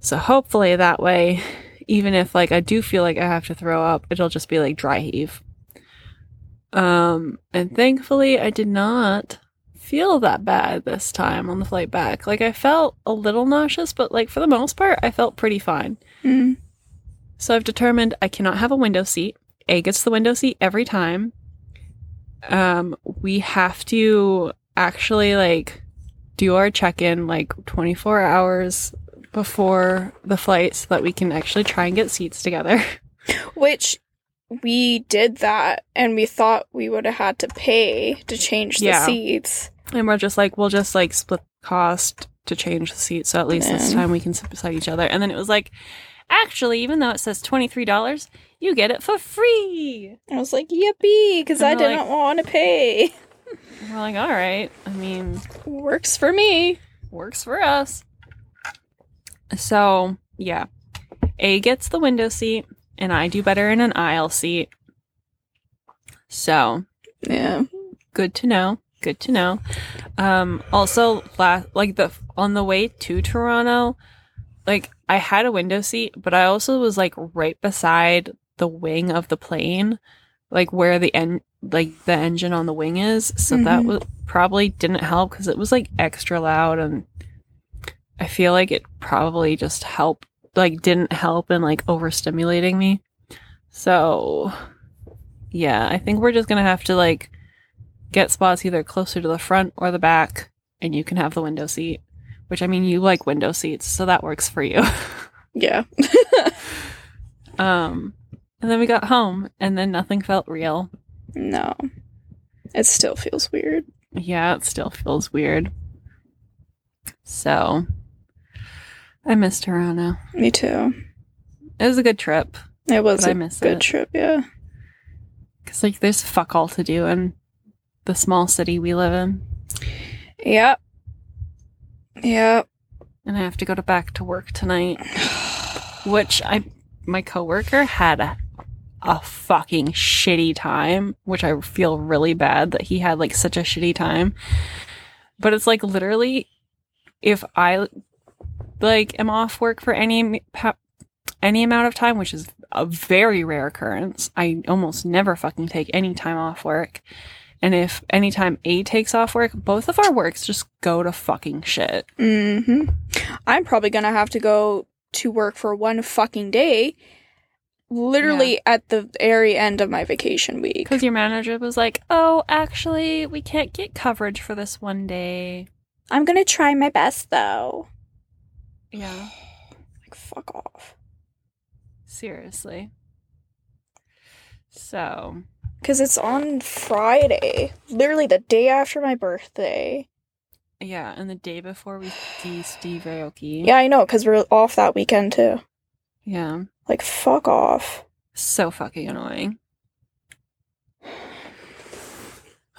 Speaker 1: So hopefully that way, even if like I do feel like I have to throw up, it'll just be like dry heave. Um, and thankfully I did not feel that bad this time on the flight back. Like I felt a little nauseous, but like for the most part, I felt pretty fine.
Speaker 2: Mm.
Speaker 1: So I've determined I cannot have a window seat. A gets the window seat every time. Um, we have to actually like do our check-in like 24 hours before the flight so that we can actually try and get seats together.
Speaker 2: Which we did that, and we thought we would have had to pay to change the
Speaker 1: Yeah.
Speaker 2: seats.
Speaker 1: And we're just like, we'll just like split the cost to change the seat. So at least this time we can sit beside each other. And then it was like, actually, even though it says $23, you get it for free.
Speaker 2: I was like, yippee, because I didn't
Speaker 1: like-
Speaker 2: want to pay.
Speaker 1: We're like, all right. I mean,
Speaker 2: Works for me.
Speaker 1: works for us. So, yeah. A gets the window seat, and I do better in an aisle seat. So,
Speaker 2: Yeah.
Speaker 1: good to know. Good to know. Um, also, la- like the on the way to Toronto, like I had a window seat, but I also was like right beside the wing of the plane, like where the en- like the engine on the wing is. So that
Speaker 2: Mhm.
Speaker 1: was probably didn't help because it was like extra loud, and I feel like it probably just helped, like didn't help in like overstimulating me. So yeah, I think we're just gonna have to like get spots either closer to the front or the back, and you can have the window seat. Which I mean, you like window seats, so that works for you.
Speaker 2: Yeah.
Speaker 1: um, and then we got home, and then nothing felt real.
Speaker 2: No. It still feels weird.
Speaker 1: Yeah, it still feels weird. So, I missed Toronto.
Speaker 2: Me too.
Speaker 1: It was a good trip
Speaker 2: It was
Speaker 1: But I
Speaker 2: a
Speaker 1: miss
Speaker 2: good
Speaker 1: it.
Speaker 2: trip, yeah.
Speaker 1: because like there's fuck all to do in the small city we live in,
Speaker 2: Yep. Yep.
Speaker 1: and I have to go to back to work tonight. which I my coworker had a, a fucking shitty time, which I feel really bad that he had like such a shitty time. But it's like literally if I like am off work for any any amount of time, which is a very rare occurrence, I almost never fucking take any time off work. And if anytime A takes off work, both of our works just go to fucking shit.
Speaker 2: hmm I'm probably gonna have to go to work for one fucking day, literally at the very end of my vacation week.
Speaker 1: Because your manager was like, oh, actually, we can't get coverage for this one day.
Speaker 2: I'm gonna try my best though.
Speaker 1: Yeah.
Speaker 2: Like, fuck off.
Speaker 1: Seriously. So,
Speaker 2: Because it's on Friday, literally the day after my birthday.
Speaker 1: yeah, and the day before we see Steve Aoki.
Speaker 2: Yeah, I know, because we're off that weekend too.
Speaker 1: Yeah.
Speaker 2: Like, fuck off.
Speaker 1: So fucking annoying.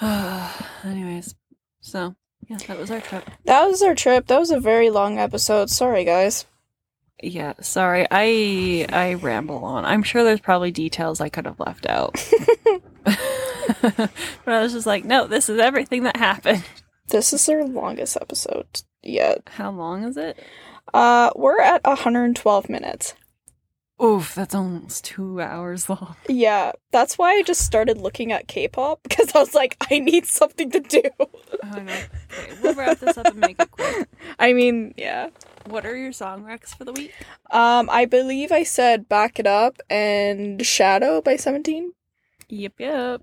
Speaker 1: Anyways, so, yeah, that was our trip.
Speaker 2: That was our trip. That was a very long episode. Sorry, guys.
Speaker 1: Yeah, sorry. I I ramble on. I'm sure there's probably details I could have left out. but I was just like, no, this is everything that happened.
Speaker 2: This is our longest episode yet.
Speaker 1: How long is it?
Speaker 2: Uh, we're at 112 minutes.
Speaker 1: Oof, that's almost two hours long.
Speaker 2: Yeah, that's why I just started looking at K-pop because I was like, I need something to do.
Speaker 1: I know. Okay, we'll wrap this up and make it quick.
Speaker 2: I mean, yeah.
Speaker 1: What are your song recs for the week?
Speaker 2: Um, I believe I said "Back It Up" and "Shadow" by Seventeen.
Speaker 1: Yep, yep.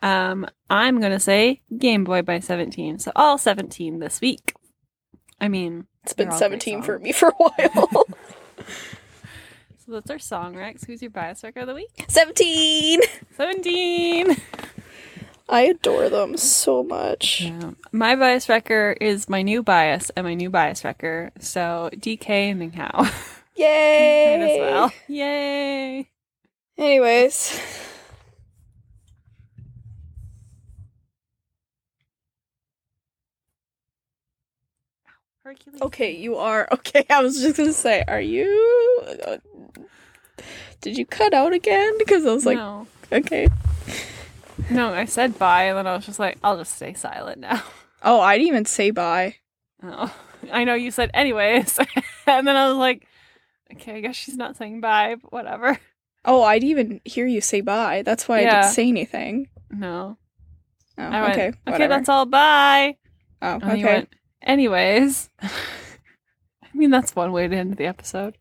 Speaker 1: Um, I'm gonna say Game Boy by 17. So all 17 this week. I mean,
Speaker 2: It's been
Speaker 1: They're all great
Speaker 2: seventeen for me for a while.
Speaker 1: so that's our song recs. Who's your bias wrecker of the week?
Speaker 2: Seventeen.
Speaker 1: 17.
Speaker 2: I adore them so much.
Speaker 1: Yeah. My bias wrecker is my new bias and my new bias wrecker. So DK Hao.
Speaker 2: Yay!
Speaker 1: Well. Yay.
Speaker 2: Anyways,
Speaker 1: Hercules.
Speaker 2: okay, you are okay. I was just gonna say, are you? Did you cut out again? Because I was like,
Speaker 1: no.
Speaker 2: okay.
Speaker 1: No, I said bye and then I was just like, I'll just stay silent now.
Speaker 2: Oh, I didn't even say bye.
Speaker 1: Oh, I know you said anyways. and then I was like, okay, I guess she's not saying bye, but whatever.
Speaker 2: Oh, I didn't even hear you say bye. That's why I didn't say anything.
Speaker 1: No.
Speaker 2: Oh,
Speaker 1: I went,
Speaker 2: okay.
Speaker 1: okay, that's all. Bye.
Speaker 2: Oh,
Speaker 1: And
Speaker 2: okay.
Speaker 1: went, anyways. I mean, that's one way to end the episode.